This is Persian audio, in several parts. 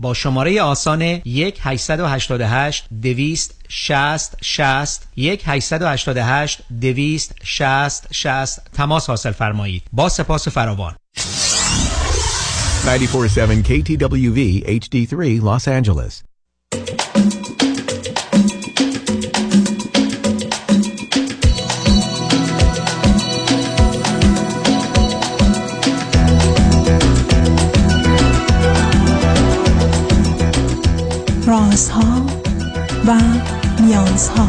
با شماره آسان 1 888 260 60 1 888 260 60 تماس حاصل فرمایید. با سپاس فراوان. 947 KTWV HD3 Los Angeles. رازها و نیازها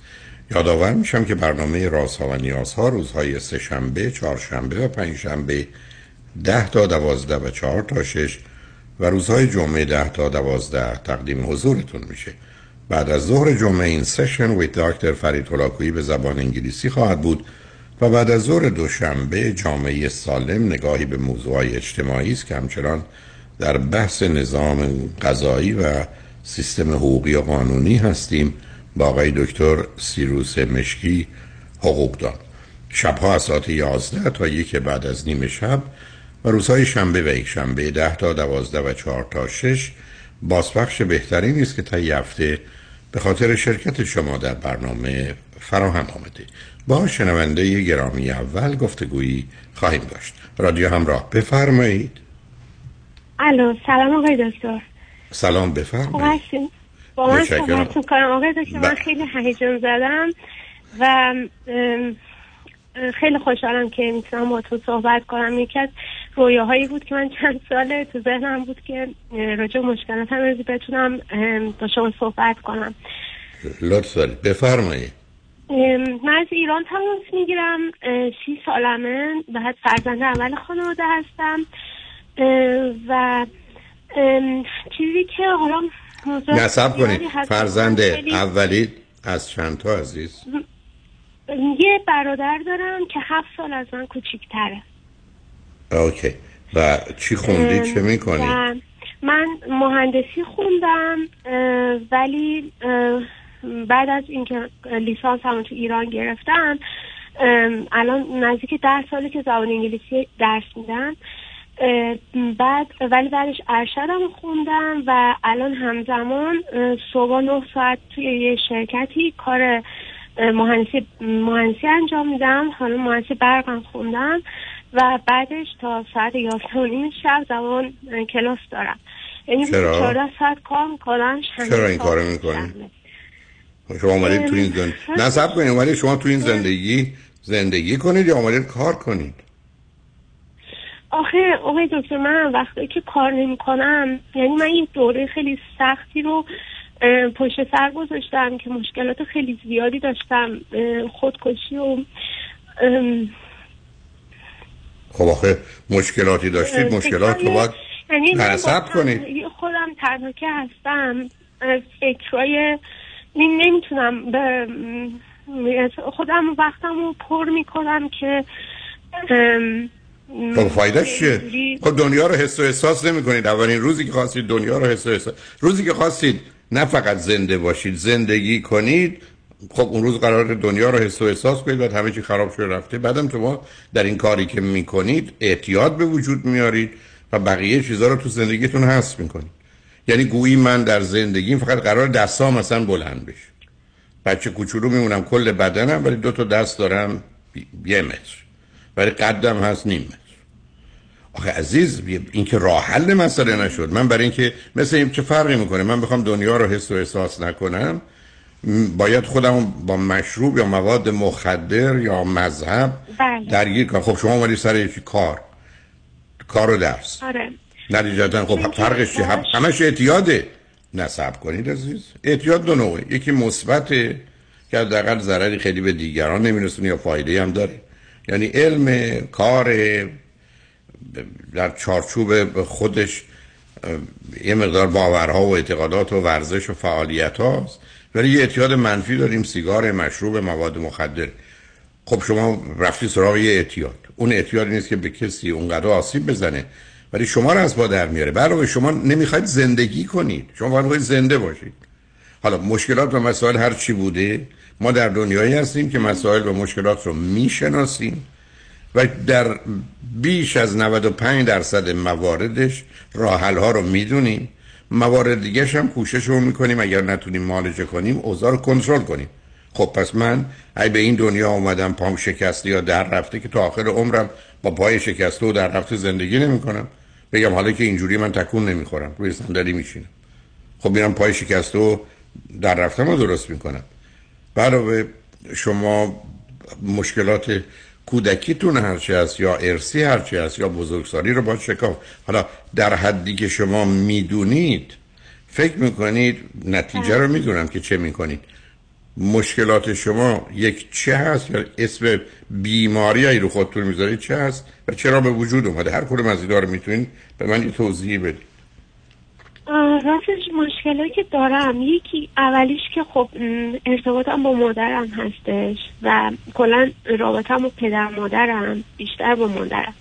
یادآور میشم که برنامه رازها و نیازها روزهای سه شنبه، چهارشنبه و پنج شنبه ده تا دوازده و چهار تا شش و روزهای جمعه ده تا دوازده تقدیم حضورتون میشه. بعد از ظهر جمعه این سشن ویت دکتر فرید هلاکویی به زبان انگلیسی خواهد بود و بعد از ظهر دوشنبه جامعه سالم نگاهی به موضوعهای اجتماعی است که همچنان در بحث نظام قضایی و سیستم حقوقی و قانونی هستیم. با آقای دکتر سیروس مشکی حقوقدان شبها از ساعت 11 تا یک بعد از نیم شب و روزهای شنبه و یک شنبه 10 تا 12 و 4 تا 6 بازپخش بهتری نیست که تا هفته به خاطر شرکت شما در برنامه فراهم آمده. با شنونده گرامی اول گفتگویی خواهیم داشت. رادیو همراه بفرمایید. الو سلام آقای دکتر. سلام بفرمایید. با من صحبت می‌کنم آقای دکتر من خیلی هیجان زدم و خیلی خوشحالم که می‌تونم با تو صحبت کنم. یکی از رویاهایی بود که من چند ساله تو ذهنم بود که راجع مشکلات هم بتونم با شما صحبت کنم. لطف دارید. بفرمایید. من از ایران تماس می‌گیرم. سی سالمه. بعد فرزند اول خانواده هستم. و چیزی که حالا نصب کنید فرزند اولی از چند تا عزیز؟ یه برادر دارم که هفت سال از من کوچیکتره. اوکی. و چی خوندی؟ چه می‌کنی؟ من مهندسی خوندم ولی بعد از اینکه لیسانس هم تو ایران گرفتم الان نزدیک ده ساله که زبان انگلیسی درس میدم. بعد ولی بعدش ارشدم خوندم و الان همزمان صبح نه ساعت توی یه شرکتی کار مهندسی مهندسی انجام میدم. حالا مهندسی برقم خوندم و بعدش تا ساعت یازده و نیم شب زمان کلاس دارم. یعنی چرا؟ ساعت کار می‌کنم چرا این کارو می‌کنی؟ شما آمدید تو این زندگی نصب کنید شما تو این زندگی زندگی کنید یا آمدید کار کنید؟ آخه آقای دکتر من وقتی که کار نمی کنم یعنی من این دوره خیلی سختی رو پشت سر گذاشتم که مشکلات خیلی زیادی داشتم خودکشی و خب آخه مشکلاتی داشتید مشکلات رو باید یعنی نصب کنید. خودم تنها که هستم فکرهای نمی‌تونم به خودم وقتم رو پر می‌کنم که خب فایدهش چیه؟ خب دنیا رو حس و احساس نمی کنید اولین روزی که خواستید دنیا رو حس و احساس روزی که خواستید نه فقط زنده باشید زندگی کنید خب اون روز قرار دنیا رو حس و احساس کنید بعد همه چی خراب شده رفته. بعدم شما در این کاری که می‌کنید اعتیاد به وجود میارید و بقیه چیزها رو تو زندگیتون حس می‌کنید. یعنی گویی من در زندگیم فقط قرار دستام مثلا بلند بشه. بچه کوچولو میمونم کل بدنم ولی دو تا دست دارم یه متر. ولی قدم هست نیم متر. آخه عزیز این که راه حل مسئله نشد. من برای اینکه مثل این چه فرقی می‌کنه؟ من بخوام دنیا رو حس و احساس نکنم. باید خودم با مشروب یا مواد مخدر یا مذهب بله. درگیر کنم. خب شما اومدی سر کار. کار و درس. آره. نتیجتا خب فرقش چیه هم- همش اعتیاده. نصب کنید عزیز. اعتیاد دو نوعه. یکی مثبته که حداقل ضرری خیلی به دیگران نمیرسونه یا فایده هم داره. یعنی علم کار در چارچوب خودش یه مقدار باورها و اعتقادات و ورزش و فعالیت هاست. ولی یه اعتیاد منفی داریم سیگار مشروب مواد مخدر. خب شما رفتی سراغ یه اعتیاد. اون اعتیاد نیست که به کسی اونقدر آسیب بزنه. ولی شما رو از با در میاره. برای شما نمی‌خواید زندگی کنید. شما می‌خواید زنده باشید. حالا مشکلات و مسائل هر چی بوده ما در دنیایی هستیم که مسائل و مشکلات رو می‌شناسیم. و در بیش از 95 درصد مواردش راه حل ها رو می‌دونیم موارد دیگه هم کوشش رو می‌کنیم. اگر نتونیم معالجه کنیم اوضاع رو کنترل کنیم. خب پس من ای به این دنیا اومدم پام شکسته یا در رفته که تا آخر عمرم با پای شکسته و در رفته زندگی نمی‌کنم. بگم حالا که اینجوری من تکون نمی‌خورم. روی صندلی میشینم خب میرم پای شکسته و در رفتم رو درست می‌کنم. علاوه شما مشکلات کودکیتون هرچی هست یا ارسی هرچی هست یا بزرگسالی رو باید شکاف. حالا در حدی که شما می‌دونید فکر می‌کنید نتیجه رو می‌دونم که چه می‌کنید. مشکلات شما یک چه هست یا اسم بیماری رو خودتون می‌ذارید؟ چه هست و چرا به وجود اومده؟ هر کدوم از اینا رو می‌تونید به من یه توضیحی بدید. راستش مشکلی که دارم یکی اولیش که خب ارتباطم با مادرم هستش و کلا رابطم با پدر مادرم بیشتر با مادرم.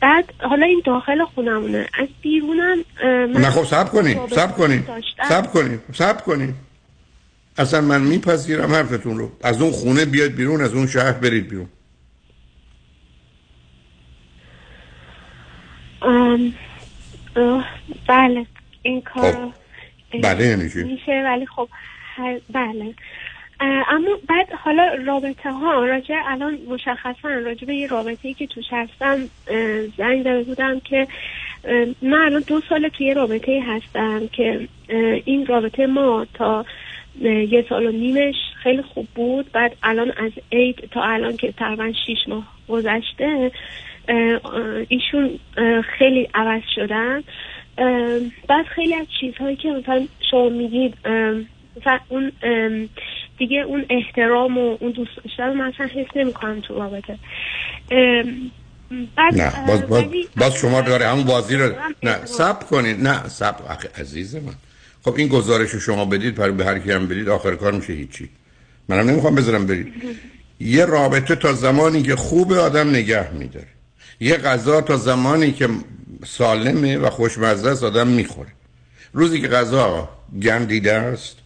بعد حالا این داخل خونمونه. از بیرونم نه خب سب رابطه سب داشتم. سب کنید سب کنید اصلا من میپذیرم حرفتون رو. از اون خونه بیاد بیرون از اون شهر برید بیرون. اه، بله. این کار خب، بله یعنی چی؟ میشه ولی خب هر- بله. اما بعد حالا رابطه ها راجع الان مشخصا راجع به یه رابطه ای که توش هستم زنگ داده بودم که من الان دو سال توی یه رابطه ای هستم که این رابطه ما تا یه سال و نیمش خیلی خوب بود. بعد الان از عید تا الان که تقریبا شیش ماه گذشته ایشون خیلی عوض شدن. اه، بعد خیلی از چیزهایی که مثلا شما میگید مثلا اون دیگه اون احترام و اون دوست داشتن رو من اصلا حس نمی‌کنم تو رابطه. بعد نه باز, باز, باز شما داره همون بازی رو نه. سب کنید نه سب عزیز من. خب این گزارش رو شما بدید پر به هر کی هم بدید آخر کار میشه هیچی. منم نمی‌خوام بذارم برید. یه رابطه تا زمانی که خوب آدم نگه میداره. یه غذا تا زمانی که سالمه و خوشمزه است آدم می‌خوره. روزی که غذا گندیده است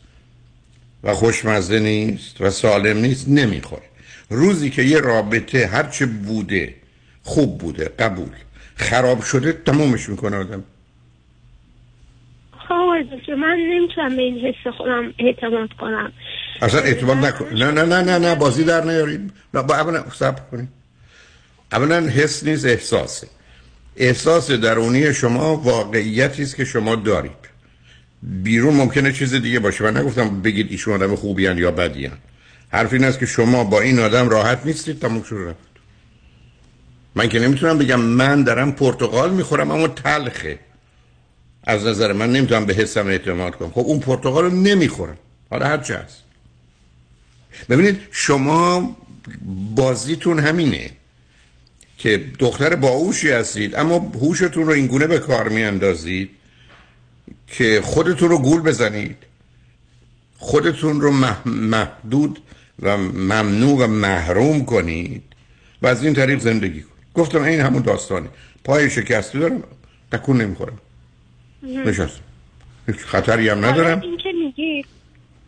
و خوشمزه نیست و سالم نیست نمی‌خوره. روزی که یه رابطه هرچه بوده خوب بوده قبول خراب شده تمومش می‌کنه آدم. خب من نمی‌تونم به این حس خودم اعتماد کنم. اصلا اعتماد نکن. نه نه نه نه نه بازی در نیارید. نه با اولا صبر کنید. اولا حس نیست احساسه. احساس درونی شما واقعیتی است که شما دارید. بیرون ممکنه چیز دیگه باشه. من نگفتم بگید ایشون آدم خوبی یا بدی حرف این است که شما با این آدم راحت نیستید. تموم شد رفت. من که نمی‌تونم بگم من دارم پرتقال می‌خورم اما تلخه. از نظر من نمی‌تونم به حسم اعتماد کنم. خب اون پرتقال رو نمی‌خورم. حالا هر چه هست. ببینید شما بازیتون همینه. که دختر باهوشی هستید اما هوشتون رو اینگونه به کار میاندازید که خودتون رو گول بزنید. خودتون رو مح- محدود و ممنوع و محروم کنید و از این طریق زندگی کنید. گفتم این همون داستانه. پای شکسته دارم تکون نمی‌خورم. نشستم. خطری هم ندارم حالا این که میگید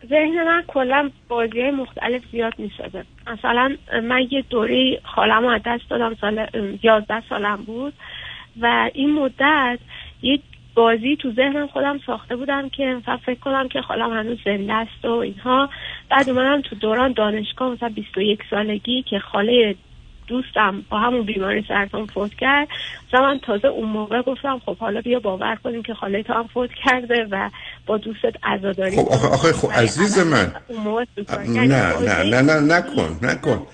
ذهن من کلا بازی مختلف زیاد می‌سازه. مثلا من یه دوره خالم از دست دادم سال یازده سالم بود و این مدت یه بازی تو ذهنم خودم ساخته بودم که مثلا فکر کنم که خالم هنوز زنده است و اینها. بعد اومدم تو دوران دانشگاه مثلا 21 سالگی که خاله دوستم با همون بیماری سرطان فوت کرد. مثلا من تازه اون موقع گفتم خب حالا بیا باور کنیم که خاله تو هم فوت کرده و با دوستت عزاداری خب آخه, آخه خب عزیز من. موقع نه نه نه نه نکن نکن.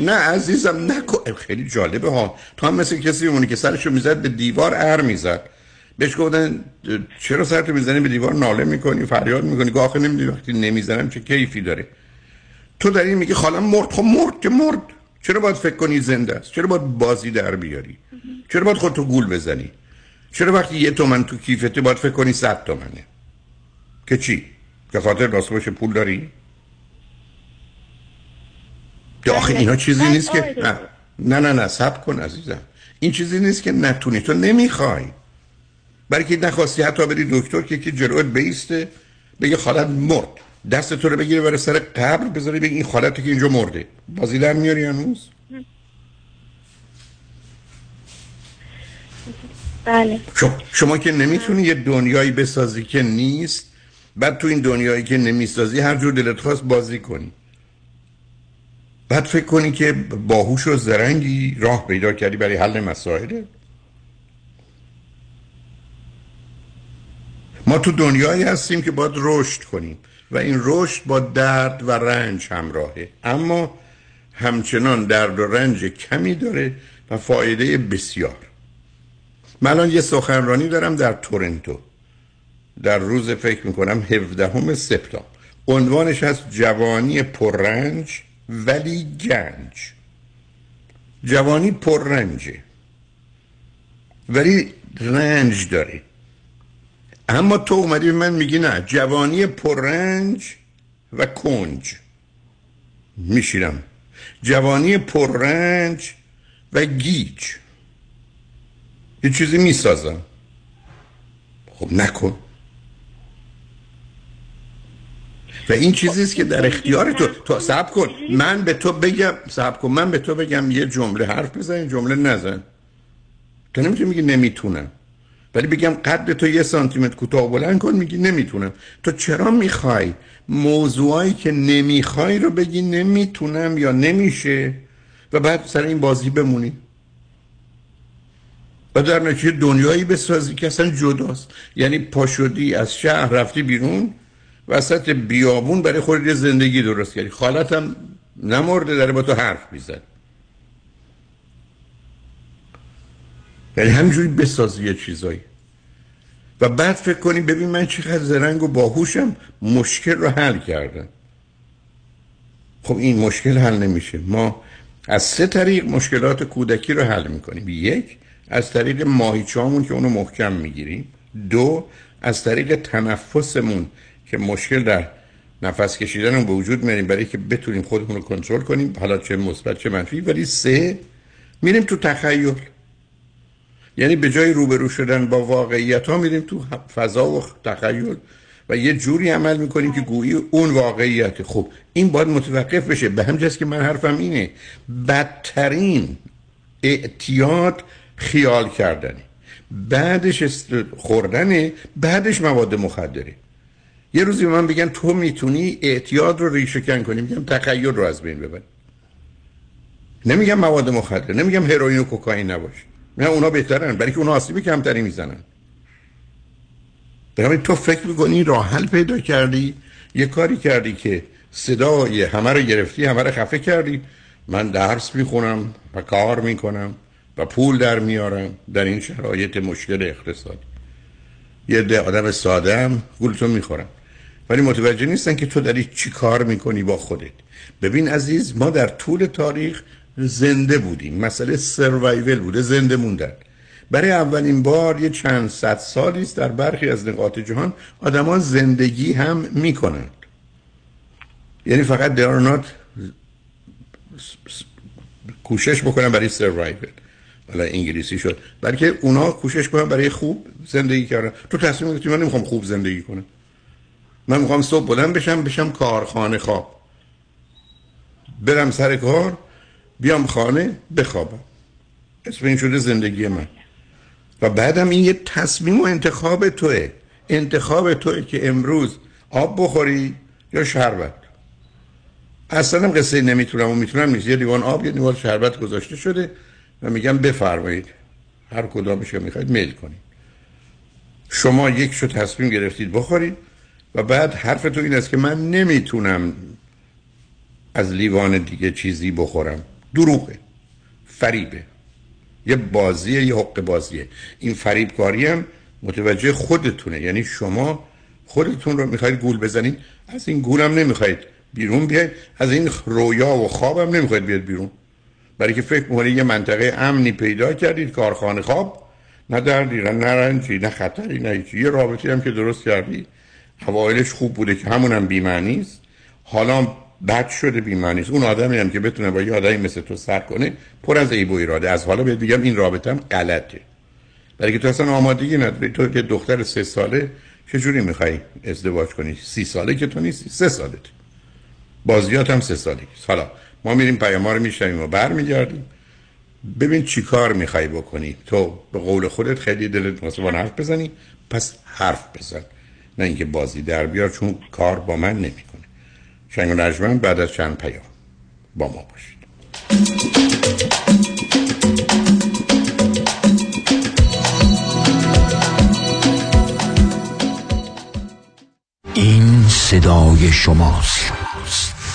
نه عزیزم نکن. خیلی جالبه ها. تو هم مثل کسی میمونی که سرشو می‌زد به دیوار ار می‌زد. بهش گفتن چرا سرتو می‌زنی به دیوار؟ ناله می‌کنی فریاد می‌کنی. گاه آخه نمی‌دونی وقتی نمی‌زنم چه کیفی داره. تو در این میگی خالم مرد. خب مرد که مرد. چرا باید فکر کنی زنده است؟ چرا باید بازی در بیاری؟ چرا باید خودتو گول بزنی؟ چرا وقتی یه تومن تو کیفته باید فکر کنی صد تومنه؟ که چی؟ که خاطر راست باشه پول داری؟ یا آخه اینا چیزی نیست که نه. نه نه نه سب کن عزیزم. این چیزی نیست که نتونی. تو نمی‌خوای. برای که نخواستی حتی بری دکتر که که جلوت بیسته بگه خالت مرد. دست تو رو بگیره برای سر قبر بذاری بگی این خالتی که اینجا مرده. بازی در میاری هنوز؟ بله. شما, شما که نمی‌تونی یه دنیایی بسازی که نیست بعد تو این دنیایی که نمی‌سازی هر جور دلت خواست بازی کنی. بعد فکر کنی که باهوش و زرنگی راه پیدا کردی برای حل مسائل؟ تو دنیایی هستیم که باید رشد کنیم و این رشد با درد و رنج همراهه. اما همچنان درد و رنج کمی داره و فایده بسیار. من الان یه سخنرانی دارم در تورنتو. در روز فکر می‌کنم 17 سپتامبر. عنوانش هست جوانی پررنج ولی گنج. جوانی پررنجه. ولی رنج داره. اما تو اومدی به من میگی نه. جوانی پررنج و کنج. میشیرم. جوانی پررنج و گیج. یه چیزی می‌سازم. خب نکن. و این چیزی است که در اختیار تو تو صبر کن. من به تو بگم صبر کن. من به تو بگم یه جمله حرف بزن جمله نزن. تو نمی‌تونی میگی نمی‌تونم. ولی بگم قد تو یه سانتیمتر کوتاه بلند کن میگی نمی‌تونم. تو چرا می‌خوای؟ موضوعایی که نمی‌خوای رو بگی نمی‌تونم یا نمیشه؟ و بعد سر این بازی بمونی. و در نتیجه دنیایی بسازی که اصلا جداست. یعنی پاشدی از شهر رفتی بیرون وسط بیابون برای خود زندگی درست کردی. خالتم نمرده داره با تو حرف می‌زد یعنی همینجوری بسازی یه چیزایی. و بعد فکر کنی ببین من چقدر زرنگ و باهوشم مشکل رو حل کردم. خب این مشکل حل نمیشه. ما از سه طریق مشکلات کودکی رو حل می‌کنیم. یک از طریق ماهیچه‌هامون که اونو محکم می‌گیریم. دو از طریق تنفسمون که مشکل در نفس کشیدن به وجود میاریم برای که بتونیم خودمون رو کنترل کنیم. حالا چه مثبت چه منفی. ولی سه میریم تو تخیل. یعنی به جای روبرو شدن با واقعیت ها میریم تو فضا و تخیل. و یه جوری عمل می‌کنیم که گویی اون واقعیت. خب این باید متوقف بشه. به همجاست که من حرفم اینه. بدترین اعتیاد خیال کردنه. بعدش خوردنه بعدش مواد مخدره. یه روزی به من بگن تو می‌تونی اعتیاد رو ریشه کن کنی. میگم تخیل رو از بین ببر. نمیگم مواد مخدر نمیگم هروئین و کوکائین نباشه نه اونا بهترن برای که اونا آسیب کمتری می‌زنن. بنابراین تو فکر می‌کنی راه حل پیدا کردی؟ یه کاری کردی که صدای همه رو گرفتی همه رو خفه کردی. من درس می‌خونم و کار می‌کنم و پول در میارم در این شرایط مشکل اقتصادی یه ده آدم ساده هم گولتون می‌خورم ولی متوجه نیستن که تو داری چی کار می‌کنی با خودت. ببین عزیز ما در طول تاریخ زنده بودیم. مسئله سروایول بوده زنده موندن. برای اولین بار یه چند صد سالی است در برخی از نقاط جهان آدما زندگی هم می‌کنند یعنی فقط they are not کوشش بکنن برای سروایول. حالا انگلیسی شد. بلکه اونا کوشش کنن برای خوب زندگی کردن. تو تصمیم گرفتی من نمی‌خوام خوب زندگی کنم. من می‌خوام صبح بلند بشم بشم کارخانه خواب. برم سر کار بیام خانه بخوابم. اسم این شده زندگی من. و بعدم این یه تصمیم و انتخاب توه. انتخاب توه که امروز آب بخوری یا شربت. اصلا قصه نمی‌تونم و می‌تونم نیست. یه لیوان آب یه لیوان شربت گذاشته شده و میگم بفرمایید. هر کدامش که می‌خواید میل کنید. شما یک شو تصمیم گرفتید بخورید و بعد حرفتون این است که من نمی‌تونم از لیوان دیگه چیزی بخورم. دروغه. فریبه. یه بازیه یه حق بازیه. این فریبکاری هم متوجه خودتونه. یعنی شما خودتون رو می‌خواید گول بزنید از این گول هم نمی‌خواید بیرون بیاید از این رویا و خواب هم نمی‌خواید بیاد بیرون. برای که فکر می‌کنید یه منطقه امنی پیدا کردید کارخانه خواب. نه دردی نه رنجی نه خطری نه هیچی. یه رابطی هم که درست کردید اوایلش خوب بوده که همون هم بیمعنی است. حالا بد شده است اون آدمی هم که بتونه با یه آدمی مثل تو سر کنه پر از عیب و از حالا بهت بگم این رابطه هم غلطه. برای که تو اصلا آمادگی نداری. تو که دختر سه ساله چجوری می‌خوای ازدواج کنی؟ سی ساله که تو نیستی سه سالت بازیات هم سه ساله حالا ما میریم پیام رو میشنیم و برمیگردیم. ببین چی کار می‌خوای بکنی. تو به قول خودت خیلی دلت واسه حرف بزنی پس حرف بزن. نه اینکه بازی در بیار چون کار با من نمی‌کنه. شنگ و بعد از چند پیام. با ما باشید. این صدای شماست.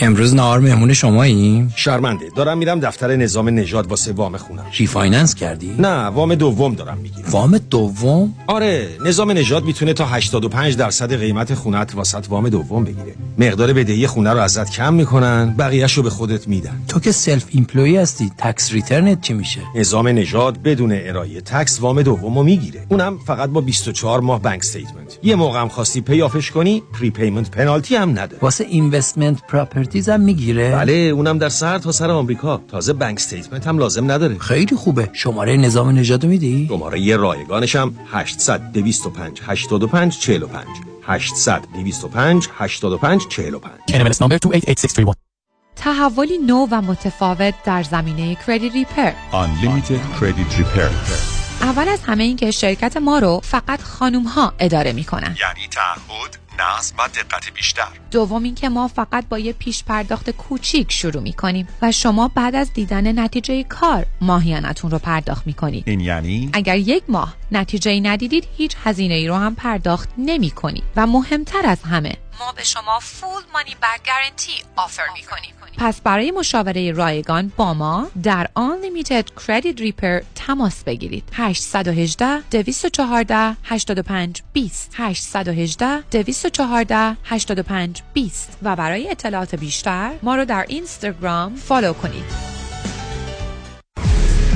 امروز نهار مهمون شماییم؟ شرمنده. دارم میرم دفتر نظام نژاد واسه وام خونم. refinance کردی؟ نه وام دوم دارم می‌گیرم. وام دوم؟ آره نظام نژاد می‌تونه تا 85 درصد قیمت خونت واست وام دوم بگیره. مقدار بدهی خونه رو ازت کم می‌کنن بقیه‌شو به خودت میدن. تو که self-employed هستی tax return ت چی میشه؟ نظام نژاد بدون ارائه tax وام دومو می‌گیره. اونم فقط با 24 ماه bank statement یه موقع هم خواستی pay off ش کنی prepayment penalty هم نداره. واسه investment property هم می‌گیره؟ بله اونم در سر تا سر آمریکا. تازه bank statement هم لازم نداره. خیلی خوبه. شماره نظام نژاد رو میدی؟ شماره‌ی رایگانش هم 800 225 85 45 800 225 85 45 NMLS number 288631 تحولی نو و متفاوت در زمینه کردیت ریپر Unlimited Credit Repair. اول از همه این که شرکت ما رو فقط خانوم ها اداره می‌کنن. یعنی تعهد نظم و دقت بیشتر. دوم اینکه ما فقط با یه پیش پرداخت کوچیک شروع می‌کنیم و شما بعد از دیدن نتیجه کار ماهیانتون رو پرداخت می‌کنید. این یعنی؟ اگر یک ماه نتیجه ندیدید هیچ هزینه ای رو هم پرداخت نمی کنید و مهمتر از همه ما به شما فول مانی بک گارنتی آفر می کنیم. پس برای مشاوره رایگان با ما در Unlimited Credit Repair تماس بگیرید. 818 214 85 20 818 214 85 20 و برای اطلاعات بیشتر ما رو در اینستاگرام فالو کنید.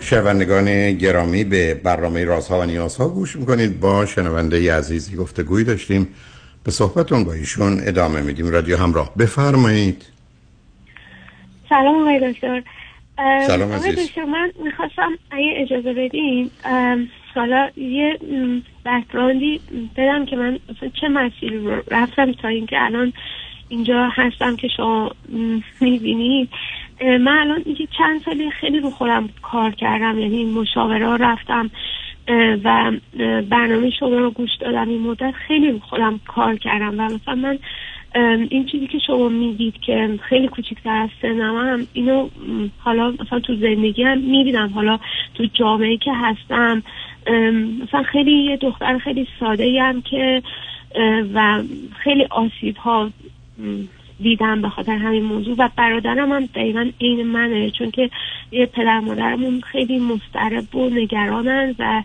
شنوندگان گرامی به برنامه رازها و نیازها گوش می‌کنید. با شنونده عزیزی گفتگوی داشتیم. به صحبتون با ایشون ادامه میدیم. رادیو همراه بفرمایید. سلام آقای دکتر. سلام عزیز. من می‌خواستم اگه اجازه بدین حالا یه بکراندی بدم که من چه مسیری رو رفتم تا اینکه الان اینجا هستم که شما می‌بینید من الان اینکه چند سالی خیلی رو خودم کار کردم یعنی مشاوره ها رفتم و برنامه شما رو گوش دادم این مدت خیلی رو خودم کار کردم و مثلا من این چیزی که شما میگید که خیلی کوچکتر از سنم هم اینو حالا مثلا تو زندگی هم می‌بینم. حالا تو جامعه که هستم مثلا خیلی یه دختر خیلی ساده هم که و خیلی آسیب ها دیدم به خاطر همین موضوع. و برادرم هم دقیقا عین منه چون که یه پدر مادرمون خیلی مضطرب و نگرانن و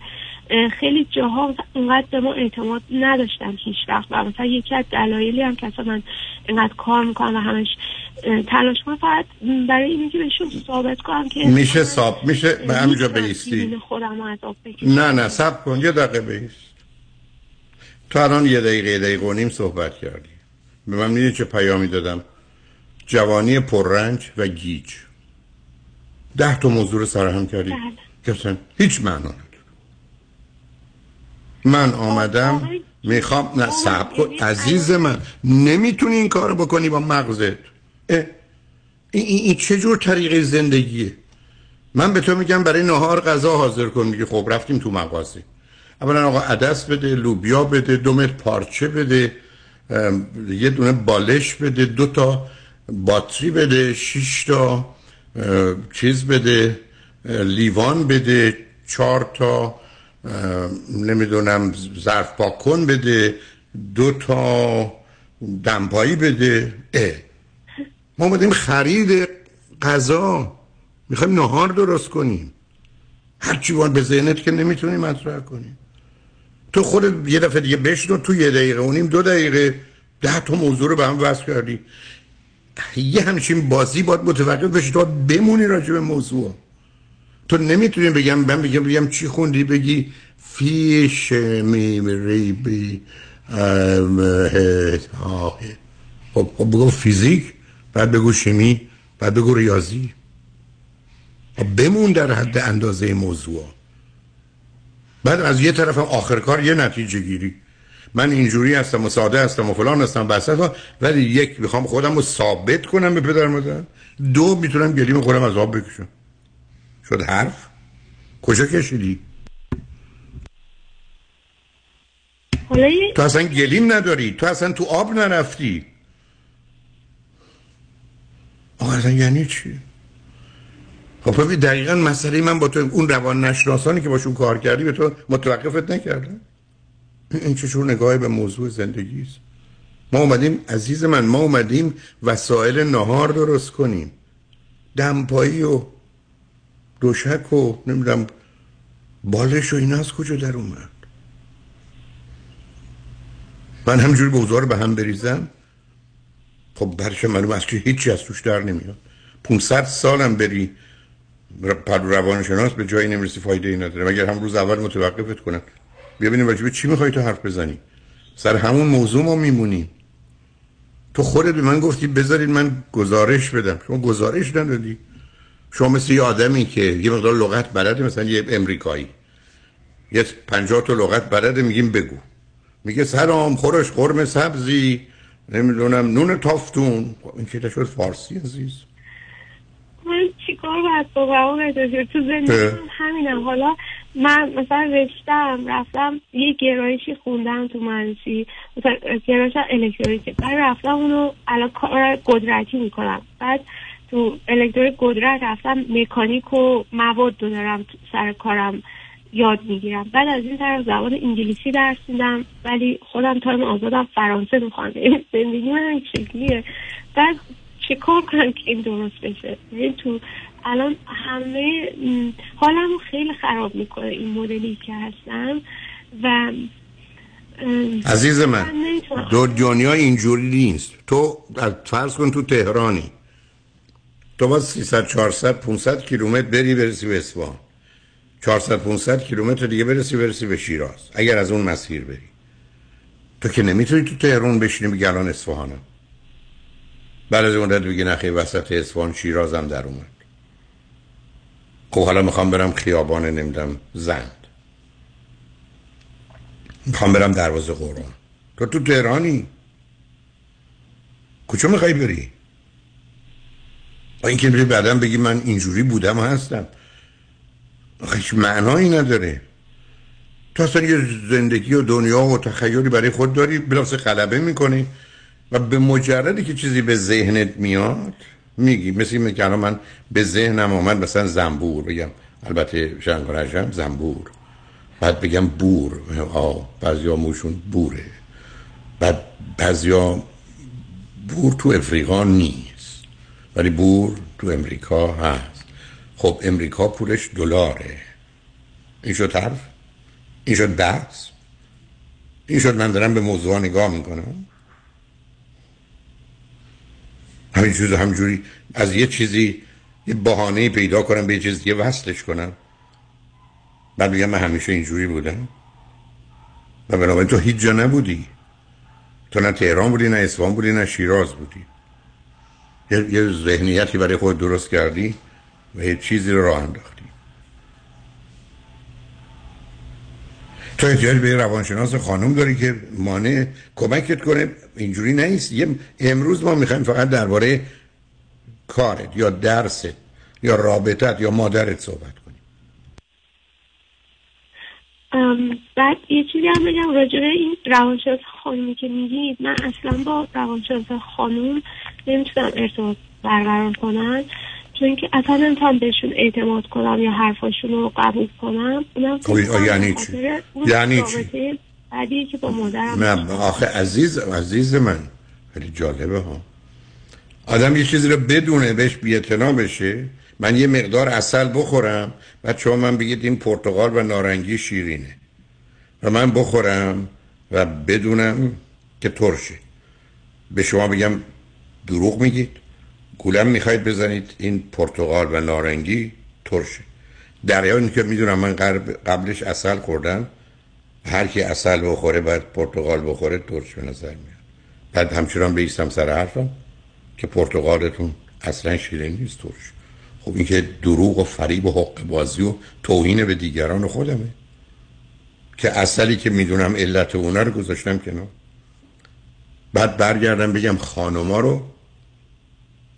خیلی جاها اونقدر به ما اعتماد نداشتن هیچ وقت. و مثلا یکی از دلایلی هم که اصلا من اینقدر کار می‌کنم و همش تلاش کنم فقط برای اینه که بهشون ثابت کنم که میشه ساب میشه به همینجا بیستی نه نه سب کن یه دقیقه بیست تو الان یه دقیقه دقیقه و نیم صحبت کردی. به من می‌دونی چه پیامی دادم؟ جوانی پررنج و گیج. ده تا موضوع رو سرهم کردی. بله. هیچ معنا نداره. من آمدم می‌خوام نه سب کن عزیز من نمی‌تونی این کار بکنی با مغزت. این, این, این چه جور طریقه زندگیه؟ من به تو میگم برای نهار غذا حاضر کن. میگه خب رفتیم تو مغازه. اولا آقا عدس بده لوبیا بده دو متر پارچه بده یه دونه بالش بده دو تا باتری بده شش تا چیز بده لیوان بده چهار تا نمی‌دونم ظرف پاک کن بده دو تا دمپایی بده. اه. ما اومدیم خرید غذا می‌خوایم نهار درست کنیم. هرچی وان به ذهنت که نمی‌تونی مطرح کنی. تو خودت یه دفعه دیگه بشنو تو یه دقیقه و نیم دو دقیقه ده تا موضوع رو به هم وصل کردی. یه همچین بازی باید متوقف بشی تو باید بمونی راجع به موضوع. تو نمی‌تونی بگم من بگم بگم چی خوندی؟ بگی فیش می ریبی. خب خب بگو فیزیک بعد بگو شیمی بعد بگو ریاضی. خب بمون در حد اندازه موضوع. بعد از یه طرف آخر کار یه نتیجه گیری. من اینجوری هستم و ساده هستم و فلان هستم بسط ولی یک می‌خوام خودم رو ثابت کنم به پدر مادر. دو می‌تونم گلیم خودم از آب بکشم. شد حرف؟ کجا کشیدی؟ حالا یه تو اصلا گلیم نداری تو اصلا تو آب نرفتی. آقا اصلا یعنی چی؟ خب ببین دقیقا مسئله من با تو اون روان نشناسانی که باشون کار کردی به تو متوقفت نکردن. این چجور نگاهی به موضوع زندگی است؟ ما اومدیم عزیز من ما اومدیم وسایل نهار درست کنیم. دمپایی و دوشک و نمی‌دونم بالش و اینا از کجا در اومد؟ من همجوری به رو به هم بریزم. خب برش معلوم است که هیچی از توش در نمیاد. 500 سالم بری پر روانشناس به جایی نمی‌رسی فایده ای نداره. مگر هم روز اول متوقفت کنن؟ ببینیم راجبه چی می‌خوای تو حرف بزنی؟ سر همون موضوع ما میمونیم تو خودت به من گفتی بذارید من گزارش بدم. شما گزارش ندادی. شما مثل یه آدمی که یه مقدار لغت بلده مثلا یه امریکایی. یه پنجاه تا لغت بلده میگیم بگو. میگه سلام خورش قرم سبزی نمی‌دونم نون تافتون. خب این که شد؟ فارسی عزیز. من چیکار باید دکتر تو زندگی همینم حالا من مثلا رشتم رفتم یه گرایشی خوندم تو مهندسی. مثلا گرایش الکترونیکه بعد رفتم اونو الان کار قدرتی می‌کنم. بعد تو الکترونیک قدرت رفتم مکانیک و مواد رو دارم سر کارم یاد می‌گیرم. بعد از این طرف زبان انگلیسی درس میدم ولی خودم تایم آزادم فرانسه می‌خوام. زندگی من این شکلیه. بعد چه کار کنم که این درست بشه؟ یعنی تو الان همه حالم رو خیلی خراب می‌کنه این مدلی که هستم و عزیز من. دو دنیا اینجوری نیست. تو فرض کن تو تهرانی. تو با 300 400 500 کیلومتر بری برسی به اصفهان 400 500 کیلومتر دیگه برسی برسی به شیراز اگر از اون مسیر بری تو که نمی‌تونی تو تهران بشینی بگی الان اصفهانم بعد از اون مدت بگی نخی وسط اصفهان شیرازم در اومد خب حالا می‌خوام برم خیابان نمیدم زند می‌خوام برم دروازه قرآن تو تو تهرانی کجا می‌خوای بری با اینکه بری بعدا بگی من اینجوری بودم هستم. هیچ معنایی نداره. تو اصلا یه زندگی و دنیا و تخیلی برای خود داری بلاس غلبه می‌کنی و به مجردی که چیزی به ذهنت میاد میگی. مثل این که من به ذهنم آمد مثلا زنبور. بگم البته شنگارجم زنبور. بعد بگم بور. آه بعضیا موشون بوره. بعد بعضیا بور تو افریقا نیست ولی بور تو امریکا هست. خب امریکا پولش دلاره. این شد حرف؟ این شد بحث این شد من دارم به موضوع نگاه می‌کنم؟ همین چیز همجوری از یه چیزی یه بهانه پیدا کنم به یه چیز وصلش کنم. بعد بگم من همیشه اینجوری بودم. و بنابراین تو هیچ جا نبودی. تو نه تهران بودی نه اصفهان بودی نه شیراز بودی. یه, ذهنیتی برای خود درست کردی و یه چیزی رو راه انداختی. تو احتیاج به روانشناس خانم داری که مانع کمکت کنه. اینجوری نیست. یه امروز ما می‌خوایم فقط درباره کارت یا درست یا رابطت یا مادرت صحبت کنیم. بعد یه چیزی هم بگم. راجع به این روانشناس خانومی که میگید من اصلا با روانشناس خانوم نمی‌تونم ارتباط برقرار کنم چون که اصلا نمی‌تونم بهشون اعتماد کنم یا حرفاشون رو قبول کنم. اونم خب، فکر کنم یعنی چی؟ یعنی چی؟ بعدی که با مادرم نه آخه عزیز عزیز من خیلی جالبه ها. آدم یه چیزی رو بدونه بهش بی‌اعتنا بشه. من یه مقدار اصل بخورم بعد شما من بگید این پرتقال و نارنگی شیرینه. و من بخورم و بدونم که ترشه. به شما بگم دروغ میگید. گولم می‌خواید بزنید. این پرتقال و نارنگی ترشه در حالی که می‌دونم من قبلش اصل خوردم. هر کی اصل بخوره باید پرتقال بخوره ترش به نظر میاد. بعد همچنان بیستم سر حرفم که پرتقالتون اصلا شیرین نیست ترش. خب این که دروغ و فریب و حق بازی و توهین به دیگران خودمه. که اصلی که می‌دونم علت اونا رو گذاشتم کنار. بعد برگردم بگم خانوما رو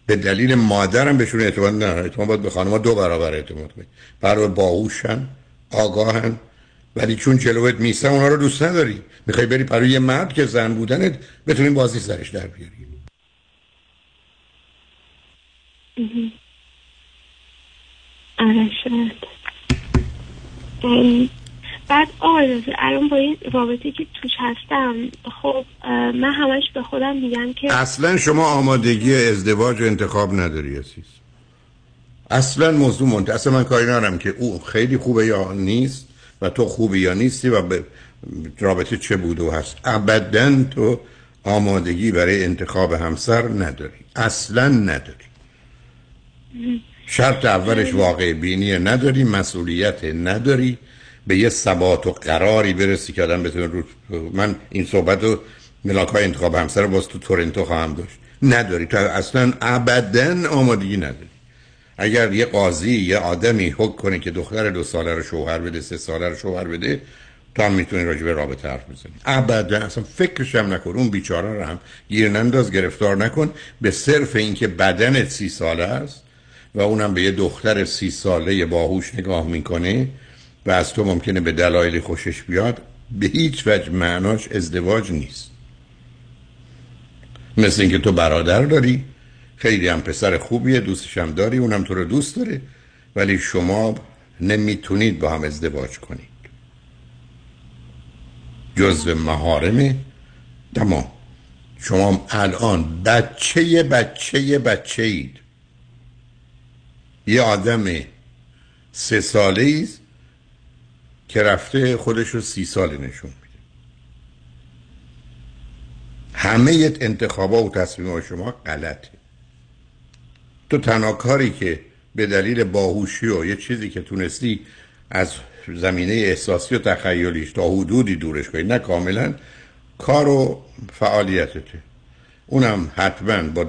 به دلیل مادرم بهشون اعتماد نه اعتماد باید به خانوما دو برابر اعتماد کنید برای باهوشن آگاهن. ولی چون جلوت میستن اونا رو دوست نداری. می‌خوای بری برای یه مرد که زن بودنت بتونی بازی سرش در بیاری. آره شاید. بعد رضا، الان با این رابطه که توش هستم خب من همش به خودم میگم که اصلا شما آمادگی ازدواج و انتخاب نداری عزیز. اصلا موضوع منت اصلا من کاری ندارم که او خیلی خوبه یا نیست و تو خوبی یا نیستی و به رابطه چه بود و هست. ابدا تو آمادگی برای انتخاب همسر نداری. اصلا نداری. شرط اولش واقع بینی نداری مسئولیت نداری. به یه ثبات و قراری برسی که آدم بتونه رو من این صحبت رو ملاک انتخاب همسر رو باز تو تورنتو خواهم داشت. نداری. تو اصلا ابدا آمادگی نداری. اگر یه قاضی یه آدمی حکم کنه که دختر دو ساله رو شوهر بده سه ساله رو شوهر بده تو هم می‌تونی راجع به رابطه حرف بزنی. ابدا. اصلا فکرش هم نکن. اون بیچاره رو هم گیر ننداز گرفتار نکن. به صرف اینکه بدنت سی ساله است و اونم به یه دختر سی ساله باهوش نگاه می‌کنه و از تو ممکنه به دلایل خوشش بیاد به هیچ وجه معناش ازدواج نیست. مثل اینکه تو برادر داری خیلی هم پسر خوبیه دوستش هم داری اونم تو رو دوست داره ولی شما نمی‌تونید با هم ازدواج کنید. جزو محارمه تمام. شما الان بچه بچه بچه اید یه آدم سه ساله ایست که رفته خودش رو سی سال نشون میده. همه انتخابا و تصمیم شما غلطه. تو تنها کاری که به دلیل باهوشی و یه چیزی که تونستی از زمینه احساسی و تخیلیش تا حدودی دورش کنی نه کاملا کار و فعالیتته. اونم حتما با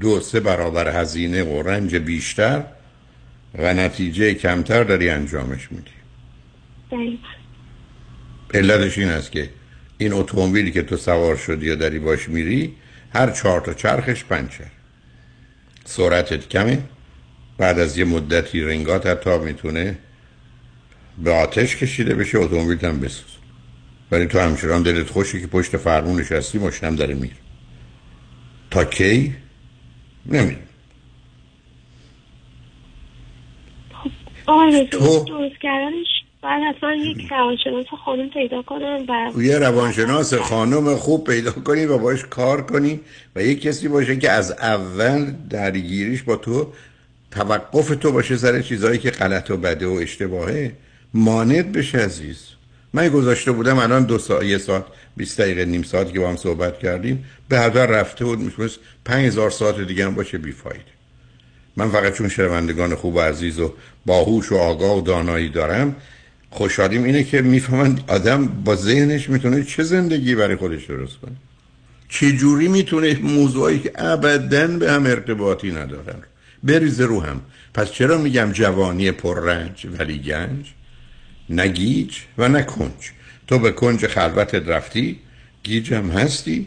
دو سه برابر هزینه و رنج بیشتر و نتیجه کمتر داری انجامش میدی. بله. علتش این است که این اتومبیلی که تو سوار شدی یا داری باش میری هر چهار تا چرخش پنچر سرعتت کمه. بعد از یه مدتی رنگات حتی می‌تونه به آتش کشیده بشه اتومبیل هم بسوز. ولی تو همچنان دلت خوشی که پشت فرمون نشستی ماشینم داره میره. تا کی؟ نمی‌دونم. آقای تو- درست کردنش؟ یک روانشناس خانم پیدا کنم و یه روانشناس خانم خوب پیدا کنی و باش کار کنی و یه کسی باشه که از اول درگیریش با تو توقف تو باشه سر چیزهایی که غلط و بده و اشتباهه. مانعت بشه عزیز. من گذاشته بودم الان دو ساعت یه ساعت 20 دقیقه نیم ساعتی که با هم صحبت کردیم به هدر رفته بود می‌تونست 5000 ساعت دیگه هم باشه بیفایده من فقط چون شنوندگان خوب و عزیز و باهوش و آگاه و دانایی دارم خوشحالیم اینه که می‌فهمن آدم با ذهنش می‌تونه چه زندگی برای خودش درست کنه. چه جوری می‌تونه موضوعی که ابدا به هم ارتباطی ندارن بریزه رو هم. پس چرا میگم جوانی پررنج ولی گنج؟ نه گیج و نه کنج. تو به کنج خلوتت رفتی گیج هم هستی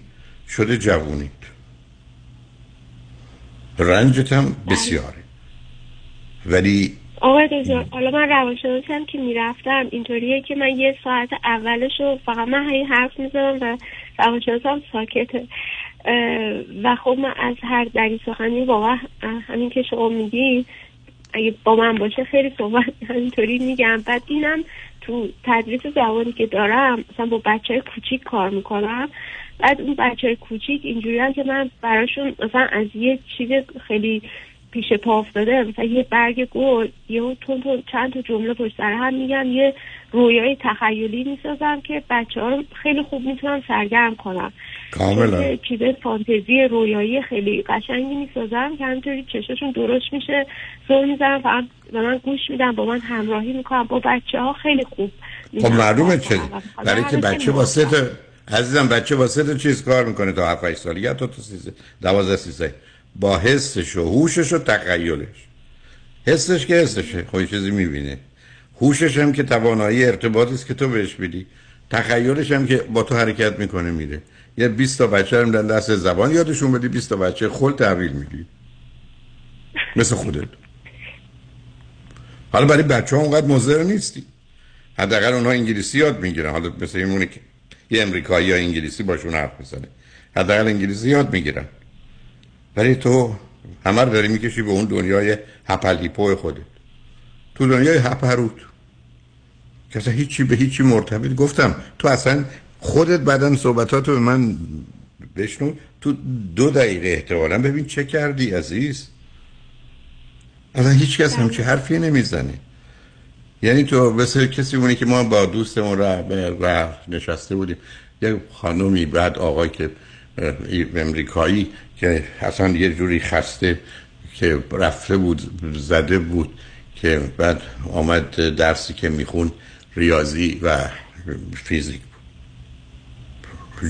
شده جوونیت. رنجت هم بسیاره. ولی آقای دکتر حالا من روانشناسی هم که می‌رفتم. اینطوریه که من یه ساعت اولش رو فقط من هی حرف می‌زنم و روانشناس هم ساکته. و خب من از هر دری سخنی واقعا همین که شما میگی اگه با من باشه خیلی صحبت همینطوری میگم. بعد اینم تو تدریس زبانی که دارم مثلا با بچه کوچیک کار می‌کنم. بعد اون بچه کوچیک اینجوری که من براشون مثلا از یه چیز خیلی پیش پا افتاده مثلا یه برگ گل یه تون تون چند تا جمله پشت سر هم میگم یه رویای تخیلی می‌سازم که بچه ها رو خیلی خوب می‌تونم سرگرم کنم کاملا. یه چیز فانتزی رویایی خیلی قشنگی می‌سازم که همینطوری چشاشون درست میشه زور می‌زنم فقط به من گوش میدم با من همراهی می‌کنم با بچه ها خیلی خوب خب معلومه چه برای که بچه با سه. تا عزیزم بچه با سه تا چیز کار می‌کنه تا 7 8 سالگی تا 13 12 13 با حسش و هوشش و تخیلش. حسش که حسشه خب چیزی می‌بینه. هوشش هم که توانایی ارتباطی است که تو بهش میدی. تخیلش هم که با تو حرکت می‌کنه میره یه 20 تا بچه هم در دست زبان یادشون بدی 20 تا بچه خل تحویل میدی مثل خودت. حالا برای بچه ها اونقدر مضر نیستی. حداقل اونها انگلیسی یاد می‌گیرن. حالا مثل این که یه امریکایی یا انگلیسی باشون حرف بزنه حداقل انگلیسی یاد می‌گیرن. ولی تو همه رو داری می‌کشی به اون دنیای هپل هیپو خودت. تو دنیای هپروت. که اصلا هیچی به هیچی مرتبط. گفتم تو اصلا خودت بعدا صحبتاتو به من بشنو. تو دو دقیقه احتمالا ببین چه کردی عزیز. اصلا هیچ کس همچی حرفی نمی‌زنه. یعنی تو مثل کسی مونی که ما با دوستمون راه نشسته بودیم. یه خانومی بعد آقای که امریکایی که اصلا یه جوری خسته که رفته بود زده بود که بعد آمد درسی که میخون ریاضی و فیزیک.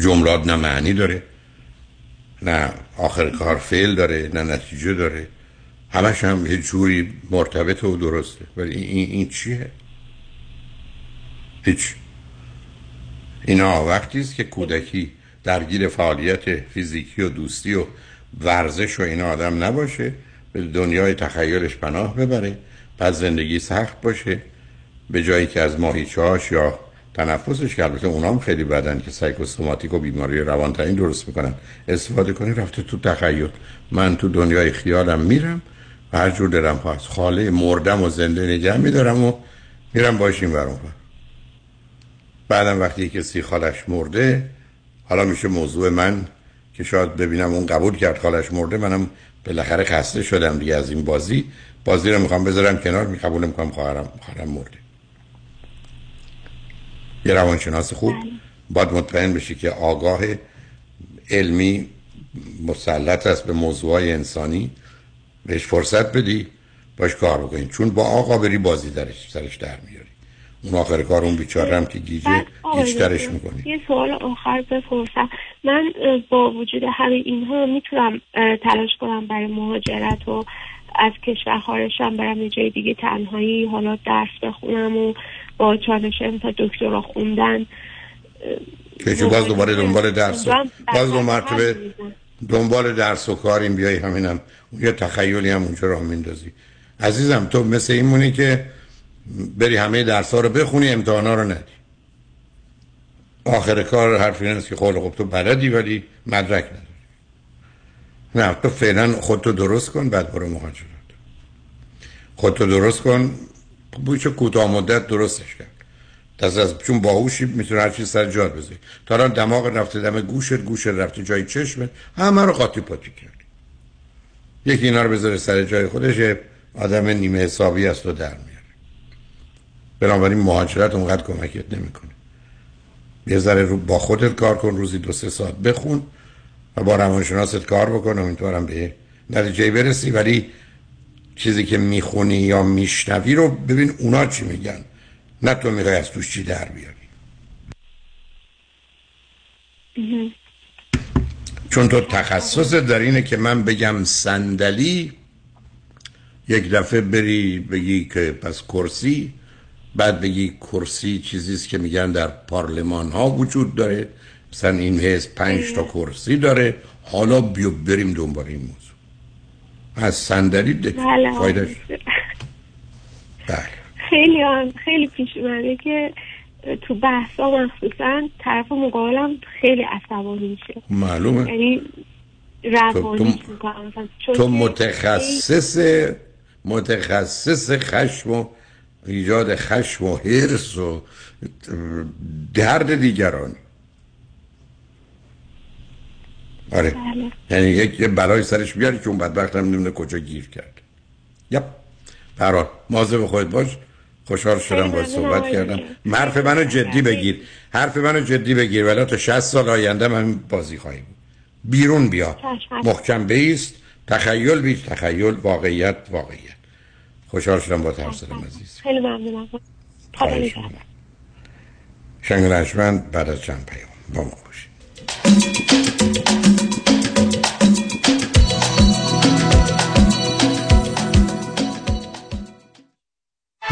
جملات نه معنی داره نه آخر کار فعل داره نه نتیجه داره. همش هم یه جوری مرتبط و درسته. ولی این, این چیه؟ هیچ. اینا وقتی است که کودکی درگیر فعالیت فیزیکی و دوستی و ورزش و اینا آدم نباشه به دنیای تخیلش پناه ببره بعد زندگی سخت باشه به جایی که از ماهیچه‌هاش یا تنفسش که البته اونام خیلی بدن که سایکوسوماتیک و بیماری روانترین درست می‌کنن. استفاده کنی رفته تو تخیل. من تو دنیای خیالم میرم و هر جور دلم خواست خاله مردم و زنده نگه میدارم و میرم باش این ورون بعدم وقتی کسی خالش مرده حالا میشه موضوع من که شاید ببینم اون قبول کرد خالش مرده منم بالاخره خسته شدم دیگه از این بازی. بازی رو می‌خوام بذارم کنار می قبول می‌کنم خواهرم خواهرم مرده. یه روانشناس خوب. باید مطمئن بشی که آگاه علمی مسلط است به موضوع انسانی. بهش فرصت بدی باش کار بکنی. چون با آقا بری بازی درش سرش در میاری. اون آخر کار اون بیچاره هم که گیجه گیجترش می‌کنی. یه سوال آخر بپرسم. من با وجود همه اینها می‌تونم تلاش کنم برای مهاجرت و از کشور خارجم برم یه جای دیگه تنهایی حالا درس بخونم و با چانش تا دکترا خوندن. که باز دوباره دنبال درس باز دو مرتبه دنبال درس و کاریم بیای همینم. یه تخیلی هم اونجا راه میندازی. عزیزم تو مثل این مونی که بری همه درس ها رو بخونی امتحان ها رو ندی. آخر کار حرفی نیست که خود خب تو بلدی ولی مدرک نداری. نه تو فعلا خودتو درست کن بعد برو مهاجرت. خودتو درست کن بویچه کوتاه مدت درستش کرد دست از چون باهوشی می‌تونه هر چیز سر جاد بذاری. تا الان دماغ رفته دم گوشت گوشت رفته جای چشمت همه رو قاطی پاتی کرد یکی اینا رو بذاره سر جای خودش آدم نیمه حسابی است و در میاره بنابراین مهاجرت اونقدر کمکت نمی‌کنه. یه ذره رو با خودت کار کن روزی دو سه ساعت بخون و با روانشناست کار بکن. امیدوارم به نتیجه برسی. ولی چیزی که می‌خونی یا میشنوی رو ببین اونا چی میگن. نه تو می‌خوای از توش چی در بیاری. چون تو تخصص در اینه که من بگم صندلی یک دفعه بری بگی که پس کرسی بعد بگی کرسی چیزیست که میگن در پارلمان ها وجود داره. مثلا این حزب پنج تا کرسی داره. حالا بیو بریم دنبال این موضوع. از صندلی بله فایدهش بله. خیلی هم خیلی پیش اومده که تو بحثا مخصوصا طرف مقابلم خیلی عصبانی میشه. معلومه. یعنی روانی تو, تو متخصص متخصص خشم و ایجاد خشم و حرس و درد دیگران. آره. بله. یعنی یک بلای سرش بیاری که اون بدبخت هم نمیده کجا گیر کرد. یپ. برات مازه به خودت باش. خوشحال شدم باید صحبت کردم. حرف منو جدی بگیر. حرف منو جدی بگیر. ولی تا 60 سال آینده من بازی خواهیم. بیرون بیا. محکم بیست. تخیل بیست تخیل واقعیت واقعیت. خوشحال شدم با حرف زدم عزیز خیلی ممنونم شنگ بعد از چند پیام با ما باشید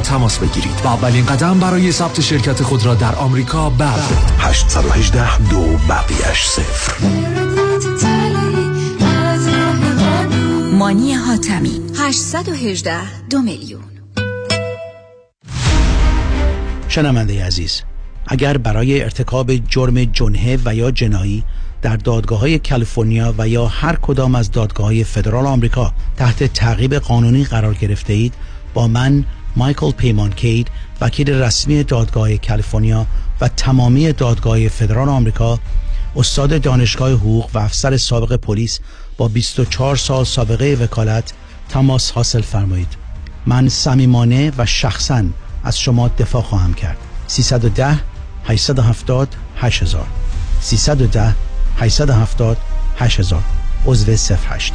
تماس بگیرید و اولین قدم برای ثبت شرکت خود را در آمریکا بردارید. 818 دو بقیش صفر مانی حاتمی 818 دو میلیون. شنونده عزیز اگر برای ارتکاب جرم جنه و یا جنایی در دادگاه های کالیفرنیا و یا هر کدام از دادگاه های فدرال آمریکا تحت تعقیب قانونی قرار گرفته اید با من مایکل پیمان کید وکیل رسمی دادگاه کالیفرنیا و تمامی دادگاه فدرال آمریکا استاد دانشگاه حقوق و افسر سابق پلیس با 24 سال سابقه وکالت تماس حاصل فرمایید. من صمیمانه و شخصا از شما دفاع خواهم کرد. 310 870 8000 310 870 8000 عضو 08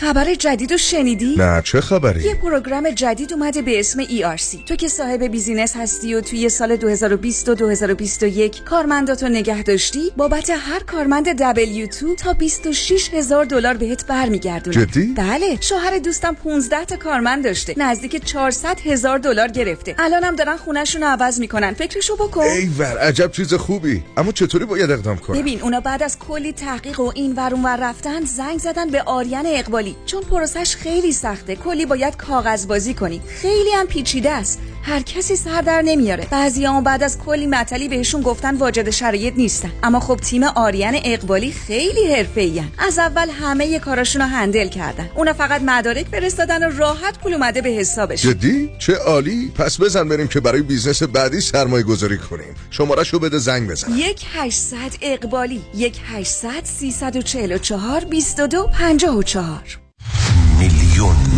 خبر جدید رو شنیدی؟ نه چه خبری؟ یه program جدید اومده به اسم ERC تو که صاحب business هستی و توی سال 2020 و 2021 کارمنداتو نگه داشتی بابت هر کارمند W2 تا 26 هزار دلار بهت برمیگردونه جدی؟ بله شوهر دوستم 15 تا کارمند داشته نزدیک 400 هزار دلار گرفته الانم دارن خونهشون رو عوض می‌کنن فکرشو بکن ایور عجب چیز خوبی اما چطوری باید اقدام کنم؟ ببین اونا بعد از کلی تحقیق و این ور رفتن زنگ زدن به آریان اقبالی چون پروسش خیلی سخته کلی باید کاغذ بازی کنی. خیلی هم پیچیده است. هر کسی سر در نمیاره. بعضی هم بعد از کلی مطلی بهشون گفتن واجد شرایط نیستن. اما خب تیم آریان اقبالی خیلی حرفه‌ای از اول همه کاراشون رو هندل کردن. اونا فقط مدارک فرستادن و راحت پول اومده به حسابش. جدی؟ چه عالی. پس بزن بریم که برای business بعدی سرمایه گذاری کنیم. شمارش رو بده زنگ بزن. یک 800 اقبالی یک 800 344 22 54 میلیون میلیون میلیون دلار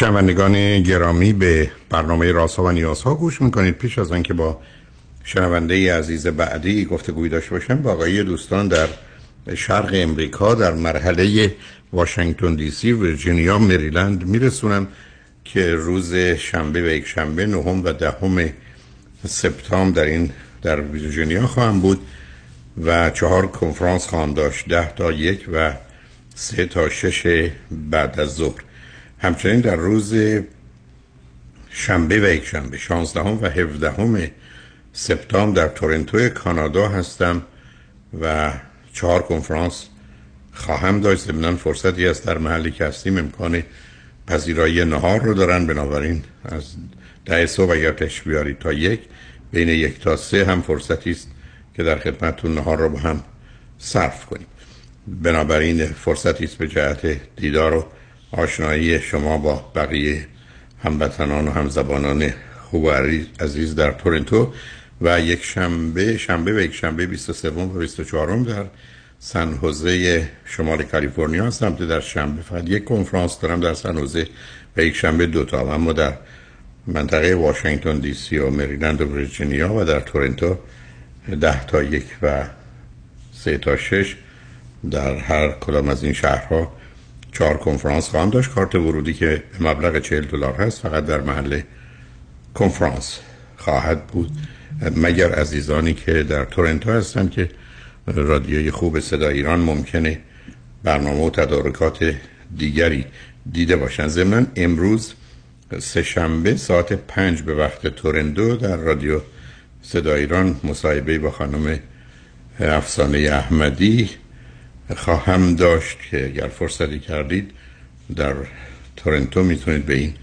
شنوندگان گرامی به برنامه راسا و نیازها گوش می‌کنید. پیش از آنکه با شنونده عزیز بعدی گفتگوی داشته باشم با آقای دوستان در شرق امریکا در مرحله واشنگتن دی سی ویرجینیا مریلند میرسونم که روز شنبه و یک شنبه نهم و دهم سپتامبر در این در ویرجینیا خواهم بود و چهار کنفرانس خواهم داشت ده تا یک و سه تا شش بعد از ظهر. همچنین در روز شنبه و یک شنبه 16 و 17 سپتامبر در تورنتو کانادا هستم و چهار کنفرانس خواهم داشت. ضمنا فرصتی است در محلی که هستیم امکان پذیرایی نهار رو دارن. بنابراین از ده صبح اگر تشریف بیارید تا یک بین یک تا سه هم فرصتی است که در خدمتتون نهار رو با هم صرف کنیم. بنابراین فرصتی است به جهت دیدار و آشنایی شما با بقیه هموطنان و همزبانان خوب و عزیز در تورنتو و یک شنبه شنبه و یک شنبه 23 و 24 در سن حوزه شمال کالیفرنیا هستم. که در شنبه فقط یک کنفرانس دارم در سن حوزه و یک شنبه دوتا اما در منطقه واشنگتن دی سی و مریلند و ویرجینیا و در تورنتو ده تا یک و سه تا شش در هر کدام از این شهرها چهار کنفرانس خواهم داشت. کارت ورودی که مبلغ 40 دلار هست فقط در محل کنفرانس خواهد بود. مگر عزیزانی که در تورنتو هستن که رادیوی خوب صدا ایران ممکنه برنامه و تدارکات دیگری دیده باشن. ضمن امروز سه شنبه ساعت پنج به وقت تورندو در رادیو صدا ایران مصاحبه با خانم افسانه احمدی خواهم داشت که اگر فرصتی کردید در تورنتو می‌تونید به این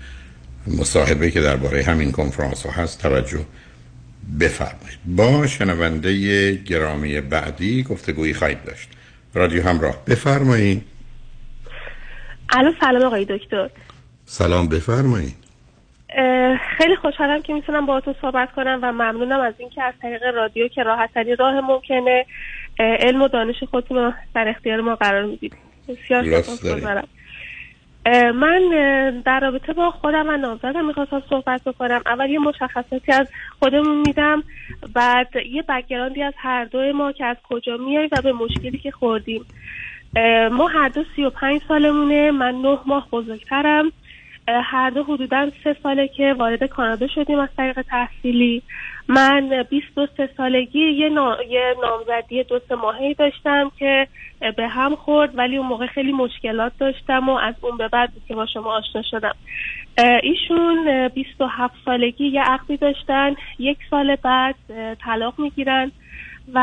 مصاحبه که درباره همین کنفرانس ها هست توجه بفرمایید. با شنونده گرامی بعدی گفتگویی خواهید داشت. رادیو همراه. بفرمایید. الو سلام آقای دکتر. سلام بفرمایید. خیلی خوشحالم که می‌تونم باهاتون صحبت کنم و ممنونم از اینکه از طریق رادیو که راحت راه ممکنه علم و دانش خودتون رو در اختیار ما قرار می‌دید. بسیار خوشحالم من در رابطه با خودم و نامزدم می‌خواستم صحبت بکنم. اول یه مشخصاتی از خودمون میدم بعد یه بکگراندی از هر دوی ما که از کجا میاییم و به مشکلی که خوردیم. ما هر دو سی و پنج سالمونه من نه ماه بزرگترم. هر دو حدودا سه ساله که وارد کانادا شدیم از طریق تحصیلی. من 23 سالگی یه, نا... یه نامزدی دو سه ماهی داشتم که به هم خورد ولی اون موقع خیلی مشکلات داشتم و از اون به بعد که با شما آشنا شدم. ایشون 27 سالگی یه عقدی داشتن یک سال بعد طلاق می‌گیرن و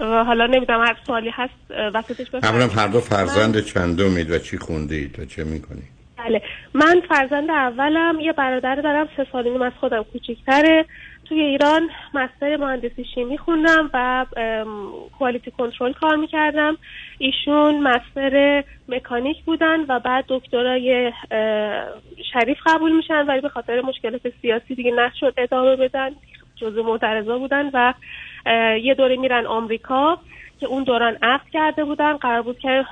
حالا نمی‌دونم هر سوالی هست وسطش بفرمایید. هر دو فرزند چندمید و چی خوندید و چه می‌کنید؟ بله. من فرزند اولم یه برادر دارم سه سال از خودم کوچیکتره. توی ایران مستر مهندسی شیمی خوندم و کوالیتی کنترل کار می‌کردم. ایشون مستر مکانیک بودن و بعد دکترای شریف قبول میشن ولی به خاطر مشکلات سیاسی دیگه نشد ادامه بدن. جزء معترضا بودن و یه دوره میرن آمریکا که اون دوران عقد کرده بودن. قرار بود که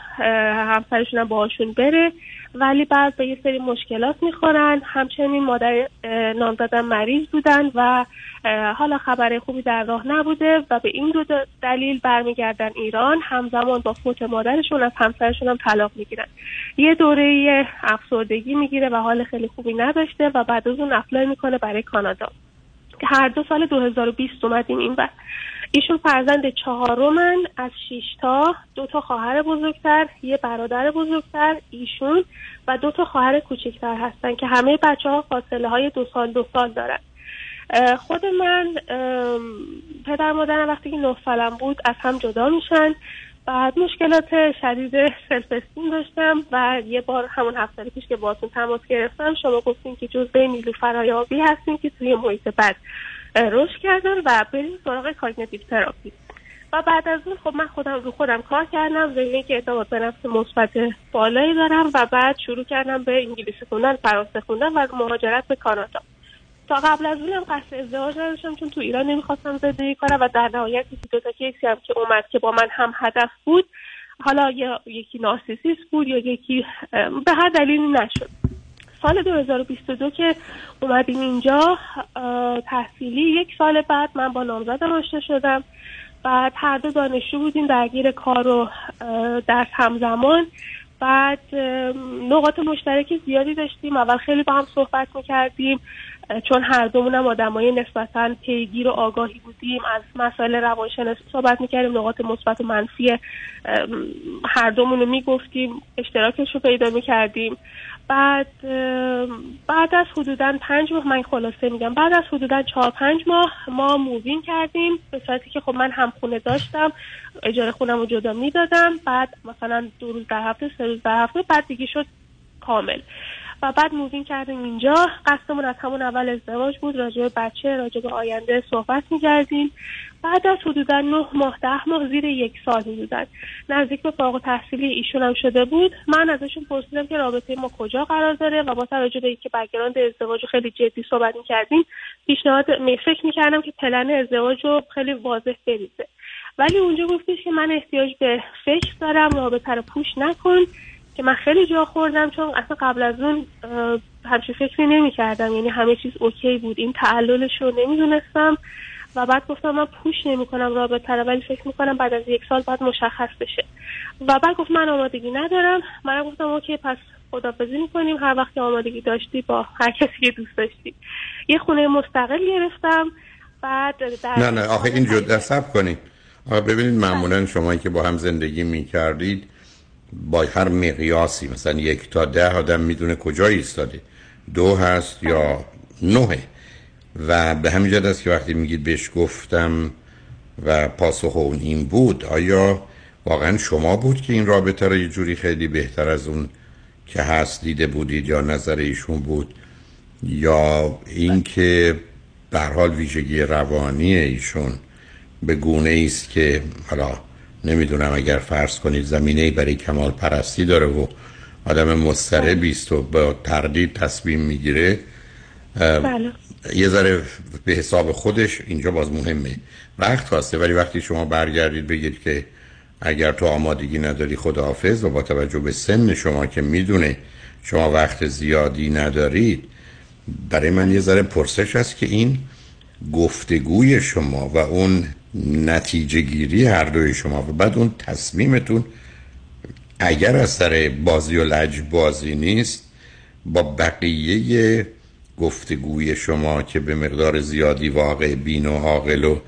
همسرشون هم باهاشون بره. ولی بعد به یه سری مشکلات می‌خورن. همچنین مادر نامزدن مریض بودن و حالا خبر خوبی در راه نبوده و به این دو دلیل برمیگردن ایران. همزمان با فوت مادرشون از همسرشون هم طلاق می‌گیرن. یه دوره افسردگی می‌گیره و حال خیلی خوبی نداشته و بعد از اون اپلای می‌کنه برای کانادا. هر دو سال 2020 اومدیم این بر ایشون فرزند چهارمن از شیشتا دو تا خواهر بزرگتر یه برادر بزرگتر ایشون و دو تا خواهر کوچکتر هستن که همه بچه ها فاصله های دو سال دو سال دارن. خود من پدر مادرم وقتی که نه سالم بود از هم جدا میشن. بعد مشکلات شدید self-esteem داشتم و یه بار همون هفته پیش که باتون تماس گرفتم شما گفتین که جزء نیلوفرای آبی هستین که توی محیط بد. رشد کردن و بریم سراغ cognitive therapy. و بعد از اون خب من خودم رو خودم کار کردم زمینه که اعتماد به نفس مثبت بالایی دارم و بعد شروع کردم به انگلیسی خوندن فرانسه خوندن و مهاجرت به کانادا. تا قبل از اونم قصد ازدواج نداشتم چون تو ایران نمی‌خواستم زندگی کنم و در نهایت یکی دو تا کیسی هم که اومد که با من هم هدف بود حالا یا یکی نارسیسیس بود یا یکی به هر دلیلی نشد. سال 2022 که اومدیم اینجا تحصیلی یک سال بعد من با نامزدم آشنا شدم. بعد هر دو دانشجو بودیم درگیر کار و درس همزمان. بعد نقاط مشترک زیادی داشتیم. اول خیلی با هم صحبت می‌کردیم چون هر دومون هم آدمای نسبتا پیگیر و آگاهی بودیم. از مسائل روانشناسی صحبت می‌کردیم نقاط مثبت و منفی هر دومون رو می‌گفتیم اشتراکش رو پیدا می‌کردیم. بعد بعد از حدودا پنج ماه من خلاصه میگم بعد از حدودا چهار پنج ماه ما مووین کردیم به صورتی که خب من هم خونه داشتم اجاره خونم رو جدا می‌دادم بعد مثلا دو روز در هفته سه روز در هفته بعد دیگه شد کامل. و بعد move in کردیم اینجا. قصدمون از همون اول ازدواج بود راجع به بچه راجع به آینده صحبت می‌کردیم. بعد از حدودا نه ماه ده ماه زیر یک سال حدودا نزدیک به فارغ تحصیلی ایشون هم شده بود. من ازشون پرسیدم که رابطه ما کجا قرار داره و با توجه به اینکه background ازدواج خیلی جدی صحبت می‌کردیم پیشنهاد فکر می‌کردم که پلن ازدواج رو خیلی واضح بریزه. ولی اونجا گفتش که من احتیاج به فکر دارم رابطه رو push نکن که من خیلی جا خوردم چون اصلا قبل از اون همچین فکری نمی کردم یعنی همه چیز OK بود. این تعللش رو نمی‌دونستم. و بعد گفتم من push نمی کنم رابطه رو ولی فکر می‌کنم بعد از یک سال باید مشخص بشه. و بعد گفت من آمادگی ندارم. من گفتم OK پس خدافظی می‌کنیم. هر وقت آمادگی داشتی با هر کسی که دوست داشتی. یه خونه مستقل گرفتم. بعد در نه نه آخه این جدا سب کنید. ببینید معمولا شما که با هم زندگی می‌کردید با هر مقیاسی مثلا یک تا ده آدم می‌دونه کجا ایستاده. دو هست یا نهه و به همین جد است که وقتی میگید بهش گفتم و پاسخ اون این بود آیا واقعا شما بود که این رابطه رو یه جوری خیلی بهتر از اون که هست دیده بودید یا نظر ایشون بود؟ یا اینکه به حال ویژگی روانی ایشون به گونه است که حالا نمی‌دونم اگر فرض کنید زمینه برای کمال پرستی داره و آدم مستربی است و با تردید تصمیم می‌گیره بله. یه ذره به حساب خودش اینجا باز مهمه. وقت خواسته ولی وقتی شما برگردید بگید که اگر تو آمادگی نداری خداحافظ و با توجه به سن شما که می‌دونه شما وقت زیادی ندارید برای من یه ذره پرسش هست که این گفتگوی شما و اون نتیجه گیری هر دوی شما و بعد اون تصمیمتون اگر از سر بازی و لج بازی نیست با بقیه گفتگوی شما که به مقدار زیادی واقع بین و عاقل و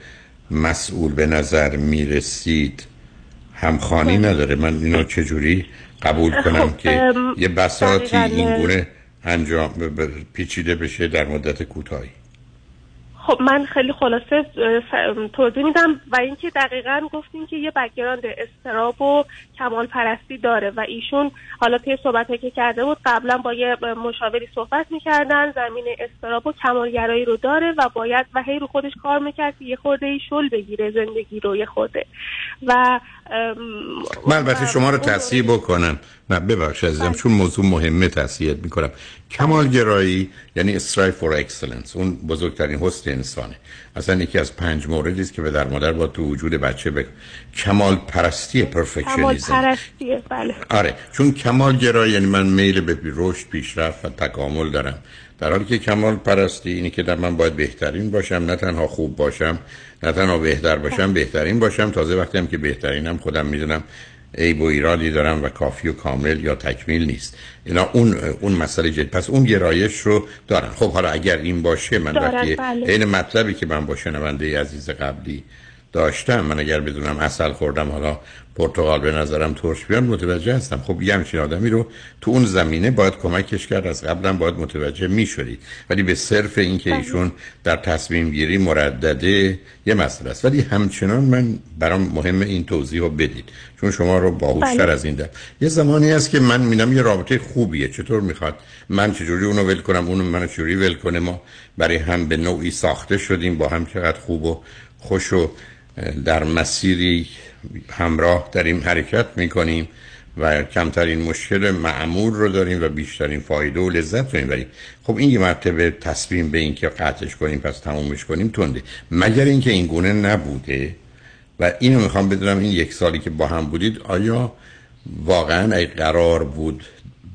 مسئول به نظر می‌رسید همخوانی نداره. من اینو چجوری قبول کنم خب، که یه بساتی. این گونه انجام پیچیده بشه در مدت کوتاهی؟ خب من خیلی خلاصه توضیح میدم و اینکه دقیقا گفتیم که یه background اضطراب و کمال پرستی داره و ایشون حالا طی صحبت که کرده بود قبلا با یه مشاوری صحبت می‌کردن زمینه اضطراب و کمالگرایی رو داره و باید و هی رو خودش کار می‌کرد یه خورده ای شل بگیره زندگی رو یه خورده. و من البته شما رو تصحیح بکنم. نه ببخش عزیزم چون موضوع مهمه تصحیحت می‌کنم. کمالگرایی یعنی strive for excellence اون بزرگترین حسن انسانه. اصلا یکی از پنج موردی است که به در مادر با تو وجود بچه به کمال پرستی کمال پرفکشنیسم پرستیه بله. آره چون کمال گرایی یعنی من میل به رشد پیشرفت و تکامل دارم. در حالی که کمال پرستی اینی که در من باید بهترین باشم نه تنها خوب باشم نه تنها بهتر باشم بهترین باشم. تازه وقتی هم که بهترینم خودم می‌دونم عیب و ایرادی دارم و کافی و کامل یا تکمیل نیست. اینا اون اون مسئله جد پس اون گرایش رو دارن خب حالا اگر این باشه من وقتی بله. این مطلبی که من با شنونده عزیز قبلی داشتم. من اگر بدونم اصل خوردم حالا پرتغال به نظرم ترش بیان متوجه هستم. خب یه همچین آدمی رو تو اون زمینه باید کمکش کرد. از قبلم باید متوجه می شدید ولی به صرف اینکه ایشون در تصمیم گیری مردده یه مسئله است. ولی همچنان من برام مهم این توضیح رو بدید. چون شما رو باهوشتر بله. از این در یه زمانی هست که من میدم یه رابطه خوبیه. چطور می‌خواد؟ من چجوری اونو ول کنم؟ اونو منو چجوری ول کنه؟ ما برای هم به نوعی ساخته شدیم با هم چقدر خوب و خوش و در مسیری همراه داریم حرکت می‌کنیم و کمترین مشکل معمول رو داریم و بیشترین فایده و لذت رو می‌بریم خب این یه مرتبه تصمیم به این که قطعش کنیم پس تمومش کنیم تنده. مگر اینکه این گونه نبوده؟ و اینو می‌خوام بدونم این یک سالی که با هم بودید آیا واقعا ای قرار بود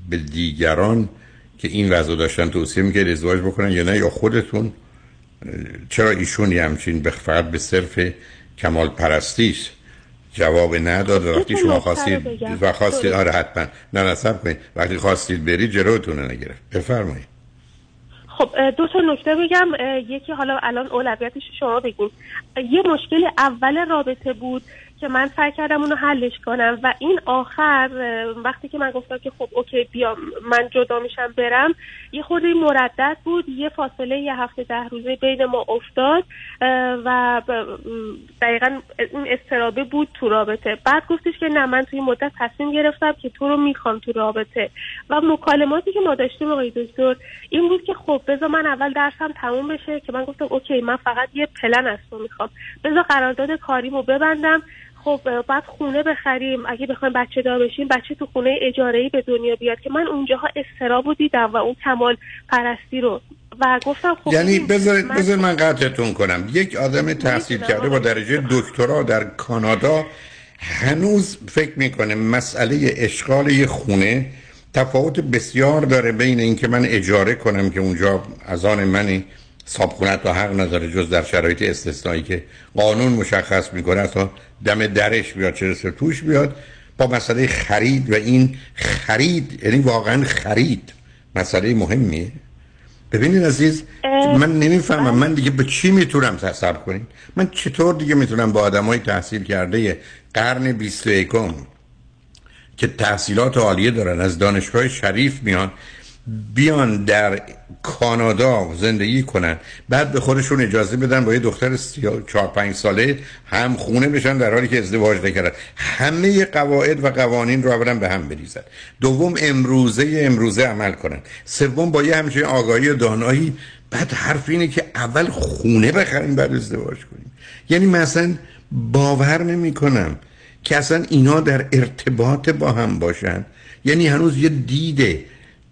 به دیگران که این وضع داشتن توصیه می‌کرد ازدواج بکنن یا نه؟ یا خودتون چرا ایشون یه همچین فقط به صرف کمال پرستیش جواب نداد و وقتی شما خواستید. و خواستید. آره حتما. نه نصب کنید. وقتی خواستید برید جلوتون نگرفت. بفرمایید. خب دو تا نکته بگم. یکی حالا الان اولویتش شما بگین. اه، یه مشکل اول رابطه بود. که من سعی کردم اونو حلش کنم و این آخر وقتی که من گفتم که خب اوکی بیام من جدا میشم برم یه خورده مردد بود یه فاصله یه هفته ده روزه بین ما افتاد و دقیقا این استرابه بود تو رابطه. بعد گفتش که نه من توی مدت تصمیم گرفتم که تو رو می‌خوام تو رابطه. و مکالماتی که ما داشتیم آقای دکتر این بود که خب بذار من اول درسم تموم بشه که من گفتم اوکی من فقط یه پلن از تو می‌خوام. بذار قرارداد کاریمو ببندم. خب بعد خونه بخریم. اگه بخوایم بچه دار بشیم بچه تو خونه اجاره ای به دنیا بیاد که من اونجاها استرابو دیدم و اون کمال پرستی رو. و گفتم خب یعنی بذارید من- بذار من قطعتون کنم. یک آدم تحصیل کرده با درجه دکترا در کانادا هنوز فکر می‌کنه مسئله اشغال یه خونه تفاوت بسیار داره بین اینکه من اجاره کنم که اونجا از آن منی صابخونه تا حق نداره جز در شرایط استثنایی که قانون مشخص می‌کنه تا دم درش بیاد چه رسه توش بیاد؟ با مسئله خرید و این خرید یعنی واقعا خرید مسئله مهمیه. ببینید عزیز من نمی‌فهمم من دیگه به چی می‌تونم تصور کنیم؟ من چطور دیگه می‌تونم با آدمای تحصیل کرده قرن 21 که تحصیلات عالیه دارن از دانشگاه شریف میان بیان در کانادا زندگی کنن. بعد به خودشون اجازه بدن با یه دختر چهار پنج ساله هم خونه بشن در حالی که ازدواج نکردن. همه قواعد و قوانین رو اولا به هم بریزن. دوم امروزه امروزه عمل کنن. سوم با یه همچین آگاهی و دانایی. بعد حرف اینه که اول خونه بخریم بعد ازدواج کنیم. یعنی مثلا باور نمی کنم که اصلا اینا در ارتباط با هم باشن. یعنی هنوز یه دیده.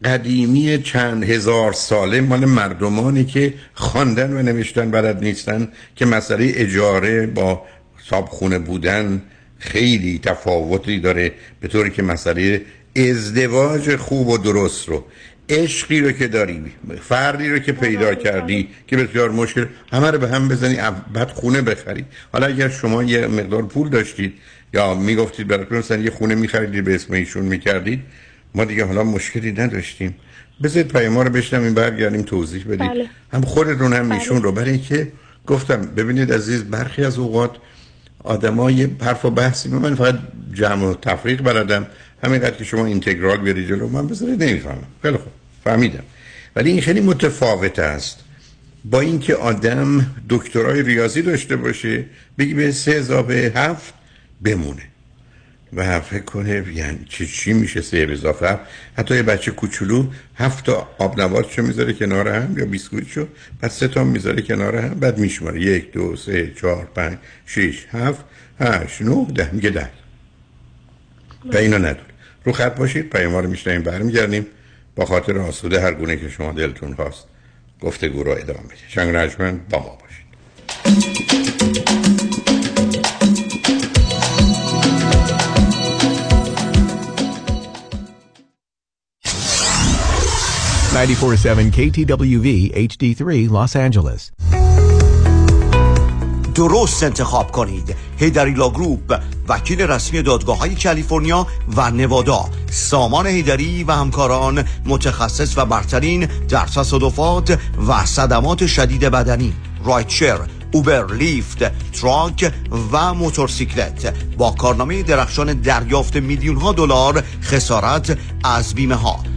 قدیمی چند هزار ساله مال مردمانی که خواندن و نوشتن بلد نیستن که مسئله اجاره با صابخونه بودن خیلی تفاوتی داره به طوری که مسئله ازدواج خوب و درست رو عشقی رو که داری فردی رو که پیدا کردی که بسیار مشکل همه رو به هم بزنی بعد خونه بخری. حالا اگر شما یه مقدار پول داشتید یا می‌گفتید براتون مثلا یه خونه میخریدید به اسم ایشون می‌کردید ما دیگه حالا مشکلی نداشتیم. بذارید پای ما رو بشنم برگردیم توضیح بدید بله. هم خودتون هم بله. ایشون رو. برای که گفتم ببینید عزیز برخی از اوقات آدمای حرف و بحثی من فقط جمع و تفریق بلدم همینقدر که شما اینتگرال بیاری جلو من بذارید نمی‌فهمم. خیلی خوب. فهمیدم. ولی این خیلی متفاوت است. با اینکه آدم دکترای ریاضی داشته باشه بگی به سه اضافه هفت بمونه. و فکر کنه یعنی چی چی میشه سه اضافه هفت حتی یه بچه کوچولو هفت تا آب نباتشو می‌ذاره کنار هم یا بیسکویتشو بعد سه تا می‌ذاره کنار هم بعد میشماره. یک دو سه چهار پنج شیش هفت هشت نه ده. میگه ده. و اینو نداره. رو خط باشید پیام ما رو میشنیم برمیگردیم. با خاطر آسوده هر گونه که شما دلتون خواست گفتگو رو ادامه بدید. شنگ رجمن با ما 947 KTWV HD3 Los Angeles. درست انتخاب کنید. حیدری Law Group وکیل رسمی دادگاه های کالیفرنیا و نوادا. سامان حیدری و همکاران متخصص و برترین در تصادفات و صدمات شدید بدنی. rideshare Uber Lyft truck و موتورسیکلت. با کارنامه درخشان دریافت میلیون ها دلار خسارت از بیمه ها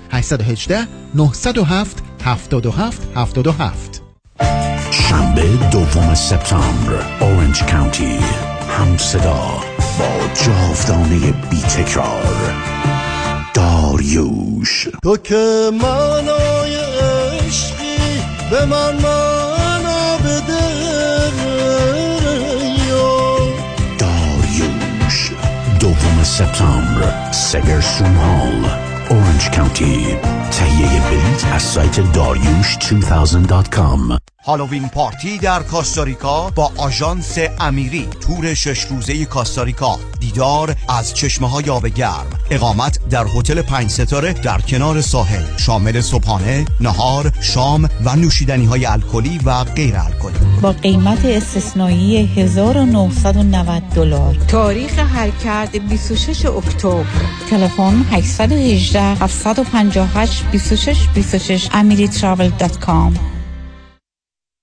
818 907 77 77 شنبه دوم سپتامبر اورنج کانتی هم صدا با جاودانه بی تکرار داریوش. تو که معنای عشقی به من معنا بده داریوش دوم سپتامبر سگرسون هال اورنج کانتی تهیه بلیت از سایت داریوش 2000.com هالووین پارتی در کاستاریکا با آژانس امیری تور شش روزه کاستاریکا. دیدار از چشمه های آب گرم. اقامت در هتل پنج ستاره در کنار ساحل. شامل صبحانه نهار شام و نوشیدنی های الکلی و غیر الکلی. با قیمت استثنایی 1990 دلار. تاریخ حرکت 26 اکتبر. تلفن 818 758 26 26 amiritravel.com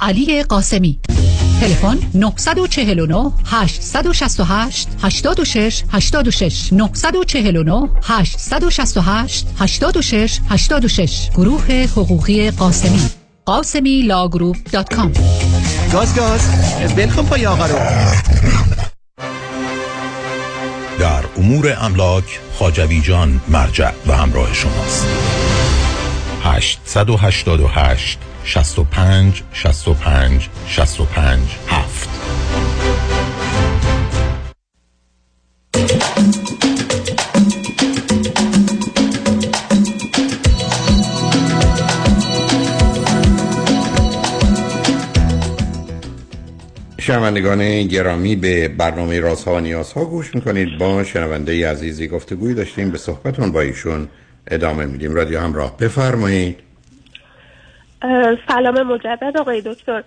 علی قاسمی. تلفن 949 868 86 86 949 868 86 86 گروه حقوقی قاسمی. قاسمی Law Group dot com. گاز گاز. ول کن پای آقا رو. در امور املاک خاجوی جان مرجع و همراه شماست. 888 65 65 65 7 شنوندگان گرامی به برنامه رازها و نیازها گوش می‌کنید. با شنونده عزیزی گفتگوی داشتیم. به صحبتون با ایشون ادامه میدیم. رادیو همراه بفرمایید. سلام مجدد آقای دکتر.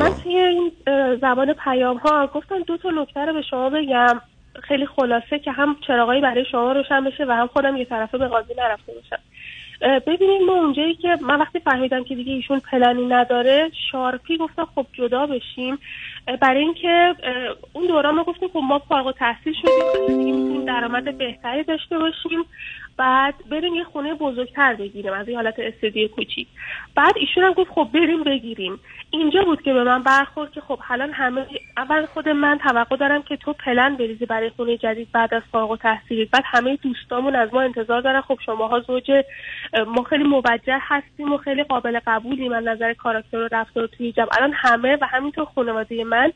من توی این زبان پیام ها گفتم دو تا نکته رو به شما بگم. خیلی خلاصه که هم چراغایی برای شما روشن بشه و هم خودم یه طرفه به قاضی نرفته باشم. ببینید ما اونجایی که من وقتی فهمیدم که دیگه ایشون پلنی نداره شارپی گفتم خب جدا بشیم. برای اینکه اون دوران ما گفتیم خب ما فارغ التحصیل شدیم می‌تونیم درآمد بهتری داشته باشیم. بعد بریم یه خونه بزرگتر بگیریم از این حالت استدیو کوچیک. بعد ایشون هم گفت خب بریم بگیریم. اینجا بود که به من برخورد که خب حالا همه اول خود من توقع دارم که تو پلن بریزی برای خونه جدید بعد از فارغ التحصیلی بعد همه دوستامون از ما انتظار دارن. خب شماها زوج ما خیلی موجه هستیم و خیلی قابل قبولی من نظر کاراکتر و رفتار توی جمع. الان همه و همینطور خانواده من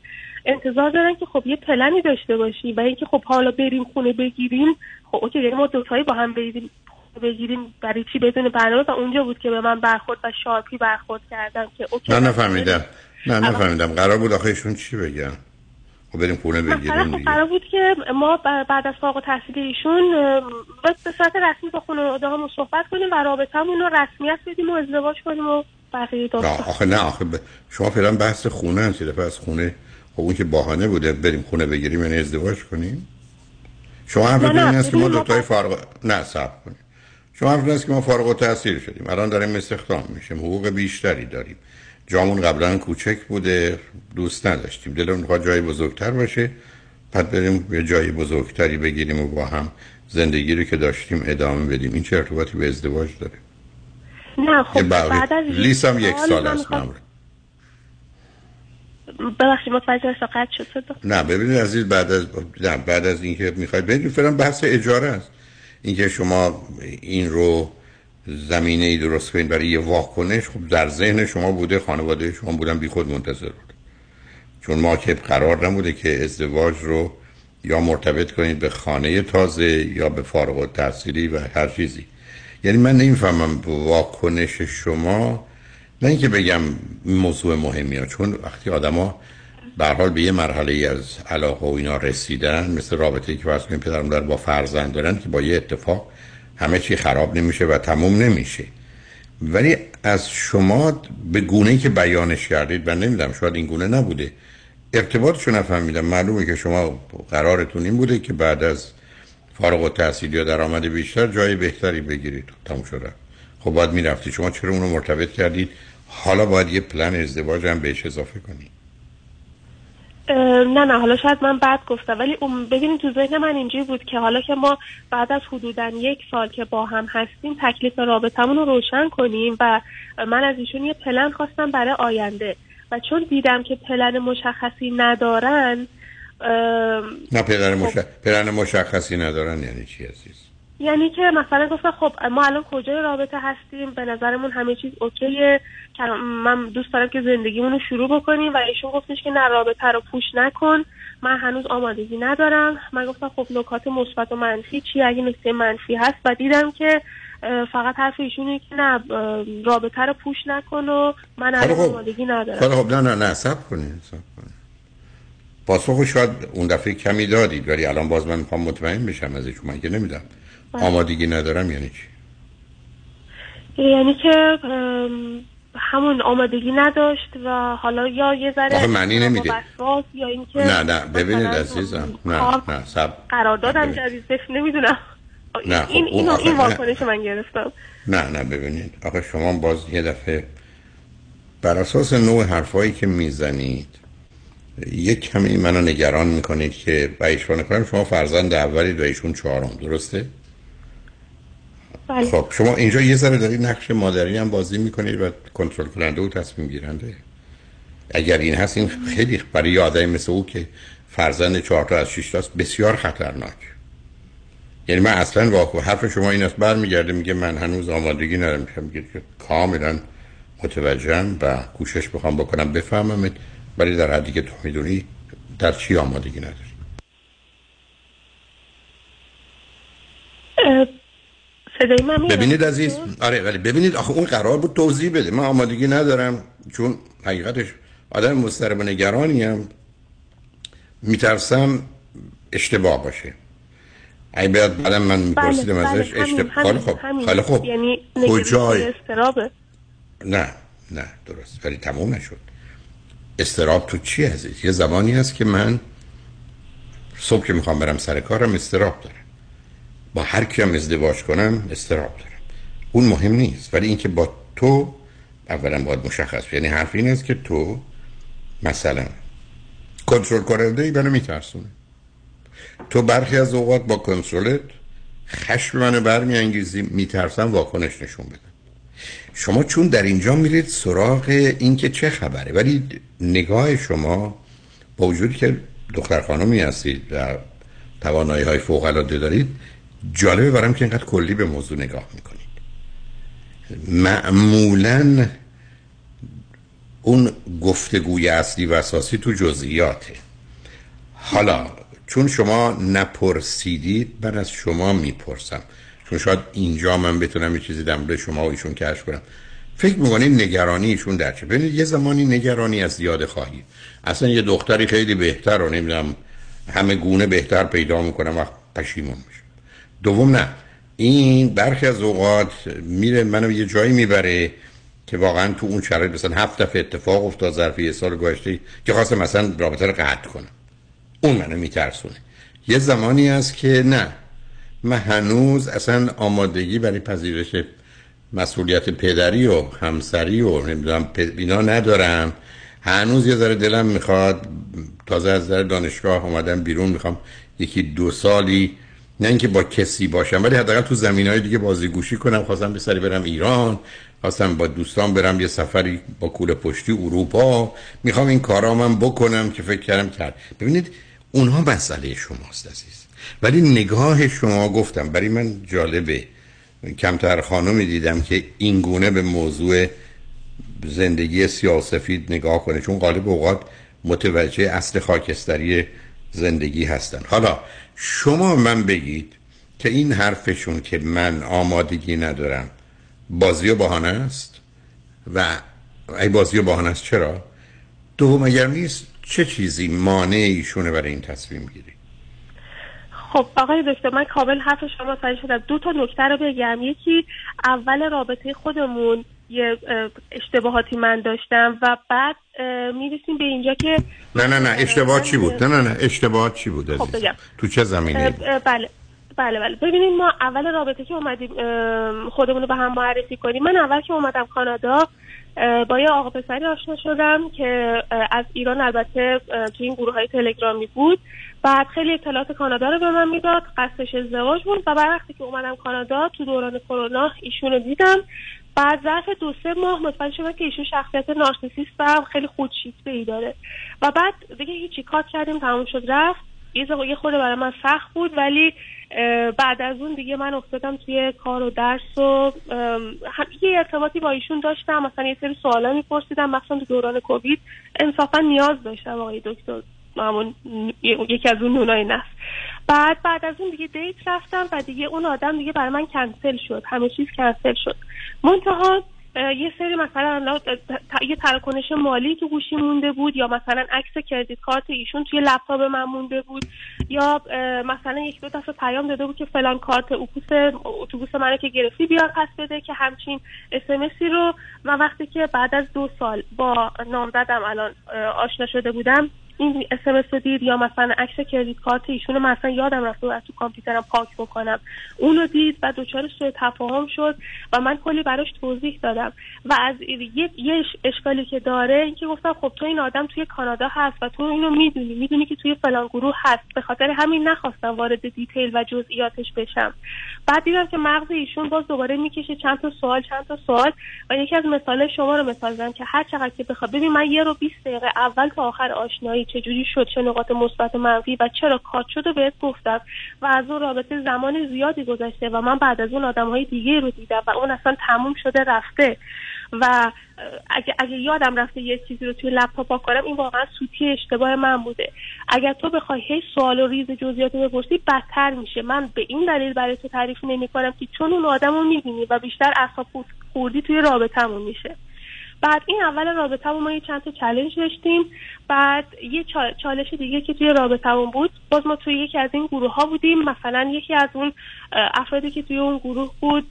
انتظار دارن که خب یه پلنی داشته باشی و اینکه خب حالا بریم خونه بگیریم خب OK یعنی ما دوتایی با هم بریم بگیریم برای چی بدون برنامه؟ و اونجا بود که به من برخورد و sharp ی برخورد کردم که OK نه نفهمیدم. نه نفهمیدم. قرار بود آخه ایشون چی بگم خب بریم خونه بگیریم خب قرار بود که ما بعد از فارغ التحصیلی ایشون به صورت رسمی با خانواده‌هامون صحبت کنیم و رابطه‌مون رو رسمیت بدیم و ازدواج کنیم و بقیه آخه نه آخه ب... شما فعلا بحث خونه هم از خونه خب اون که بهانه بوده بریم خونه بگیریم یعنی ازدواج کنیم. شما هم این است که ما دو تای فارغ نه صبر کنیم. شما هم است که ما فارغ التحصیل شدیم. الان داریم استخدام میشیم. حقوق بیشتری داریم. جامون قبلا کوچک بوده دوست نداشتیم. دلمون می‌خواد جای بزرگتر باشه. بعد بریم یه جای بزرگتری بگیریم و با هم زندگی رو که داشتیم ادامه بدیم. این چه ارتباطی به ازدواج داره؟ نه خب بعد از لیسم یک سال است ببخشید متوجه قطع شد نه ببینید عزیز بعد از نه بعد از اینکه می‌خواید برید فعلا بحث اجاره است. اینکه شما این رو زمینه ای درست کنید برای یه واکنش خب در ذهن شما بوده خانواده شما بودن بی خود منتظر بود چون ما که قرار نبوده که ازدواج رو یا مرتبط کنید به خانه تازه یا به فارغ التحصیلی و هر چیزی. یعنی من نمی‌فهمم واکنش شما نه اینکه بگم موضوع مهمی ها چون وقتی آدما به حال به یه مرحله از علاقه و اینا رسیدن مثل رابطه ای که فرض کنید پدر مادر با فرزند دارن که با یه اتفاق همه چی خراب نمیشه و تموم نمیشه. ولی از شما به گونه که بیانش کردید و نمیدم شاید این گونه نبوده. ارتباطشو نفهمیدم. معلومه که شما قرارتون این بوده که بعد از فارغ التحصیل یا درآمد بیشتر جای بهتری بگیرید. تموم شده. خب باید می‌رفتی. شما چرا اونو مرتبط کردید؟ حالا باید یه پلن ازدواج هم بهش اضافه کنید نه نه حالا شاید من بعد گفتم. ولی ببینید تو ذهن من اینجوری بود که حالا که ما بعد از حدودا یک سال که با هم هستیم تکلیف رابطمون رو روشن کنیم و من از ایشون یه پلن خواستم برای آینده. و چون دیدم که پلن مشخصی ندارن نه پلن, مش... پلن مشخصی ندارن یعنی چی عزیز؟ یعنی که مثلا گفتم خب ما الان کجای رابطه هستیم؟ به نظرمون همه چیز اوکیه. من دوست دارم که زندگیمون رو شروع بکنیم و ایشون گفتش که نه رابطه رو پوش نکن. من هنوز آمادگی ندارم. من گفتم خب نکات مثبت و منفی چی اگه نکته منفی هست و دیدم که فقط حرف ایشونه که نه رابطه رو پوش نکن و من الان خب. آمادگی ندارم. خب نه نه نه سب کنید پاسخ شاید اون دفعه کمی دادید ولی الان باز من می‌خوام مطمئن بشم ازش من که نمیدم. آمادگی ندارم یعنی چی؟ یعنی که همون آمادگی نداشت و حالا یا یه ذره آخه معنی نمیده. یا اینکه نه نه ببینید عزیزم. نه نه سب قرار دادم جدید نمی‌دونم. نه، خب، این این این. واکنش من گرفتم. نه نه ببینید. آخه شما باز یه دفعه بر اساس نوع حرفایی که می‌زنید یک کمی منو نگران می‌کنید که به ایشون کنم شما فرزند اولید و ایشون چهارم درسته؟ بله. خب شما اینجا یه ذره دارید نقش مادری هم بازی می‌کنید و کنترل کننده و تصمیم گیرنده. اگر این هست این خیلی برای یه آدمی مثل او که فرزند چهار تا از شش تاست بسیار خطرناک. یعنی من اصلا واقع حرف شما این است برمیگرده میگه من هنوز آمادگی ندارم میشم میگه که کاملا متوجهم و کوشش بخوام بکنم بفهمم ولی در حدی که تو می‌دونی در چی آمادگی نداری؟ صدای من میاد؟ ببینید عزیز. آره ولی ببینید آخه اون قرار بود توضیح بده. من آمادگی ندارم چون حقیقتش آدم مضطرب و نگرانی هم. میترسم اشتباه باشه. ای بیاد بعدم من میپرسیدم بله، ازش بله، اشتباه. خب. خیلی خب یعنی کجای؟ نه نه درست. ولی تموم نشد. استراب تو چی عزیز؟ یه زمانی هست که من صبح که می‌خوام برم سر کارم استراب دارم. با هر کیم ازدواج کنم استراب دارم. اون مهم نیست ولی اینکه با تو اولا باید مشخص. یعنی حرف این است که تو مثلا کنترل کننده ای منو میترسونه. تو برخی از اوقات با کنترلت خشم منو برمیانگیزی میترسم واکنش نشون بدم. شما چون در اینجا میرید سراغ اینکه چه خبره ولی نگاه شما با وجودی که دختر خانمی هستید و توانایی های فوق العاده دارید جالبه برام که اینقدر کلی به موضوع نگاه می‌کنید. معمولا اون گفتگوی اصلی و اساسی تو جزئیاته. حالا چون شما نپرسیدید من از شما می‌پرسم. چون شاید اینجا من بتونم یه چیزی در شما و ایشون کشف کنم. فکر می‌کنید نگرانی ایشون در چه؟ ببینید یه زمانی نگرانی از زیاده خواهی. اصلا یه دختری خیلی بهتر رو نمی‌دونم همه گونه بهتر پیدا می‌کنم و پشیمون میشه. دوم نه. این برخی از اوقات میره منو یه جایی می‌بره که واقعا تو اون شرایط مثلا هفت دفعه اتفاق افتاد ظرف یه سال گذشته که خواستم مثلا رابطه رو قطع کنم. اون منو میترسونه. یه زمانی هست که نه. من هنوز اصلا آمادگی برای پذیرش مسئولیت پدری و همسری و نمی‌دونم اینا ندارم. هنوز یه ذره دلم می‌خواد تازه از در دانشگاه اومدم بیرون می‌خوام یکی دو سالی نه اینکه با کسی باشم ولی حداقل تو زمین های دیگه بازیگوشی کنم خواستم به سری برم ایران خواستم با دوستان برم یه سفری با کوله پشتی اروپا. می‌خوام این کارا من بکنم که فکر کردم کرد ببینید اونها مسئله شماست عزیز. ولی نگاه شما گفتم برای من جالبه. کمتر خانمی دیدم که این گونه به موضوع زندگی سیاسفید نگاه کنه چون غالب اوقات متوجه اصل خاکستری زندگی هستن. حالا شما من بگید که این حرفشون که من آمادگی ندارم بازی و بهانه است؟ و ای بازی و بهانه است چرا؟ دوم اگر نیست چه چیزی مانع ایشونه برای این تصمیم گیری؟ خب آقای دکتر من کامل حرف شما متوجه شدم دو تا نکته رو بگم. یکی اول رابطه خودمون. یه اه، اشتباهاتی من داشتم و بعد می‌رسیم به اینجا که نه نه نه اشتباه چی بود؟ نه نه نه اشتباه چی بود خب بگم. تو چه زمینه بله بله بله. ببینید ما اول رابطه که اومدیم خودمون رو به هم معرفی کنیم. من اول که اومدم کانادا با یه آقا پسری آشنا شدم که از ایران البته تو این گروه های تلگرامی بود. بعد خیلی اطلاعات کانادا رو به من می‌داد قصدش ازدواج بود و بعد وقتی که اومدم کانادا تو دوران کرونا ایشون رو دیدم. بعد ظرف دو سه ماه متوجه شدم که ایشون شخصیت نارسیسیست و خیلی خودشیفته ای داره. و بعد دیگه هیچی کات کردیم تموم شد رفت. یه خورده برای من سخت بود ولی بعد از اون دیگه من افتادم توی کار و درس و یه ارتباطی با ایشون داشتم. مثلا یه سری سوالا میپرسیدم مثلا تو دوران کووید. انصافا نیاز داشتم آقای دکتر همون یکی از اون نونای نفس بعد بعد از اون دیگه date رفتم و دیگه اون آدم دیگه برای من کنسل شد. همه چیز کنسل شد. منتها یه سری مثلا یه تراکنش مالی تو گوشی مونده بود یا مثلا عکس credit card ایشون توی لپتاپ من مونده بود یا مثلا یک دو دفعه پیام داده بود که فلان کارت اتوبوس اتوبوس منو که گرفتی بیار پس بده که همچین اسمسی رو. من وقتی که بعد از دو سال با نامزدم الان آشنا شده بودم این اسمس رو دید یا مثلا عکس کردیت کارت ایشون رو مثلا یادم بود از تو کامپیوترم پاک بکنم. اونو دید و دچار سوء تفاهم شد و من کلی براش توضیح دادم. و از یه, یه اش- اشکالی که داره اینکه گفتم خب تو این آدم توی کانادا هست و تو اینو می‌دونی می‌دونی که توی فلان گروه هست. به خاطر همین نخواستم وارد دیتیل و جزئیاتش بشم. بعد دیدم که مغز ایشون باز دوباره می‌کشه چند تا سوال چند تا سوال. و یکی از مثال شما رو مثال زدم که هر چقدر که بخواد ببین من یه رو 20 دقیقه اول تا آخر آشنایی چجوری شد چه نقاط مثبت و منفی و چرا کات شد و بهت گفتم. و از اون رابطه زمان زیادی گذشته و من بعد از اون آدم های دیگه رو دیدم و اون اصلا تموم شده رفته. و اگه, اگه یادم رفته یه چیزی رو توی لپتاپ کنم این واقعا سوتی اشتباه من بوده. اگر تو بخوای هی سوال و ریز جزئیات رو بپرسی بدتر میشه. من به این دلیل برای تو تعریف نمی کنم که چون اون آدم رو می‌بینی و بیشتر اعصاب خوردی توی رابطمون میشه. بعد این اول رابطه ما یه چند تا چالش داشتیم. بعد یه چا- چالش دیگه که توی رابطمون بود باز ما توی یکی از این گروه ها بودیم. مثلا یکی از اون افرادی که توی اون گروه بود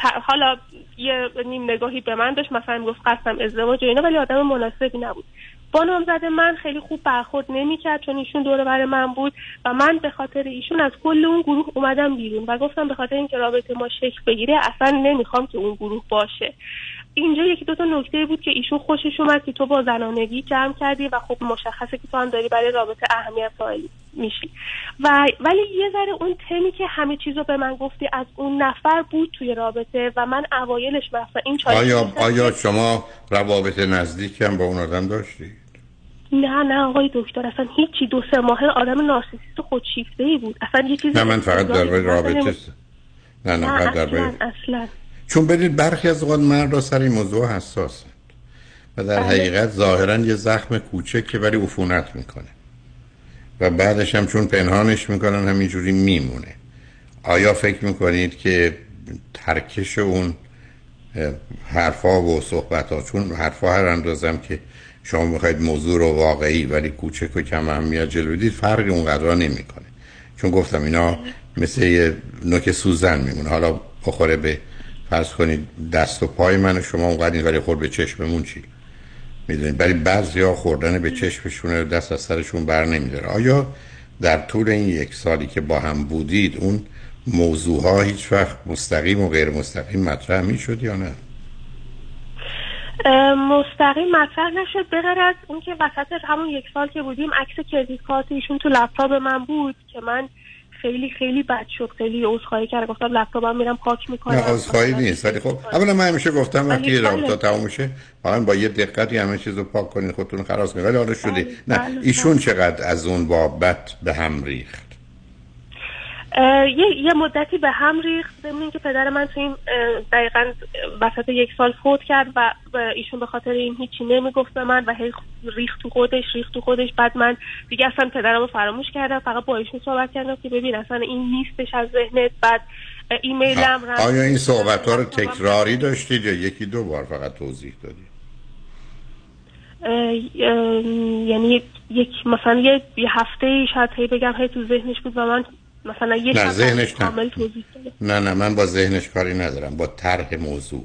حالا یه نیم نگاهی به من داشت مثلا گفت قسم ازدواج و اینا ولی آدم مناسبی نبود. با نامزد من خیلی خوب برخورد نمی‌کرد چون ایشون دور بر من بود و من به خاطر ایشون از کل اون گروه اومدم بیرون و گفتم به خاطر اینکه رابطه ما شکل بگیره اصلا نمی‌خوام که اون گروه باشه. اینجا یکی دو تا نکته بود که ایشون خوشش اومد که تو با زنانگی جمع کردی و خب مشخصه که تو هم داری برای رابطه اهمیت قائل میشی و ولی یه ذره اون تمی که همه چیز رو به من گفتی از اون نفر بود توی رابطه و من اوایلش مثلا این چالش آیا آیا که- شما روابط نزدیکی هم با اون آدم داشتی؟ نه نه آقای دکتر اصلا هیچی دو سه ماه آدم نارسیسیست خودشیفته ای بود اصلا یه چیزی نه من فقط مثلا رابطه. نه نه نه فقط اصلا اصلا چون بدید برخی از اوقات مرد را سر این موضوع حساسند و در بله. حقیقت ظاهرا یه زخم کوچکه ولی عفونت می‌کنه و بعدش هم چون پنهانش می‌کنن همینجوری میمونه. آیا فکر می‌کنید که ترکش اون حرفا و صحبت ها چون حرفا هر اندازم که شما می‌خواید موضوع رو واقعی ولی کوچک و کم اهمیت جلو بدید فرقی اونقدر نمی‌کنه. چون گفتم اینا مثل یه نوک سوزن میمونه. حالا بخوره به فرض کنید دست و پای من و شما اونقدر نیست ولی خورد به چشممون چی؟ می‌دونید ولی بعضی ها خوردن به چشمشون دست از سرشون بر نمیداره آیا در طول این یک سالی که با هم بودید اون موضوع ها هیچ وقت مستقیم و غیر مستقیم مطرح می‌شد یا نه؟ مستقیم مطرح نشد. به غیر از اون که وسط همون یک سال که بودیم عکس کردیت کارت ایشون تو لپتاپ من بود که من خیلی خیلی بد شد. خیلی عذرخواهی کردم گفتم لپتاپم میرم پاک می‌کنم. نه عذرخواهی نیست. ولی خب اولا من همیشه گفتم وقتی بله. رابطه تموم میشه واقعا با یه دقتی همه چیز رو پاک کنین خودتون خلاص کنین ولی حالا شده نه بله، ایشون چقدر از اون بابت به هم ریخت؟ یه, یه مدتی به هم ریخت. ضمن اینکه پدر من تو این دقیقا وسط یک سال فوت کرد و ایشون به خاطر این هیچی نمی‌گفت به من و هی ریخت تو خودش ریخت تو خودش. بعد من دیگه اصلا پدرم رو فراموش کردم. فقط با ایشون صحبت کردم که ببین اصلا این نیستش از ذهنت. بعد ایمیلم رفت آیا این صحبت ها رو تکراری داشتید یا یکی دو بار فقط توضیح دادید اه، اه، یعنی یک مثلا یه, یه هفته شاید هی بگم هی تو ذهنش بود و من مثلا یه نه، ذهنش نه. کامل توضیح نه نه من با ذهنش کاری ندارم با طرح موضوع.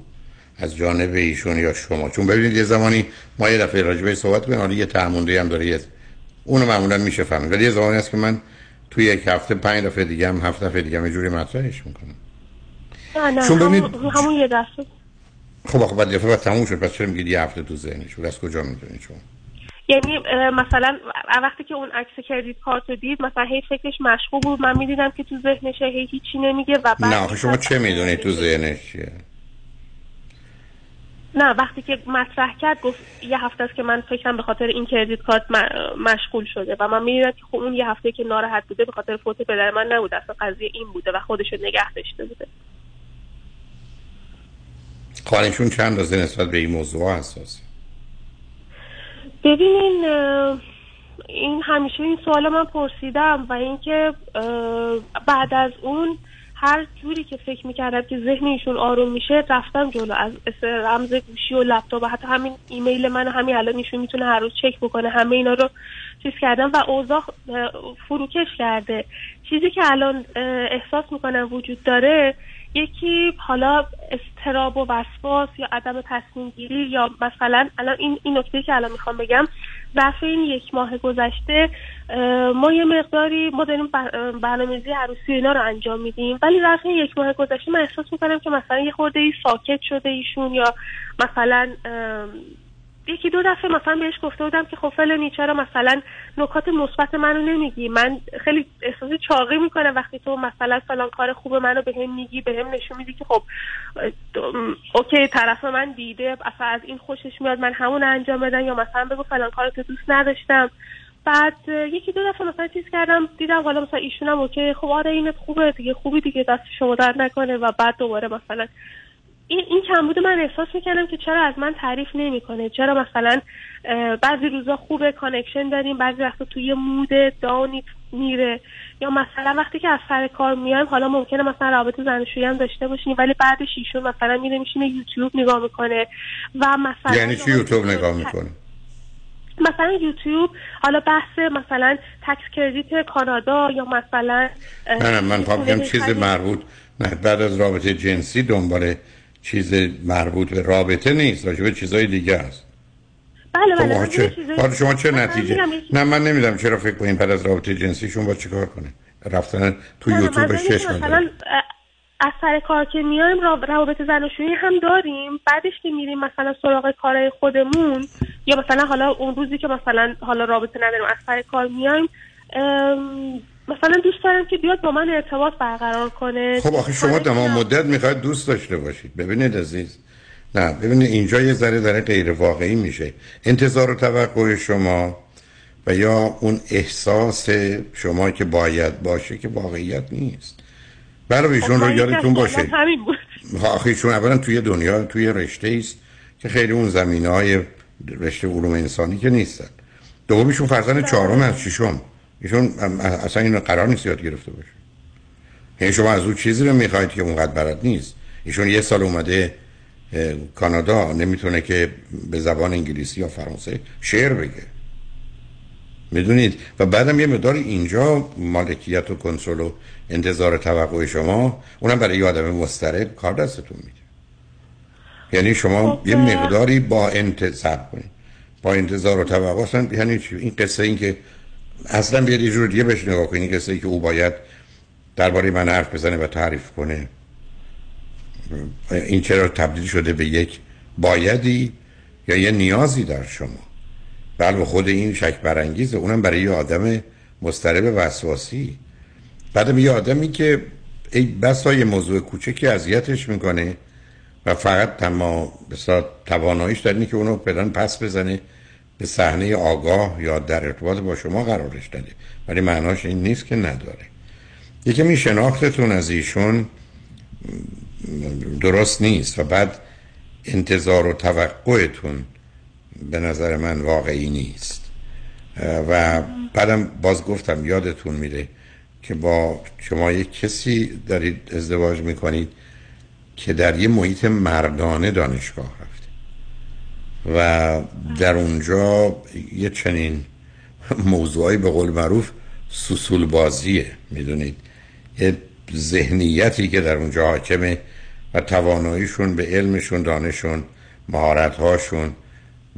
از جانب ایشون یا شما. چون ببینید یه زمانی ما یه دفعه راجبه صحبت کنیم حالا یه تعمونده هم داره یه اونو معمولا میشه فهمید. ولی یه زمانی هست که من توی یک هفته پنج دفعه دیگه هم هفت دفعه دیگه هم یه جوری مطرحش می‌کنم. نه نه چون همون, یه دفعه. خب آخه بعد دفعه بعد تموم شد پس چرا میگید یه هفته تو ذهنش؟ بود از کجا می‌دونید شما؟ یعنی مثلا وقتی که اون عکس کردیت کارت رو دید مثلا هی فکرش مشغول بود. من می‌دیدم که تو ذهنشه هی هیچی نمیگه و بعد نه شما چه می‌دونید تو ذهنش چیه نه وقتی که مطرح کرد گفت یه هفته است که من فکرم به خاطر این کردیت کارت مشغول شده و من می‌دونم که خب اون یه هفته که ناراحت بوده به خاطر فوت پدر من نبوده. اصلا قضیه این بوده و خودشو نگه داشته بوده. خانشون چند اندازه نسبت به این موضوع حساس ببینین این همیشه این سوال من پرسیدم و اینکه بعد از اون هر جوری که فکر می‌کردم که ذهن ایشون آروم میشه رفتم جلو. از رمز گوشی و لپتاپ حتی همین ایمیل من همین الان ایشون می‌تونه هر روز چک بکنه همه اینا رو چیز کردم و اوضاع فروکش کرده. چیزی که الان احساس می‌کنم وجود داره یکی حالا استراب و وسواس یا عدم تصمیم گیری یا مثلا الان این این نکته که الان می‌خوام بگم ظرف این یک ماه گذشته ما یه مقداری ما داریم بر- برنامه‌ریزی عروسی اینا رو انجام میدیم ولی ظرف یک ماه گذشته من احساس می‌کنم که مثلا یه خورده ای ساکت شده ایشون یا مثلا یکی دو دفعه مثلا بهش گفته بودم که خب فلانی چرا مثلا نکات مثبت منو نمیگی؟ من خیلی احساس چاقی می‌کنم وقتی تو مثلا فلان کار خوب منو بهم میگی بهم نشون میدی که خب اوکی طرف من دیده اصلا از این خوشش میاد من همون انجام بدم یا مثلا بگو فلان کارو تو دوست نداشتم. بعد یکی دو دفعه مثلا چیز کردم دیدم حالا مثلا ایشونم OK خب آره اینت خوبه دیگه خوبی دیگه دست شما درد نکنه. و بعد دوباره مثلا این این کمبود من احساس می‌کردم که چرا از من تعریف نمی‌کنه. چرا مثلا بعضی روزا خوبه connection داریم بعضی وقتا توی mood down ی میره. یا مثلا وقتی که از سر کار میایم حالا ممکنه مثلا رابطه زناشویی هم داشته باشیم ولی بعدش ایشون مثلا میره میشینه یوتیوب نگاه می‌کنه. و مثلا یعنی چی یوتیوب نگاه می‌کنه؟ مثلا یوتیوب حالا بحث مثلا تکس کردیت کانادا یا مثلا نه نه من خونه چیز. مربوط نه. بعد از رابطه جنسی دنبال چیز مربوط به رابطه نیست راجع به چیزای دیگه است. بله خب بله من چه حالا شما چه نتیجه نه من نمی‌دونم چرا فکر کنین بعد از رابطه جنسیشون با چیکار کنه رفتن تو یوتیوب ماه مثلا از سر کار که میایم را- روابط زناشویی هم داریم. بعدش که میریم مثلا سراغ کارهای خودمون یا مثلا حالا اون روزی که مثلا حالا رابطه نداریم از سر کار میایم مثلا دوست دارم که بیاد با من ارتباط برقرار کنه. خب آخه شما تمام مدت می‌خواید دوست داشته باشید. ببینید عزیز. نه ببینید اینجا یه ذره داره غیر واقعی میشه. انتظار و توقع شما و یا اون احساس شما که باید باشه که واقعیت نیست. برای خب، ایشون من رو یادتون باشه. آخه ایشون اولا توی دنیا توی رشته است که خیلی اون زمینه های رشته علوم انسانی که نیستن. دومیشون فرزند چهارم از ششم. ایشون اصلا اینو قرار نیست یاد گرفته باشه. یعنی شما از او چیزی رو می‌خواید که اونقدر بلد نیست. ایشون یه سال اومده کانادا نمی‌تونه که به زبان انگلیسی یا فرانسه شعر بگه. می‌دونید؟ و بعدم یه مقدار اینجا مالکیت و کنترل و انتظار توقع شما اونم برای یه آدم مضطرب کار دستتون میده. یعنی شما خب، یه. مقداری با انتظار کنید با انتظار و توقع یعنی چی؟ این قصه این که اصلا بیاد یه جور دیگه بهش نگاه قصه ای که او باید درباره من حرف بزنه و تعریف کنه. این چرا تبدیل شده به یک بایدی یا یه نیازی در شما؟ بله خود این شک برانگیزه. اونم برای یه آدم مضطرب وسواسی. بعدم یه آدمی که ای بسا یه موضوع کوچکی اذیتش می‌کنه و فقط تما بسا تواناییش در اینه که اونو پدن پس بزنه. به صحنه آگاه یا در ارتباط با شما قرارش داده. ولی معناش این نیست که نداره. یکی می شناختتون از ایشون درست نیست و بعد انتظار و توقعتون به نظر من واقعی نیست. و بعدم باز گفتم یادتون میره که با شما یک کسی دارید ازدواج می‌کنید که در یه محیط مردانه دانشگاه و در اونجا یه چنین موضوعی به قول معروف سوسول بازیه می‌دونید؟ یه ذهنیتی که در اونجا حاکمه و تواناییشون به علمشون دانشون مهارتهاشون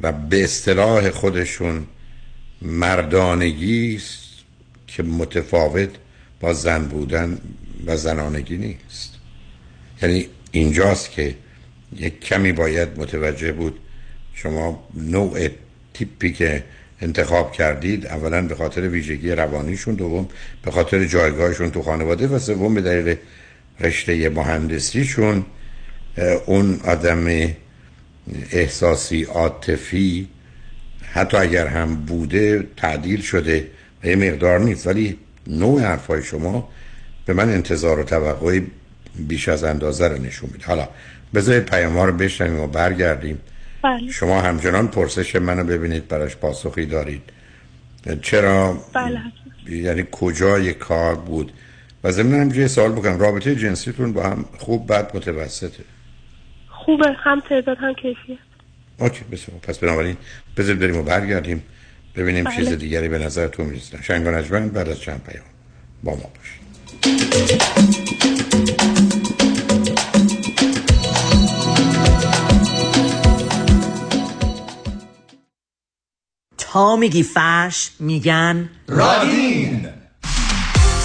و به اصطلاح خودشون مردانگی است که متفاوت با زن بودن و زنانگی نیست. یعنی اینجاست که یک کمی باید متوجه بود شما نوع تیپی که انتخاب کردید اولا به خاطر ویژگی روانیشون دوم به خاطر جایگاهشون تو خانواده و سوم به دلیل رشته مهندسیشون. اون آدم احساسی عاطفی حتی اگر هم بوده تعدیل شده یه مقدار نیست ولی نوع حرفای شما به من انتظار و توقعی بیش از اندازه رو نشون میده. حالا بذارید پیام ها رو بشنویم و برگردیم. بله. شما همچنان پرسش منو ببینید براش پاسخی دارید. چرا؟ بله. یعنی کجای کار بود؟ و ضمن هم یه سوال بکنم. رابطه جنسیتون با هم خوب بد متوسطه؟ خوبه. هم تعداد هم کیفیت. اوکی بسیار. پس بنابراین بذارید بریم و برگردیم. ببینیم بله. چیز دیگری به نظرتون می‌رسه. شنگ و بعد از چند پیام با ما باشید. تا میگی فرش میگن رادین.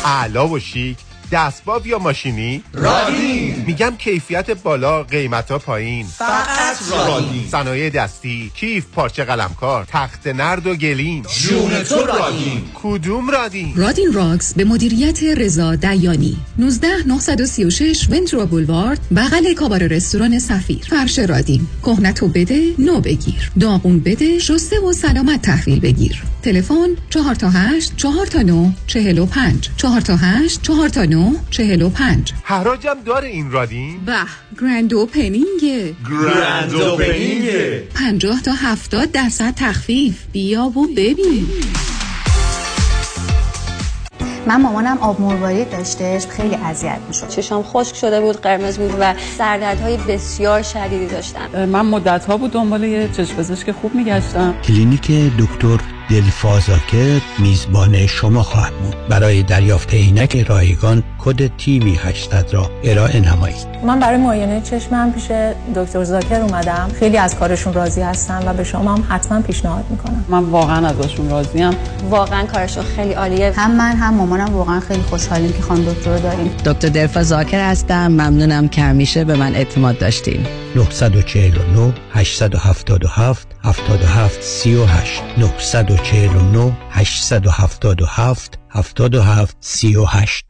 اعلا و شیک دستباب یا ماشینی؟ رادین. میگم کیفیت بالا قیمت ها پایین. فقط رادین. صنایع دستی کیف پارچه قلمکار تخت نرد و گلیم. جون تو رادین. کدوم رادین رادین راکس به مدیریت رضا دیانی. 19 936 ونتورا بولوارد بغل کابار رستوران سفیر. فرش رادین. کهنتو بده نو بگیر. داغون بده شسته و سلامت تحویل بگیر. تلفن 4 تا 8 4 تا 9 45 4 تا 8 4 تا 9 45 حراجم داره این رادین؟ به grand opening ه grand opening ه 50 تا 70 درصد تخفیف. بیا و ببین. من مامانم آب مروارید داشتش خیلی اذیت می‌شد. چشام خشک شده بود قرمز بود و سردردهای بسیار شدیدی داشتم من مدت ها بود دنبال یه چشم پزشک خوب میگشتم. کلینیک دکتر دلفازاکر میزبان شما خواهد بود. برای دریافت عینک رایگان کد TV 800 را ارائه نمایید. من برای معاینه چشمم پیش دکتر زاکر اومدم. خیلی از کارشون راضی هستم و به شما هم حتما پیشنهاد می‌کنم. من واقعا ازشون راضیم. واقعا کارشون خیلی عالیه. هم من هم مامانم واقعا خیلی خوشحالیم که خانم دکتر رو داریم. دکتر دلفا زاکر هستم. ممنونم که همیشه به من اعتماد داشتین. 949 877 77 38 949 877 77 38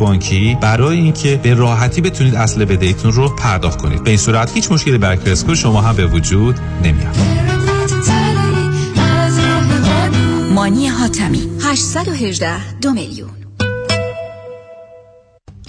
بانکی برای اینکه به راحتی بتونید اصل بدهیتون رو پرداخت کنید. به این صورت هیچ مشکلی برای credit score شما هم به وجود نمیاد. مانی حاتمی 818 دو میلیون.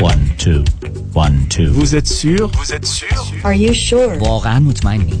One, two, one, two. Vous êtes sûr Vous êtes sûr Are you sure واقعا مطمئنی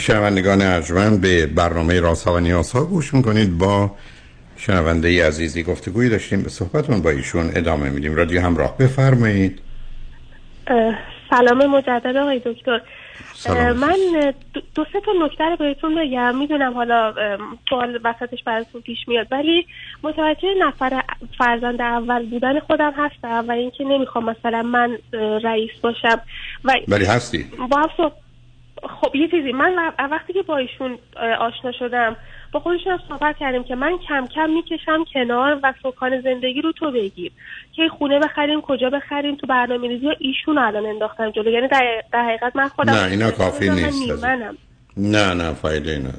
شنوندگان ارجمند به برنامه رازها و نیازها گوش می‌کنید. با شنونده ای عزیزی گفتگویی داشتیم. به صحبتون با ایشون ادامه میدیم. رادیو همراه بفرمایید. سلام مجدد آقای دکتر. من دو- سه تا نکته رو بهتون بگم. می‌دونم حالا سوال وسطش براتون پیش میاد ولی متوجه نفر فرزند اول بودن خودم هستم و اینکه نمی‌خوام مثلا من رئیس باشم و ولی هستی. با هم خب یه چیزی من وقتی که با ایشون آشنا شدم با خودشون هم صحبت کردیم که من کم کم می‌کشم کنار و سکان زندگی رو تو بگیر. که خونه بخریم کجا بخریم تو برنامه ریزی ایشون الان انداختن جلو. یعنی در, در حقیقت من خودم نه، اینا کافی نیست. نه نه فایده نداره.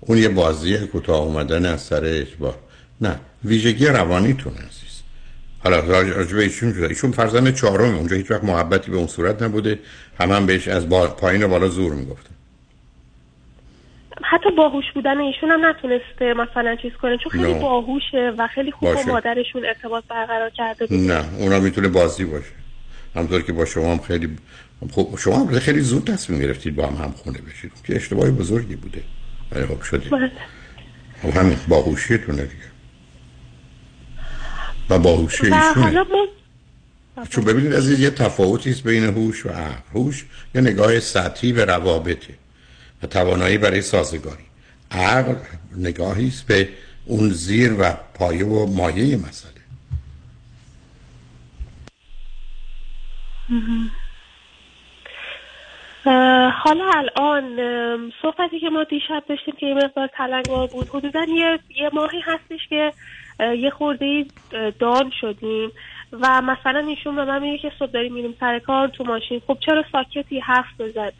اون یه بازی کوتاه اومدن از سر اجبار. نه ویژگی روانیتون عزیز. حالا راجع به ایشون شده ایشون فرزند چهارم اونجا هیچ وقت محبتی به اون صورت نبوده. همه هم بهش از با... پایین و بالا زور می‌گفتن. حتی باهوش بودن ایشون هم نتونسته مثلا چیز کنه چون خیلی نه. باهوشه و خیلی خوب با باشه. مادرشون ارتباط برقرار کرده بود. نه اونا می‌تونه بازی باشه. همطور که با شما هم خیلی خب شما هم خیلی زود تصمیم گرفتید با هم هم خونه بشید. که اشتباهی بزرگی بوده. ولی خب شده. بله. خب همین باهوشیتونه دیگه. و باهوشی و حالا ما چون ببینید عزیز یه تفاوتی است بین هوش و عقل. هوش یه نگاه سطحی به روابطه و توانایی برای سازگاری. عقل نگاهی است به اون زیر و پایه و مایه مسئله. حالا الان صحبتی که ما دیشب داشتیم که یه مقدار تلنگار بود حدودا یه, یه ماهی هستش که یه خورده دان شدیم. و مثلا ایشون به من میگه که صبح داریم میریم سر کار تو ماشین. خب چرا ساکتی حرف بزن؟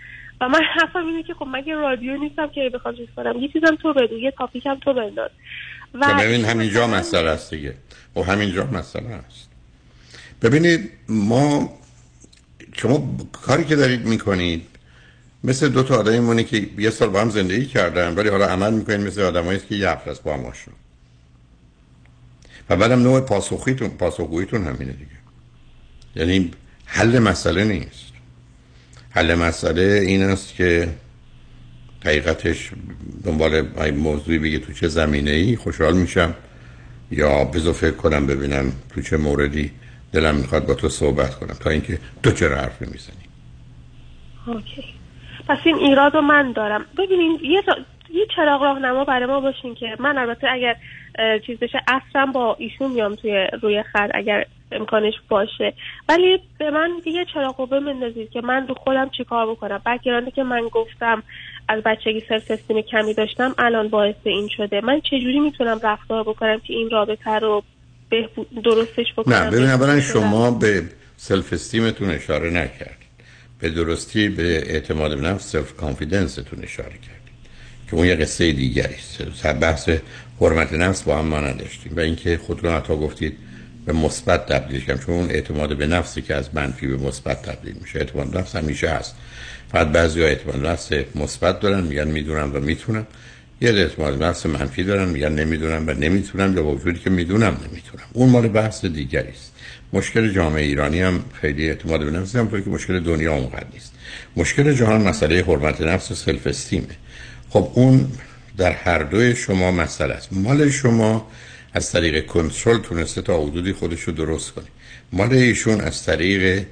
و من حرفم اینه که خب مگه رادیو نیستم که بخوام چیز کنم. یه چیزم تو بگو یه تاپیکم تو بنداز. و که ببین همینجا مسئله است دیگه. و همینجا مسئله است. ببینید ما شما کاری که دارید می‌کنید مثل دو تا آدمی مونه که یه سال با هم زندگی کردن ولی حالا عمل می‌کنید مثل آدمایی که یه هفته با هم آشنا و بعدم نوع پاسخیتون پاسخگوییتون همینه دیگه. یعنی حل مسئله نیست. حل مسئله این است که حقیقتش دنبال موضوعی بگه تو چه زمینه ای خوشحال میشم. یا بذار فکر کنم ببینم تو چه موردی دلم می‌خواد با تو صحبت کنم تا اینکه تو چرا حرف نمی‌زنی. اوکی. پس این ایراد رو من دارم. ببینین یه, یه چراغ راهنما برای ما باشین که من البته اگر چیز بشه. اصلا با ایشون میام توی روی خط اگر امکانش باشه. ولی به من یه چراغ رو بندازید که من رو خودم چیکار بکنم. background ی که من گفتم از بچگی self-esteem کمی داشتم الان باعث این شده. من چجوری می‌تونم رفتار بکنم که این رابطه رو بهبود- درستش بکنم؟ نه ببین اولا؟ شما به self-esteem تون اشاره نکردید. به درستی به اعتماد به نفس سلف کانفیدنستون اشاره کردید. که اون یه قصه دیگری است. بحث حرمت نفس با هم ما نداشتیم و اینکه خودتون حتی گفتید به مثبت تبدیل کنم چون اون اعتماد به نفسی که از منفی به مثبت تبدیل میشه اعتماد نفس همیشه هست. فقط بعضی اعتماد به نفس مثبت دارن میگن می‌دونم و می‌تونم. یه اعتماد نفس منفی دارن میگن نمی‌دونم و نمی‌تونم یا با وجودی که می‌دونم نمی‌تونم. اون مال بحث دیگری است. مشکل جامعه ایرانی هم خیلی اعتماد به نفس هم که مشکل دنیا اونقدر نیست. مشکل جهان مسئله حرمت نفس و سلف استیمه خب اون در هر دوی شما مسئله است. مال شما از طریق کنترل تونسته تا حدودی خودش رو درست کنه. مال ایشون از طریق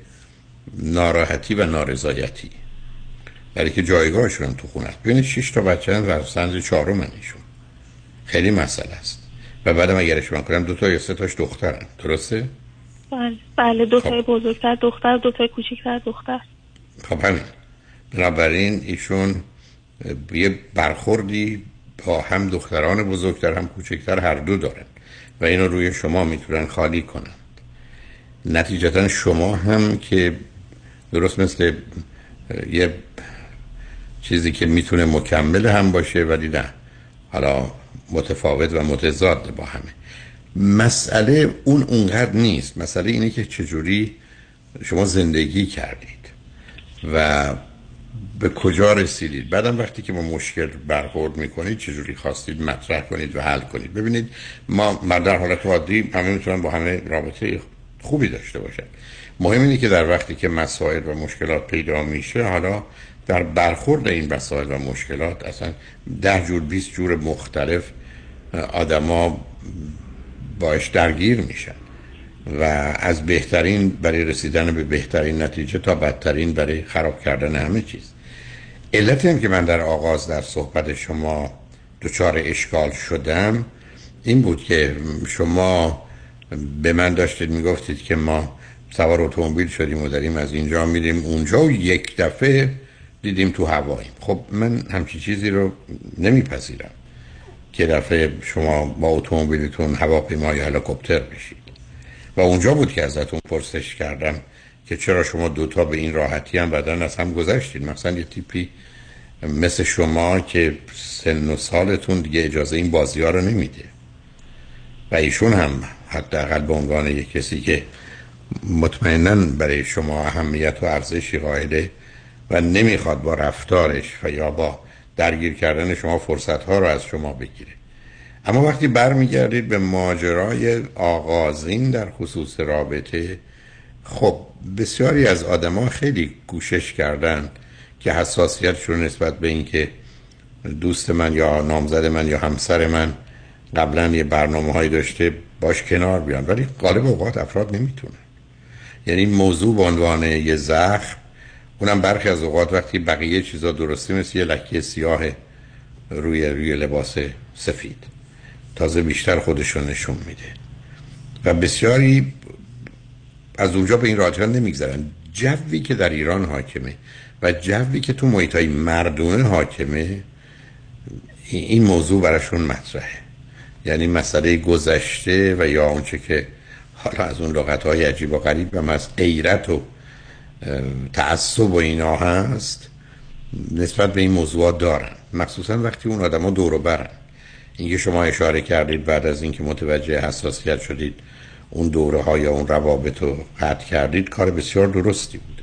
ناراحتی و نارضایتی. برای که جایگاهشون هم تو خونه است. ببینید 6 تا بچه هم در سنز چهارم ایشون. خیلی مسئله است. و بعدم اگر اشتباه کنم دو تا یا سه تاش دخترن درسته؟ بله. بله دو تای خب. بزرگتر دختر دو تای کوچیکتر دختر. خب همین. بنابراین ایشون یه برخوردی با هم دختران بزرگتر هم کوچکتر هر دو دارن و اینو روی شما می‌تونن خالی کنن. نتیجتا شما هم که درست مثل یه چیزی که می‌تونه مکمل هم باشه ولی نه. حالا متفاوت و متضاد با همه. مسئله اون اونقدر نیست. مسئله اینه که چجوری شما زندگی کردید. و به کجا رسیدید؟ بعدم وقتی که ما مشکل برخورد می‌کنید چجوری خواستید مطرح کنید و حل کنید؟ ببینید ما در حالت عادی همه می‌تونن با همه رابطه خوبی داشته باشن. مهم اینه که در وقتی که مسائل و مشکلات پیدا میشه حالا در برخورد این مسائل و مشکلات اصلا ده جور بیست جور مختلف آدما باش درگیر میشن و از بهترین برای رسیدن به بهترین نتیجه تا بدترین برای خراب کردن همه چیز. علت هم که من در آغاز در صحبت شما دچار اشکال شدم این بود که شما به من داشتید می‌گفتید که ما سوار اتومبیل شدیم و داریم از اینجا میریم. اونجا و یک دفعه دیدیم تو هواییم. خب من همچی چیزی رو نمیپذیرم که دفعه شما با اتومبیلتون هواپیما یا هلیکوپتر بشید. و اونجا بود که ازتون پرسش کردم که چرا شما دوتا به این راحتی هم بدن از هم گذشتید؟ مثلا یه تیپی مثل شما که سن و سالتون دیگه اجازه این بازی ها رو نمیده. و ایشون هم حداقل به عنوان یک کسی که مطمئنا برای شما اهمیت و ارزشی قائله و نمی‌خواد با رفتارش و یا با درگیر کردن شما فرصت ها رو از شما بگیره. اما وقتی برمیگردید به ماجرای آغازین در خصوص رابطه خب بسیاری از آدما خیلی کوشش کردن که حساسیتشون نسبت به اینکه دوست من یا نامزد من یا همسر من قبلا یه برنامه هایی داشته باش کنار بیان. ولی غالب اوقات افراد نمی‌تونن. یعنی موضوع به عنوان یه زخم اونم برخی از اوقات وقتی بقیه چیزا درستی مثل یه لکه سیاه روی روی لباس سفید تازه بیشتر خودشون نشون میده. و بسیاری از اونجا به این راجع نمیگذرن. جوی که در ایران حاکمه و جوی که تو محیط های مردونه حاکمه این موضوع براشون مطرحه. یعنی مسئله گذشته و یا اونچه که حالا از اون لغت های عجیب و غریب و از غیرت و تعصب و اینا هست نسبت به این موضوعات دارن. مخصوصا وقتی اون آدما دور برن. اینکه شما اشاره کردید بعد از اینکه متوجه حساسیت شدید اون دوره های اون روابط رو قطع کردید کار بسیار درستی بوده.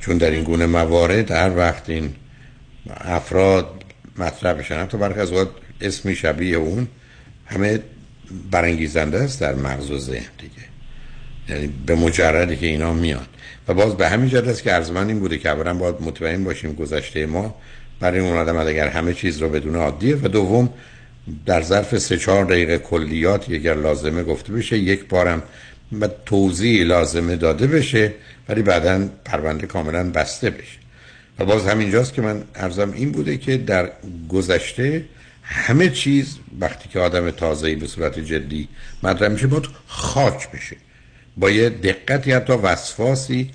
چون در این گونه موارد هر وقت این افراد مطرح بشن حتی برخی از وقت اسمی شبیه اون همه برانگیزنده است در مغز و ذهن دیگه. یعنی به مجردی که اینا میاد و باز به همین جهت است که از من این بوده که اولا باید مطمئن باشیم گذشته ما برای اون آدم اگر همه چیز رو بدون عادیه و دوم در ظرف سه چهار دقیقه کلیات اگر لازمه گفته بشه یک بارم و توضیح لازمه داده بشه ولی بعدا پرونده کاملا بسته بشه. و باز همینجاست که من ارزم این بوده که در گذشته همه چیز وقتی که آدم تازه‌ای به صورت جدی مطرح میشه باید خاک بشه. با یه دقتی حتی وسواسی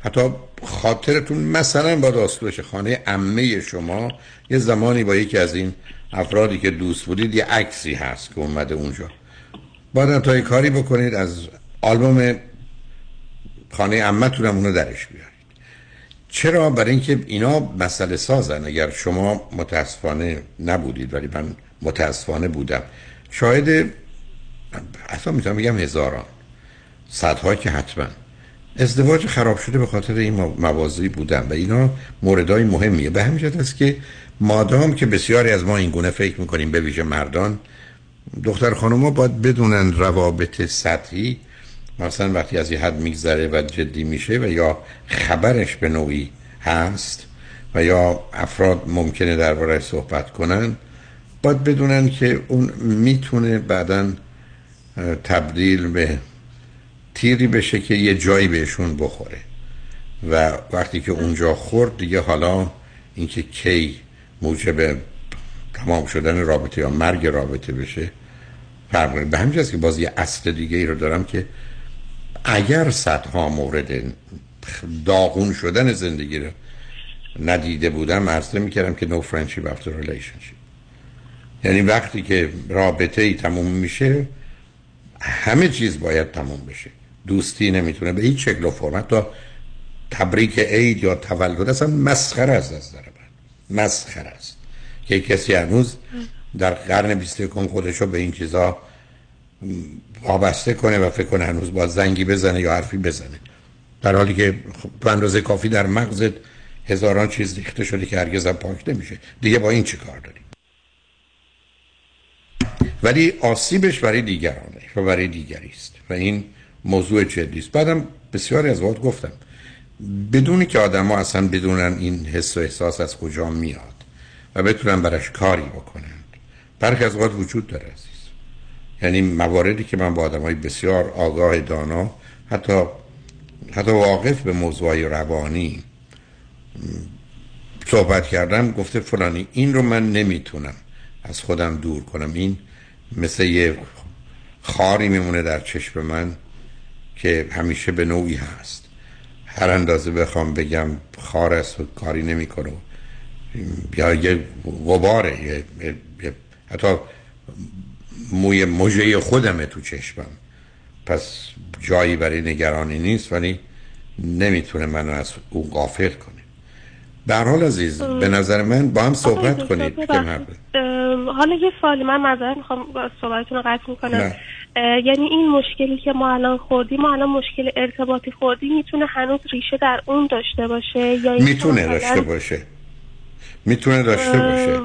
حتی خاطرتون مثلا با داستوش خانه امه شما یه زمانی با یکی از این افرادی که دوست بودید یه عکسی هست که اومده اونجا. باید تا کاری بکنید از آلبوم خانه امتون هم اونو درش بیارید. چرا؟ برای اینکه اینا مسئله سازن. اگر شما متاسفانه نبودید ولی من متاسفانه بودم. شاید اصلا می‌تونم بگم هزاران. صدها که حتما. ازدواج خراب شده به خاطر این موازی بودن و اینا موردهای مهمیه. به همین است که مادام که بسیاری از ما این گونه فکر می‌کنیم به ویژه مردان دختر خانم ها باید بدونن روابط سطحی. مثلا وقتی از یه حد میگذره و جدی میشه و یا خبرش به نوعی هست و یا افراد ممکنه درباره صحبت کنن باید بدونن که اون می‌تونه بعدا تبدیل به تیری بشه که یه جایی بهشون بخوره. و وقتی که اونجا خورد دیگه حالا اینکه کی موجب تمام شدن رابطه یا مرگ رابطه بشه فرق به همین که باز یه اصل دیگه ای رو دارم که اگر صدها مورد داغون شدن زندگی رو ندیده بودم عرض می‌کردم که no friendship after relationship. یعنی وقتی که رابطه ای تموم میشه همه چیز باید تموم بشه. دوستی نمی‌تونه به هیچ شکل و فرمت تا تبریک عید یا تولد اصلا مسخره است از نظر من. مسخره است. که کسی هنوز در قرن 21 خودش رو به این چیزا وابسته کنه و فکر کنه هنوز با زنگی بزنه یا حرفی بزنه. در حالی که تو اندازه کافی در مغزت هزاران چیز ریخته شده که هرگز هم پاک نمیشه. دیگه با این چه کار داری ولی آسیبش برای دیگرانه و برای دیگری است. و این موضوع جدی است. بعدم بسیاری از وقت گفتم بدونی که آدم ها اصلا بدونن این حس و احساس از کجا میاد و بتونن برش کاری بکنند برخی از اوقات وجود داره عزیز. یعنی مواردی که من با آدم های بسیار آگاه دانا حتی حتی واقف به موضوع روانی صحبت کردم گفته فلانی این رو من نمی‌تونم از خودم دور کنم. این مثل یه خاری میمونه در چشم من. که همیشه به نوعی هست. هر اندازه بخوام بگم خار است و کاری نمی‌کنه. یا یه غباره یه, یه حتی موی مژه خودمه تو چشمم. پس جایی برای نگرانی نیست ولی نمی‌تونه منو از اون غافل کنه. به حال عزیز به نظر من با هم صحبت کنید حالا یه سوالی من معذرت می‌خوام صحبتتون رو قطع می‌کنم. یعنی این مشکلی که ما الان خوردیم ما الان مشکل ارتباطی خوردیم می‌تونه هنوز ریشه در اون داشته باشه یا می‌تونه داشته باشه. می‌تونه داشته باشه.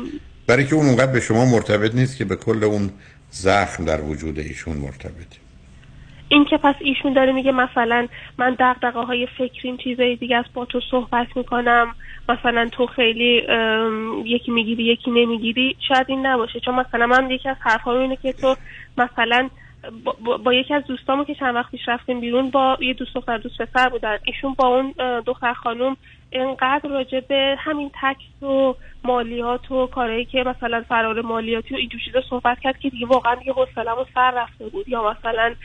برای که اون اونقدر به شما مرتبط نیست که به کل اون زخم در وجود ایشون مرتبطه. این که پس ایشون داره میگه مثلا من دقدقه های فکریم چیزای دیگه از با تو صحبت می‌کنم مثلا تو خیلی یکی می‌گیری یکی نمی‌گیری شاید این نباشه. چون مثلا من یکی از حرفها اینه که تو مثلا با, با, یکی از دوستامو که چند وقت پیش رفتیم بیرون با یه دوست دختر دوست پسر بودن. ایشون با اون دختر خانم انقدر راجع به همین تکس و مالیات و کارهایی که مثلا فرار مالیاتی و اینجور چیزا صحبت کرد که دیگه واقعا دیگه حوصله‌مو سر رفته بود. یا مثلا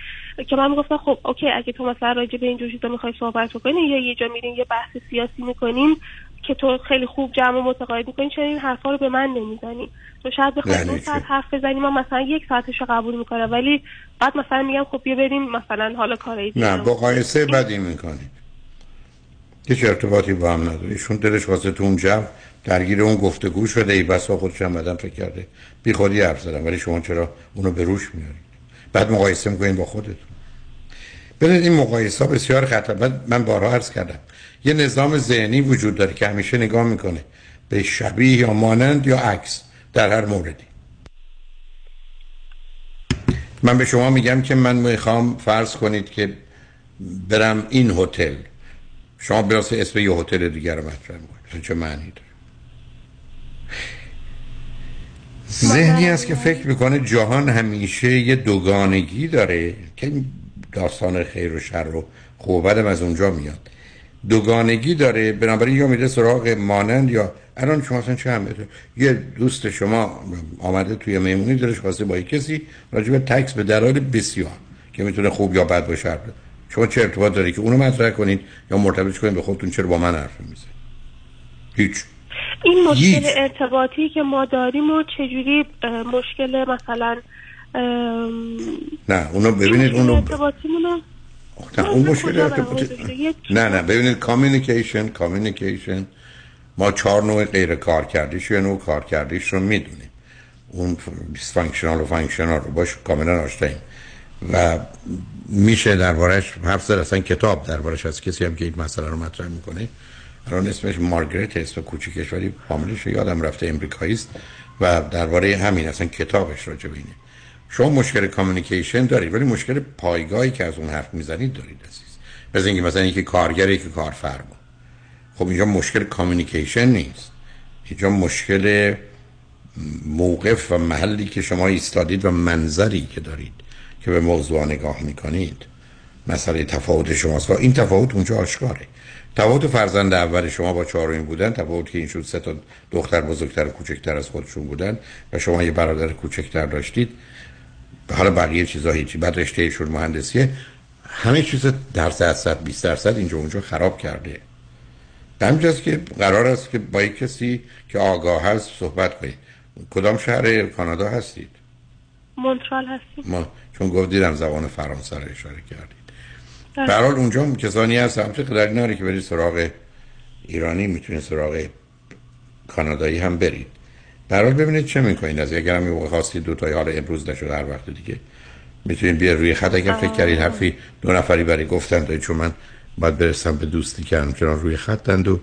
که من می‌گفتم خب اوکی اگه تو مثلا راجع به اینجور چیزا می‌خوای صحبت بکنی یا یه جا میرین یه بحث سیاسی می‌کنین که تو خیلی خوب جمع متقاعد می‌کنی چرا این حرفا رو به من نمی‌زنی. تو شاید بخوای دو ساعت حرف بزنی من مثلا یک ساعتش رو قبول می‌کنم. ولی بعد مثلا میگم خب بیا بریم مثلا حالا کاری نه با قایسه بدی می‌کنی. هیچ ارتباطی با هم نداره. ایشون دلش واسه تو اون جو درگیر اون گفتگو شده. ای بسا خودش هم بدن فکر کرده. بی خودی حرف زدن ولی شما چرا اونو به روش میارید بعد مقایسه می‌کنین با خودتون ببینید این مقایسه بسیار خطر. من بارها عرض کردم. یه نظام ذهنی وجود داره که همیشه نگاه می‌کنه. به شبیه یا مانند یا عکس. در هر موردی. من به شما میگم که من می‌خوام فرض کنید که برم این هتل. شما براس اسم یه هتل دیگر رو مطرح می‌کنید. چه معنی داره؟ ذهنی است که فکر می‌کنه جهان همیشه یه دوگانگی داره که داستان خیر و شر و خوب از اونجا میاد. دوگانگی داره بنابراین یا میره سراغ مانند یا الان شما اصلا چه همه یه دوست شما آمده توی میمونی دلش خواسته با کسی راجع به تکس به دلایل بسیار که می‌تونه خوب یا بد باشه شما چه ارتباط داره که اونو مطرح کنید یا مرتبط کنید به خودتون چرا با من حرف می‌زنید؟ هیچ. این مشکل ارتباطی که ما داریم و چجوری مشکل مثلا نه اونو ببینید اونو نه اون مشکل نه نه ببینید communication communication ما چهار نوع غیر کار کردیش یا نوع کار کردیش رو می‌دونیم. اون functional و functional رو باش کاملا آشناییم و میشه دربارش حرف زد اصلا کتاب دربارش از کسی هم که این مسئله رو مطرح می‌کنه الان اسمش مارگریت است و کوچیکش ولی فامیلش یادم رفته امریکایی است و درباره همین اصلا کتابش راجع به اینه. شما مشکل communication دارید ولی مشکل پایگاهی که از اون حرف می‌زنید دارید عزیز. مثل اینکه مثلا اینکه کارگری که کارفرما. خب اینجا مشکل communication نیست. اینجا مشکل موقف و محلی که شما ایستادید و منظری که دارید که به موضوع نگاه می‌کنید. مسئله تفاوت شماست. و این تفاوت اونجا آشکاره. تفاوت فرزند اول شما با چهارمین بودن تفاوت که این شد سه تا دختر بزرگتر و کوچکتر از خودشون بودن و شما یه برادر کوچکتر داشتید. حالا بقیه چیزا هیچی. بعد رشته ایشون مهندسیه همه چیز درصد صد 20 درصد اینجا اونجا خراب کرده. همینجاست که قرار است که با کسی که آگاه هست صحبت کنید. کدام شهر کانادا هستید؟ مونترال هستیم. ما چون گفت دیدم زبان فرانسه رو اشاره کردید. در حال اونجا هم کسانی هست. هم در ناری که برید سراغ ایرانی می‌تونید سراغ کانادایی هم برید. در حال ببینید چه می‌کنید. از اگر هم خواستید دو تای حال امروز نشد هر وقت دیگه می‌تونید بیا روی خط. اگر فکر کردید حرفی دو نفری برای گفتن چون من باید برسم به دوستی که همچنان روی خطند و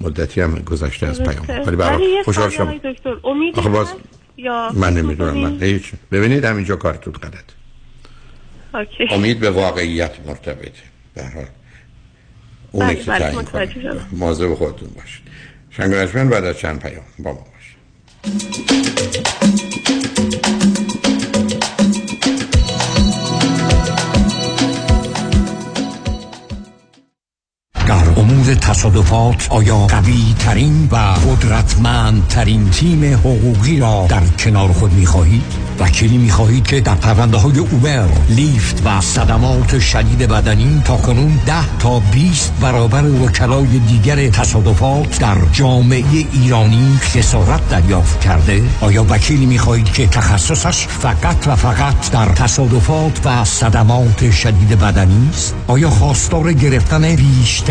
مدتی هم گذشته از پیام. ولی برای خوشحال شما. آخه باز یا من نمی‌دونم من هیچ. ببینید همینجا کارتون غلط. امید به واقعیت مرتبطه به حال. اونه که تعیین کنه. مواظب خودتون باشید. شنگ بعد از چند پیام با ما باشید. امور تصادفات آیا قوی ترین و قدرتمند ترین تیم حقوقی را در کنار خود می خواهید؟ وکیلی می خواهید که در پرونده های اوبر، لیفت و صدمات شدید بدنی تا کنون ده تا 20 برابر وکلای دیگر تصادفات در جامعه ایرانی خسارت دریافت کرده؟ آیا وکیلی می خواهید که تخصصش فقط و فقط در تصادفات و صدمات شدید بدنی است؟ آیا خواستار گرفتن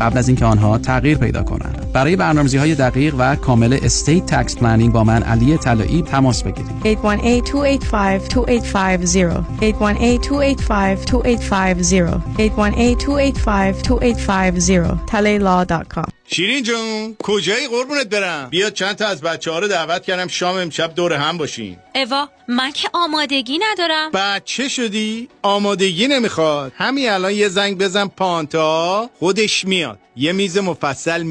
قبل از اینکه آنها تغییر پیدا کنند. برای برنامه‌ریزی های دقیق و کامل estate tax planning با من علی طلایی تماس بگیرید. 818-285-2850 818-285-2850 talaylaw.com شیرین جون کجایی؟ قربونت برم. بیا چند تا از بچه ها رو دعوت کردم شام امشب دور هم باشیم. اوا من که آمادگی ندارم. بچه شدی؟ آمادگی نمی‌خواد. همین الان یه زنگ بزن پانتا خودش میاد. یه میز مفصل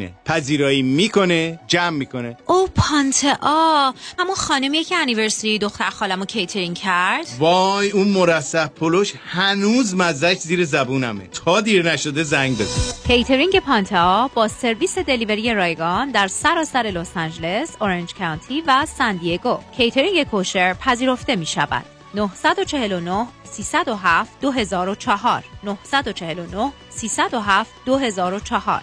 میچینه پذیرایی می‌کنه جمع می‌کنه. او پانتا همون خانمی که anniversary دختر خالمو کیترینگ کرد. وای اون مرصع پلوش هنوز مزش زیر زبونمه. تا دیر نشده زنگ بزن. کیترینگ پانتا با سرویس delivery رایگان در سراسر لس آنجلس، اورنج کانتی و سان دیگو. catering kosher پذیرفته می شود. 949 307 2004 949 307 2004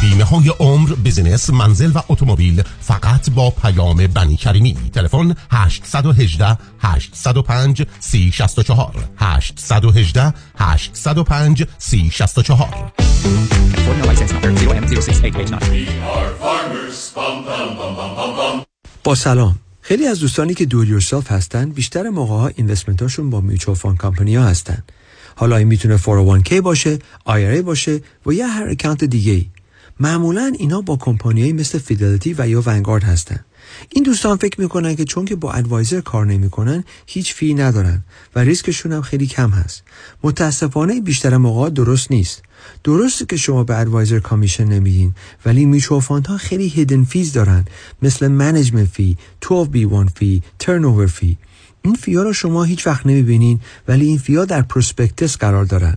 بیمه های عمر، بزنس، منزل و اتومبیل فقط با پیام بنی کریمی. تلفن 818 805 3064 818 805 3064 با سلام. خیلی از دوستانی که دور یورسلف هستن بیشتر موقع ها هاشون با میچوال فان کمپنی ها هستن. حالا این می‌تونه 401k باشه IRA باشه و یا هر account دیگه ای معمولا اینا با کمپانیایی مثل Fidelity و یا Vanguard هستن. این دوستان فکر می‌کنن که چون که با advisor کار نمی‌کنن هیچ fee ندارن و ریسکشون هم خیلی کم هست. متاسفانه بیشتر موقع درست نیست. درسته که شما به advisor commission نمیدین ولی میچو ها خیلی hidden fees دارن. مثل management fee 12B1 fee turn fee این fee ا رو شما هیچ وقت نمی‌بینین ولی این fee ا در prospectus قرار دارن.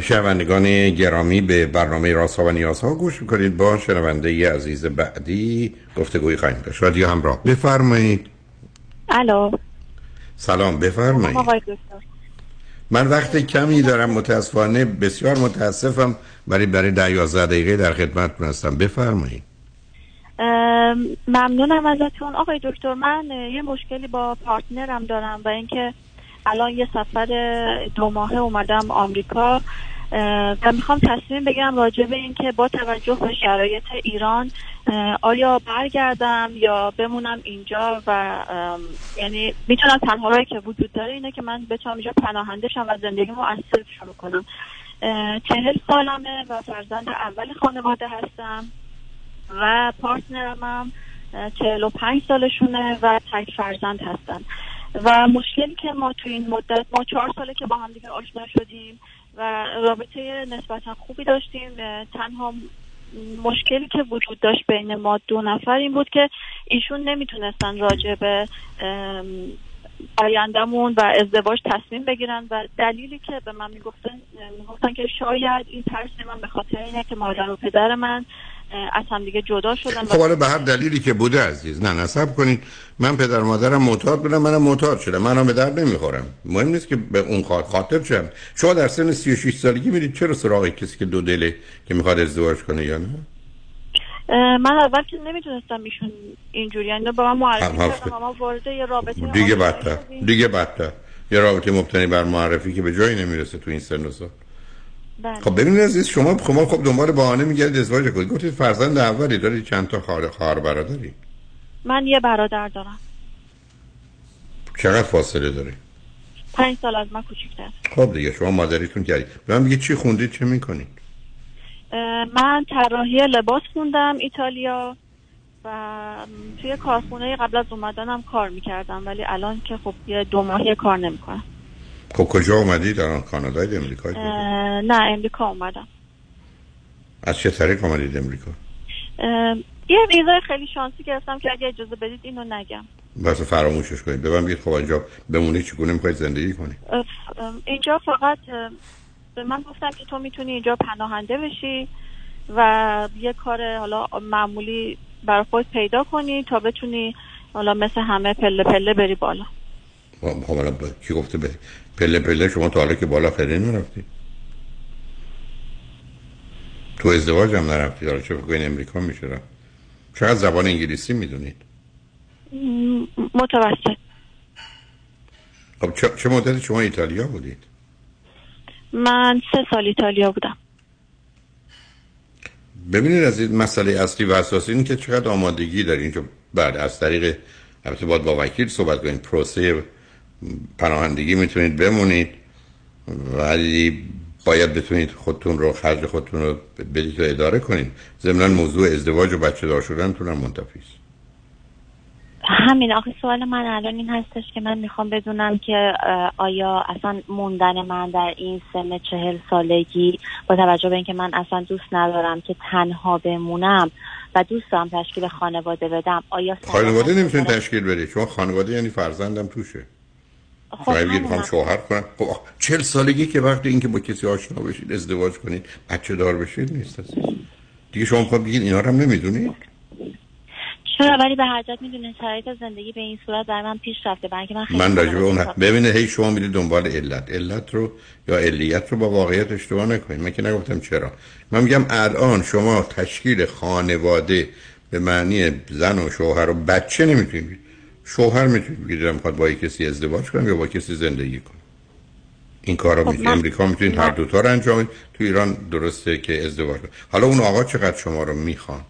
شنوندگان گرامی به برنامه راست و نیاز ها گوش می‌کنید. با شنونده ی عزیز بعدی گفتگوی خواهیم داشت. رادیو همراه. بفرمایید. الو. سلام بفرمایید. من وقت کمی دارم متاسفانه بسیار متاسفم ولی برای ده یازده دقیقه در خدمت هستم. بفرمایید. ممنونم ازتون. آقای دکتر من یه مشکلی با پارتنرم دارم و اینکه الان یه سفر دو ماهه اومدم آمریکا و می‌خوام تصمیم بگیرم راجع به اینکه با توجه به شرایط ایران آیا برگردم یا بمونم اینجا و یعنی می‌تونم تنها رایی که وجود داره اینه که من بتونم اینجا پناهنده شم و زندگیمو از صفر شروع کنم. چهل سالمه و فرزند اول خانواده هستم. و پارتنرم هم چهل و پنج سالشونه و تک فرزند هستن. و مشکلی که ما تو این مدت ما چهار ساله که با هم دیگه آشنا شدیم و رابطه نسبتا خوبی داشتیم تنها مشکلی که وجود داشت بین ما دو نفر این بود که ایشون نمی‌تونستن راجع به آیندهمون و ازدواج تصمیم بگیرن و دلیلی که به من می‌گفتن می‌گفتن که شاید این ترس من به خاطر اینه که مادر و پدر من از هم دیگه جدا شدن خب حالا به هر دلیلی که بوده عزیز نه نصب کنید. من پدر مادرم معتاد بودم منم معتاد شدم. منم به درد نمی‌خورم. مهم نیست که به اون خاطر شم شما در سن 36 سالگی میرید چرا سراغ کسی که دو دله که می‌خواد ازدواج کنه یا نه؟ من اول که نمی‌تونستم ایشون اینجوری یعنی با من معرفی کردم اما وارد یه رابطه دیگه بدتر. دیگه بدتر. یه رابطه مبتنی بر معرفی که به جایی نمی‌رسه تو این سن و سال. بله. خب ببینید عزیز شما شما خب دنبال بهانه میگردید ازدواج کنید. گفتید فرزند اولی دارید چند تا خواهر خواهر برادری من یه برادر دارم. چقدر فاصله داری؟ پنج سال از من کوچیک‌تر. خب دیگه شما مادریتون کردید به من میگه چی خوندید چه می‌کنید؟ من طراحی لباس خوندم ایتالیا. و توی کارخونه قبل از اومدنم کار می‌کردم ولی الان که خب یه دو ماهی کار نمی‌کنم. کجا اومدی؟ در کانادا یا امریکا؟ نه امریکا اومدم. از چه طریق اومدید امریکا؟ یه ویزای خیلی شانسی گرفتم که اگه اجازه بدید اینو نگم. بس فراموشش کنید. به من بگید خب اینجا بمونی چگونه می‌خواید زندگی کنی؟ اینجا فقط به من گفتم که تو می‌تونی اینجا پناهنده بشی و یه کار حالا معمولی برای خود پیدا کنی تا بتونی حالا مثل همه پله پله بری بالا. حالا کی گفته بری؟ پله پله شما تا حالا که بالا خیلی نرفتی. تو ازدواج هم نرفتی حالا چه این امریکا میشه رفت؟ چقدر زبان انگلیسی می‌دونید؟ متوسط. خب چه, چه مدت شما ایتالیا بودید؟ من سه سال ایتالیا بودم. ببینید از این مسئله اصلی و اساسی این که چقدر آمادگی دارین که بعد از طریق البته باید با وکیل صحبت کنید پروسه پناهندگی می‌تونید بمونید ولی باید بتونید خودتون رو خرج خودتون رو بدید و اداره کنید. ضمن موضوع ازدواج و بچه دار شدن تونم منتفی همین. آخه سوال من الان این هستش که من می‌خوام بدونم که آیا اصلا موندن من در این سن چهل سالگی با توجه به اینکه من اصلا دوست ندارم که تنها بمونم و دوست دارم تشکیل خانواده بدم آیا خانواده نمی‌تونی تشکیل بده چون خانواده یعنی فرزندم توشه. خب می‌خوام شوهر کنم خب چل سالگی که وقتی اینکه با کسی آشنا بشید ازدواج کنید بچه دار بشید نیست. دیگه شما می‌خواد بگید اینا رو هم نمی‌دونید چرا؟ ولی به هر جهت می‌دونید شرایط زندگی به این صورت در من پیش رفته برای من خیلی من اون ببینید هی شما میرید دنبال علت. علت رو یا علیت رو با واقعیت اشتباه نکنید. من که نگفتم چرا. من میگم الان شما تشکیل خانواده به معنی زن و شوهر و بچه نمی‌تونید. شوهر می‌تونید بگید دلم می‌خواد با کسی ازدواج کنم یا با کسی زندگی کنم؟ این کارا خب می‌تونید امریکا می‌تونید هر دوتا رو انجام تو ایران درسته که ازدواج کنید حالا اون آقا چقدر شما رو می‌خوان؟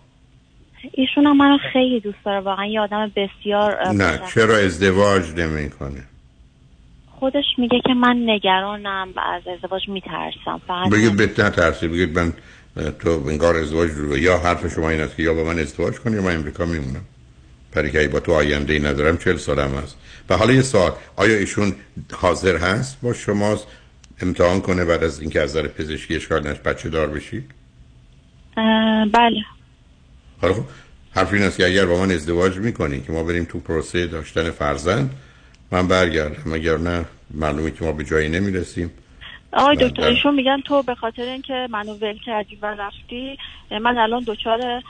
ایشون هم منو خیلی دوست داره واقعا یه آدم بسیار نه خوشبخت. چرا ازدواج نمی‌کنه؟ خودش میگه که من نگرانم و از ازدواج میترسم. فقط بگید بهت نترسید بگید من تو انگار ازدواج رو یا حرف شما این است که یا با من ازدواج کنی یا من امریکا میمونم. برای که اگه با تو آینده ای ندارم چل سالم هست و حالا یه سوال آیا ایشون حاضر هست با شما امتحان کنه بعد از اینکه از نظر پزشکی اشکال نش بچه دار بشید اه، بله. حالا خب حرف این است که اگر با من ازدواج می‌کنی که ما بریم تو پروسه داشتن فرزند من برگردم. اگر نه معلومه که ما به جایی نمی‌رسیم. آقای بله، دکتر. ایشون میگن تو به خاطر اینکه منو ول کردی و رفتی من الان دچار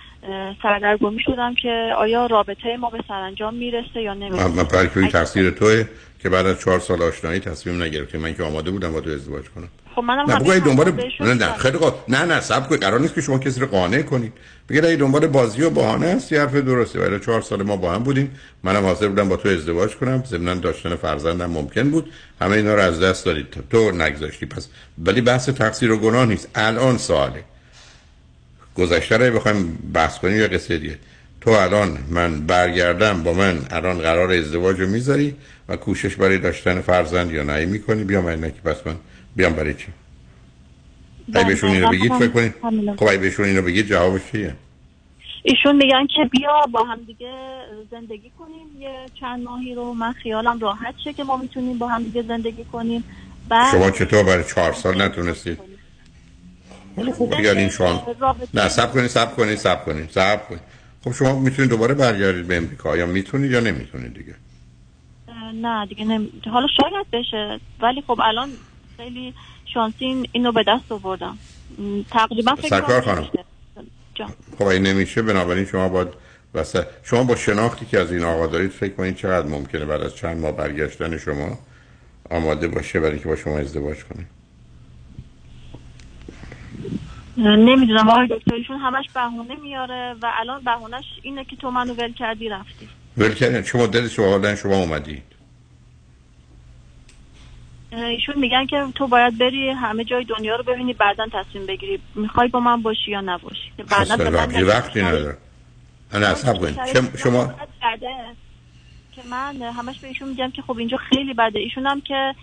سردرگمی شدم که آیا رابطه ما به سرانجام می‌رسه یا نمی‌رسه؟ من این تقصیر توه که بعد از چهار سال آشنایی تصمیم نگرفتی. من که آماده بودم با تو ازدواج کنم. خب منم نه دنبال نه نه. خیلی خوب. نه نه سب قرار نیست که شما کسی رو قانع کنید. بگید اگه دنبال بازی و بهانه است. حرف درسته. ولی چهار سال ما با هم بودیم. منم حاضر بودم با تو ازدواج کنم. ضمن داشتن فرزندم ممکن بود. همه اینا رو از دست دادید تو نگذاشتی. پس ولی بحث تقصیر و گناه نیست. الان سواله. گذشته رو بخوایم بحث کنیم. یا قصه دیگه. تو الان من برگردم با من الان قرار ازدواج رو می‌ذاری و کوشش برای داشتن فرزند یا نه می‌کنی؟ بیام نه که پس من بیام برای چی؟ اگه بهشون اینو بگید فکر کنید. خب اگه بهشون اینو بگید جوابش چیه؟ ایشون میگن که بیا با هم دیگه زندگی کنیم یه چند ماهی رو. من خیالم راحت شه که ما می‌تونیم با هم دیگه زندگی کنیم. بعد شما چطور برای چهار سال نتونستید؟ حالا خب اگر این شما نه سب کنید سب کنید سب کنید سب کنید. خب شما می‌تونید دوباره برگردید به امریکا. یا می‌تونید یا نمی‌تونید دیگه. نه دیگه نمی... حالا شاید بشه. ولی خب الان خیلی شانسی این- اینو به دست آوردم. تقریبا فکر خانم. خب اگه نمیشه. بنابراین شما باید واسه شما با شناختی که از این آقا دارید فکر کنید چقدر ممکنه بعد از چند ماه برگشتن شما آماده باشه برای که با شما ازدواج کنه. نمی‌دونم. آقای دکتر ایشون همش بهونه میاره و الان بهونهش اینه که تو منو ول کردی رفتی. ول کردن چه مدت شما شما اومدید. ایشون میگن که تو باید بری همه جای دنیا رو ببینی بعدا تصمیم بگیری می‌خوای با من باشی یا نباشی. بعداً به من وقتی نداره. نه شما که من همش به ایشون میگم که خب اینجا خیلی بده. ایشون هم که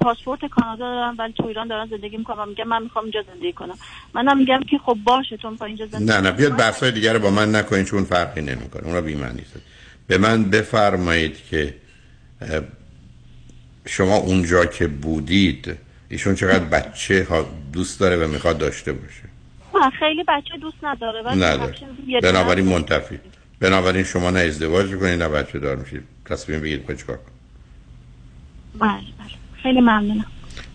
پاسپورت کانادا دارن ولی تو ایران دارن زندگی می‌کنن. و میگم من می‌خوام اینجا زندگی کنم. منم میگم که خب باشه تو اینجا زندگی نه نه. بیاد بحثای دیگر رو با من نکنید چون فرقی نمی‌کنه. اونا بی است. به من بفرمایید که شما اونجا که بودید ایشون چقدر بچه ها دوست داره و می‌خواد داشته باشه؟ نه، خیلی بچه دوست نداره نداره. بنابراین. منتفی. بنابراین شما نه ازدواج می‌کنید نه بچه دار میشید. تصمیم بگید چیکار کنید. بله بله. خیلی ممنونم.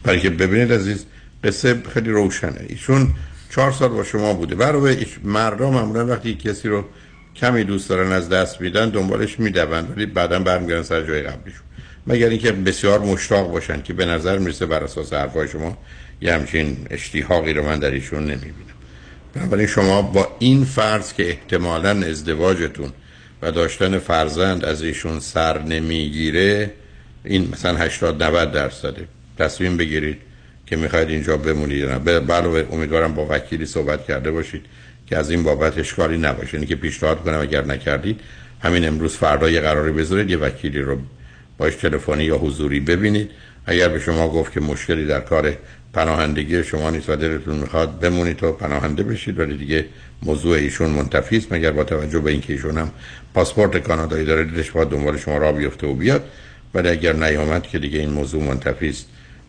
برای که ببینید عزیز قصه خیلی روشنه. ایشون چهار سال با شما بوده. برای ایش مردم معمولا وقتی کسی رو کمی دوست دارن از دست میدن دنبالش می‌دوند ولی بعدا برمیگردن سر جای قبلیشون. مگر اینکه بسیار مشتاق باشن که به نظر می‌رسه بر اساس حرفای شما یه همچین اشتیاقی رو من در ایشون نمی‌بینم. بنابراین شما با این فرض که احتمالا ازدواجتون و داشتن فرزند از ایشون سر نمی‌گیره این مثلا 80 90 درصده. تصمیم بگیرید که می‌خواید اینجا بمونید نه. علاوه امیدوارم با وکیلی صحبت کرده باشید که از این بابت اشکالی نباشه. اینی که پیشنهاد کنم اگر نکردید همین امروز فردا یه قراری بذارید یه وکیلی رو باش تلفنی یا حضوری ببینید. اگر به شما گفت که مشکلی در کار پناهندگی شما نیست و دلتون می‌خواد بمونید و پناهنده بشید ولی دیگه موضوع ایشون منتفی است. مگر با توجه به اینکه ایشون هم پاسپورت کانادایی داره دلش باید دنبال شما را بیفته و بیاد. ولی اگر نیامد که دیگه این موضوع منتفی است.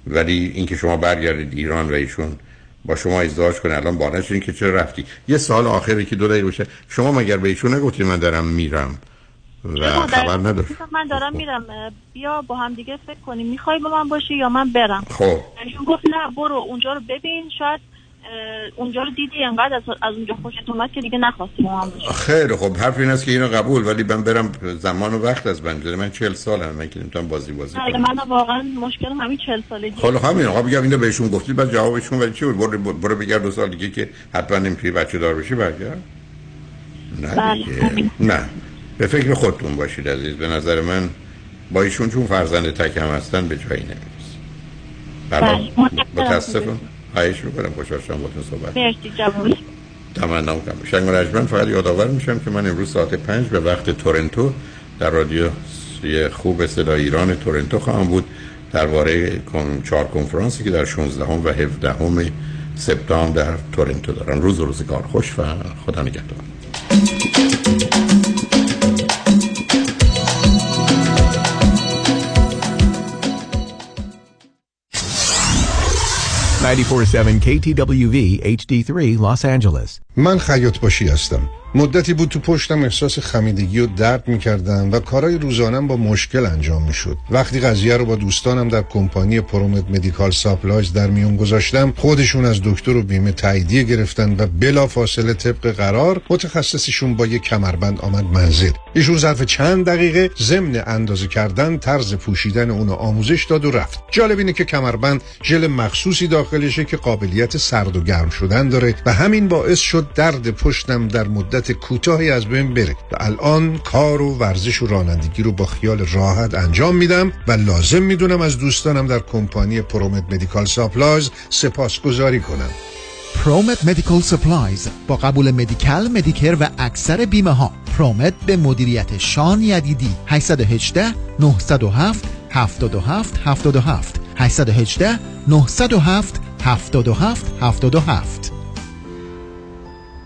ولی اینکه شما برگردید ایران و ایشون با شما ازدواج کنه الان بانه شدین که چرا رفتی؟ یه سال آخری که دو دقیقه بشه. شما مگر به ایشون نگفتید من دارم میرم؟ و خبر نداشت من دارم میرم بیا با هم دیگه فکر کنیم. می‌خوای با من باشی یا من برم؟ خب. گفت نه برو اونجا رو ببین شاید اونجا رو دیدی انقدر از, از اونجا خوشت اومد که دیگه نخواستی با من باشی. خیلی خب حرف این است که اینو قبول ولی من برم زمان و وقت از من. من 40 سالم من که نمی‌تونم بازی بازی بله کنم. من واقعا مشکل همین چل سالگی. خب همین آقا بگم اینو بهشون گفتید بعد جوابشون ولی چی بود؟ برو, برو بگرد دو سال دیگه که حتما نمی‌تونی بچه دار بشی برگرد. نه بله. دیگه. نه. به فکر خودتون باشید عزیز. به نظر من با ایشون چون فرزند تکم هستن به جایی نمیرس بله،. متاسفم. خواهش می‌کنم. خوشحال شدم باتون صحبت مرسی تمنا کنم شنگ و رجمن فقط یادآور میشم که من امروز ساعت پنج به وقت تورنتو در رادیو خوب صدا ایران تورنتو خواهم بود. درباره کن- چهار کنفرانسی که در 16 و 17 سپتامبر در تورنتو دارن. روز و روزگار خوش و خدا نگهدار. 947 KTWV HD3 Los Angeles. من خیاط باشی هستم. مدتی بود تو پشتم احساس خمیدگی و درد می‌کردم و کارهای روزانم با مشکل انجام می‌شد. وقتی قضیه رو با دوستانم در کمپانی ProMed Medical Supplies در میون گذاشتم خودشون از دکتر و بیمه تاییدیه گرفتن و بلا فاصله طبق قرار متخصصشون با یک کمربند آمد منزل. ایشون ظرف چند دقیقه ضمن اندازه کردن طرز پوشیدن اونو آموزش داد و رفت. جالب اینه که کمربند ژل مخصوصی داخلشه که قابلیت سرد و گرم شدن داره و همین باعث شد درد پشتم در مدت کوتاهی از بین بره. و الان کار و ورزش و رانندگی رو با خیال راحت انجام میدم و لازم می‌دونم از دوستانم در کمپانی ProMed Medical Supplies سپاسگزاری کنم. ProMed Medical Supplies با قبول Medi-Cal Medicare و اکثر بیمه ها پرومت به مدیریت شان یدیدی. 818 907 77 77 818 907 77 77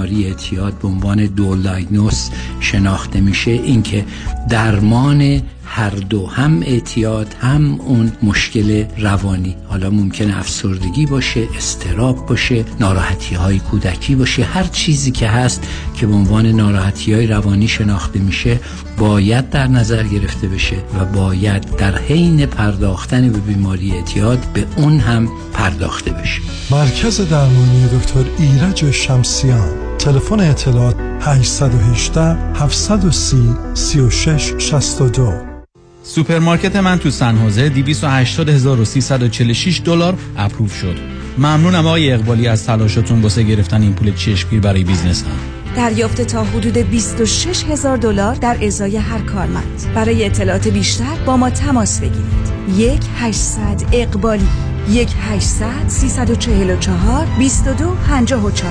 اعتیاد به عنوان دول دایگنوس شناخته میشه این که درمان هر دو هم اعتیاد هم اون مشکل روانی. حالا ممکنه افسردگی باشه استراب باشه ناراحتی های کودکی باشه هر چیزی که هست که به عنوان ناراحتی های روانی شناخته میشه باید در نظر گرفته بشه و باید در حین پرداختن به بیماری اعتیاد به اون هم پرداخته بشه. مرکز درمانی دکتر ایرج شمسیان. تلفن اطلاعات 818 730 36 62 سوپرمارکت من تو San Jose 280346 دلار approve شد. ممنونم آقای اقبالی از تلاشتون واسه گرفتن این پول چشمگیر برای business م. دریافت تا حدود 26 هزار دلار در ازای هر کارمند. برای اطلاعات بیشتر با ما تماس بگیرید. یک 800 اقبالی. یک 800 344 22 54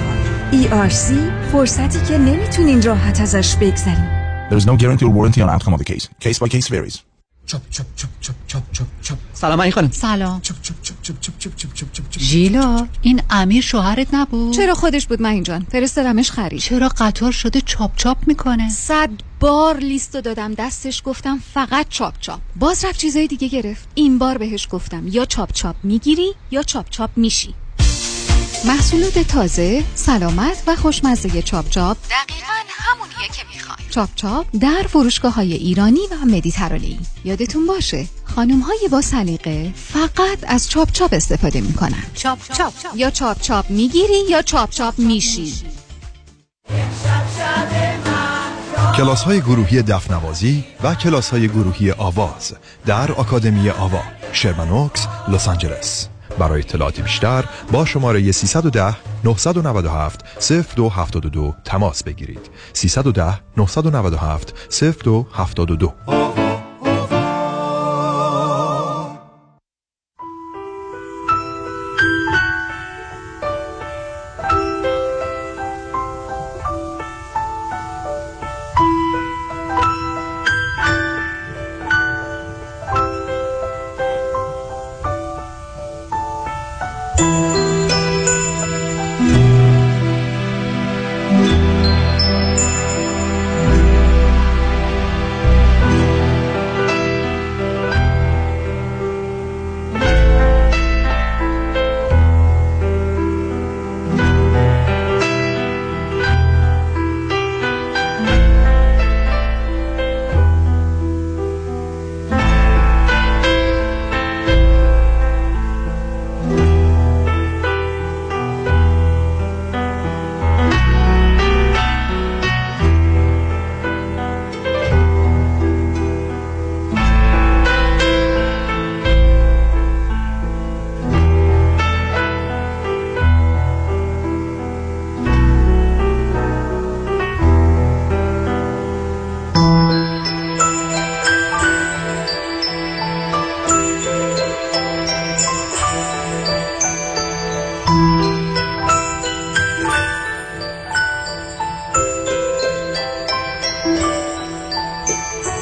ERC فرصتی که نمی‌تونین راحت ازش بگذرین There is no guarantee or warranty on outcome of the case. Case by case varies. سلام این خانم سلام ژیلا این امیر شوهرت نبود چرا خودش بود من اینجان فرستادمش خرید چرا قطار شده چاپ چاپ می‌کنه صد بار لیستو دادم دستش گفتم فقط چاپ چاپ باز رفت چیزای دیگه گرفت این بار بهش گفتم یا چاپ چاپ می‌گیری یا چاپ چاپ میشی محصولات تازه، سلامت و خوشمزه چاپ چاپ. دقیقا همونیه که می‌خوان چاپ چاپ در فروشگاه های ایرانی و مدیترانه‌ای. یادتون باشه خانم های با سلیقه فقط از چاپ چاپ استفاده می‌کنن. چاپ چاپ. یا چاپ چاپ می‌گیری یا چاپ چاپ میشی. کلاس های گروهی دفنوازی و کلاس های گروهی آواز در آکادمی آوا شرمنوکس لس آنجلس. برای اطلاعات بیشتر با شماره 310 997 0272 تماس بگیرید. 310 997 0272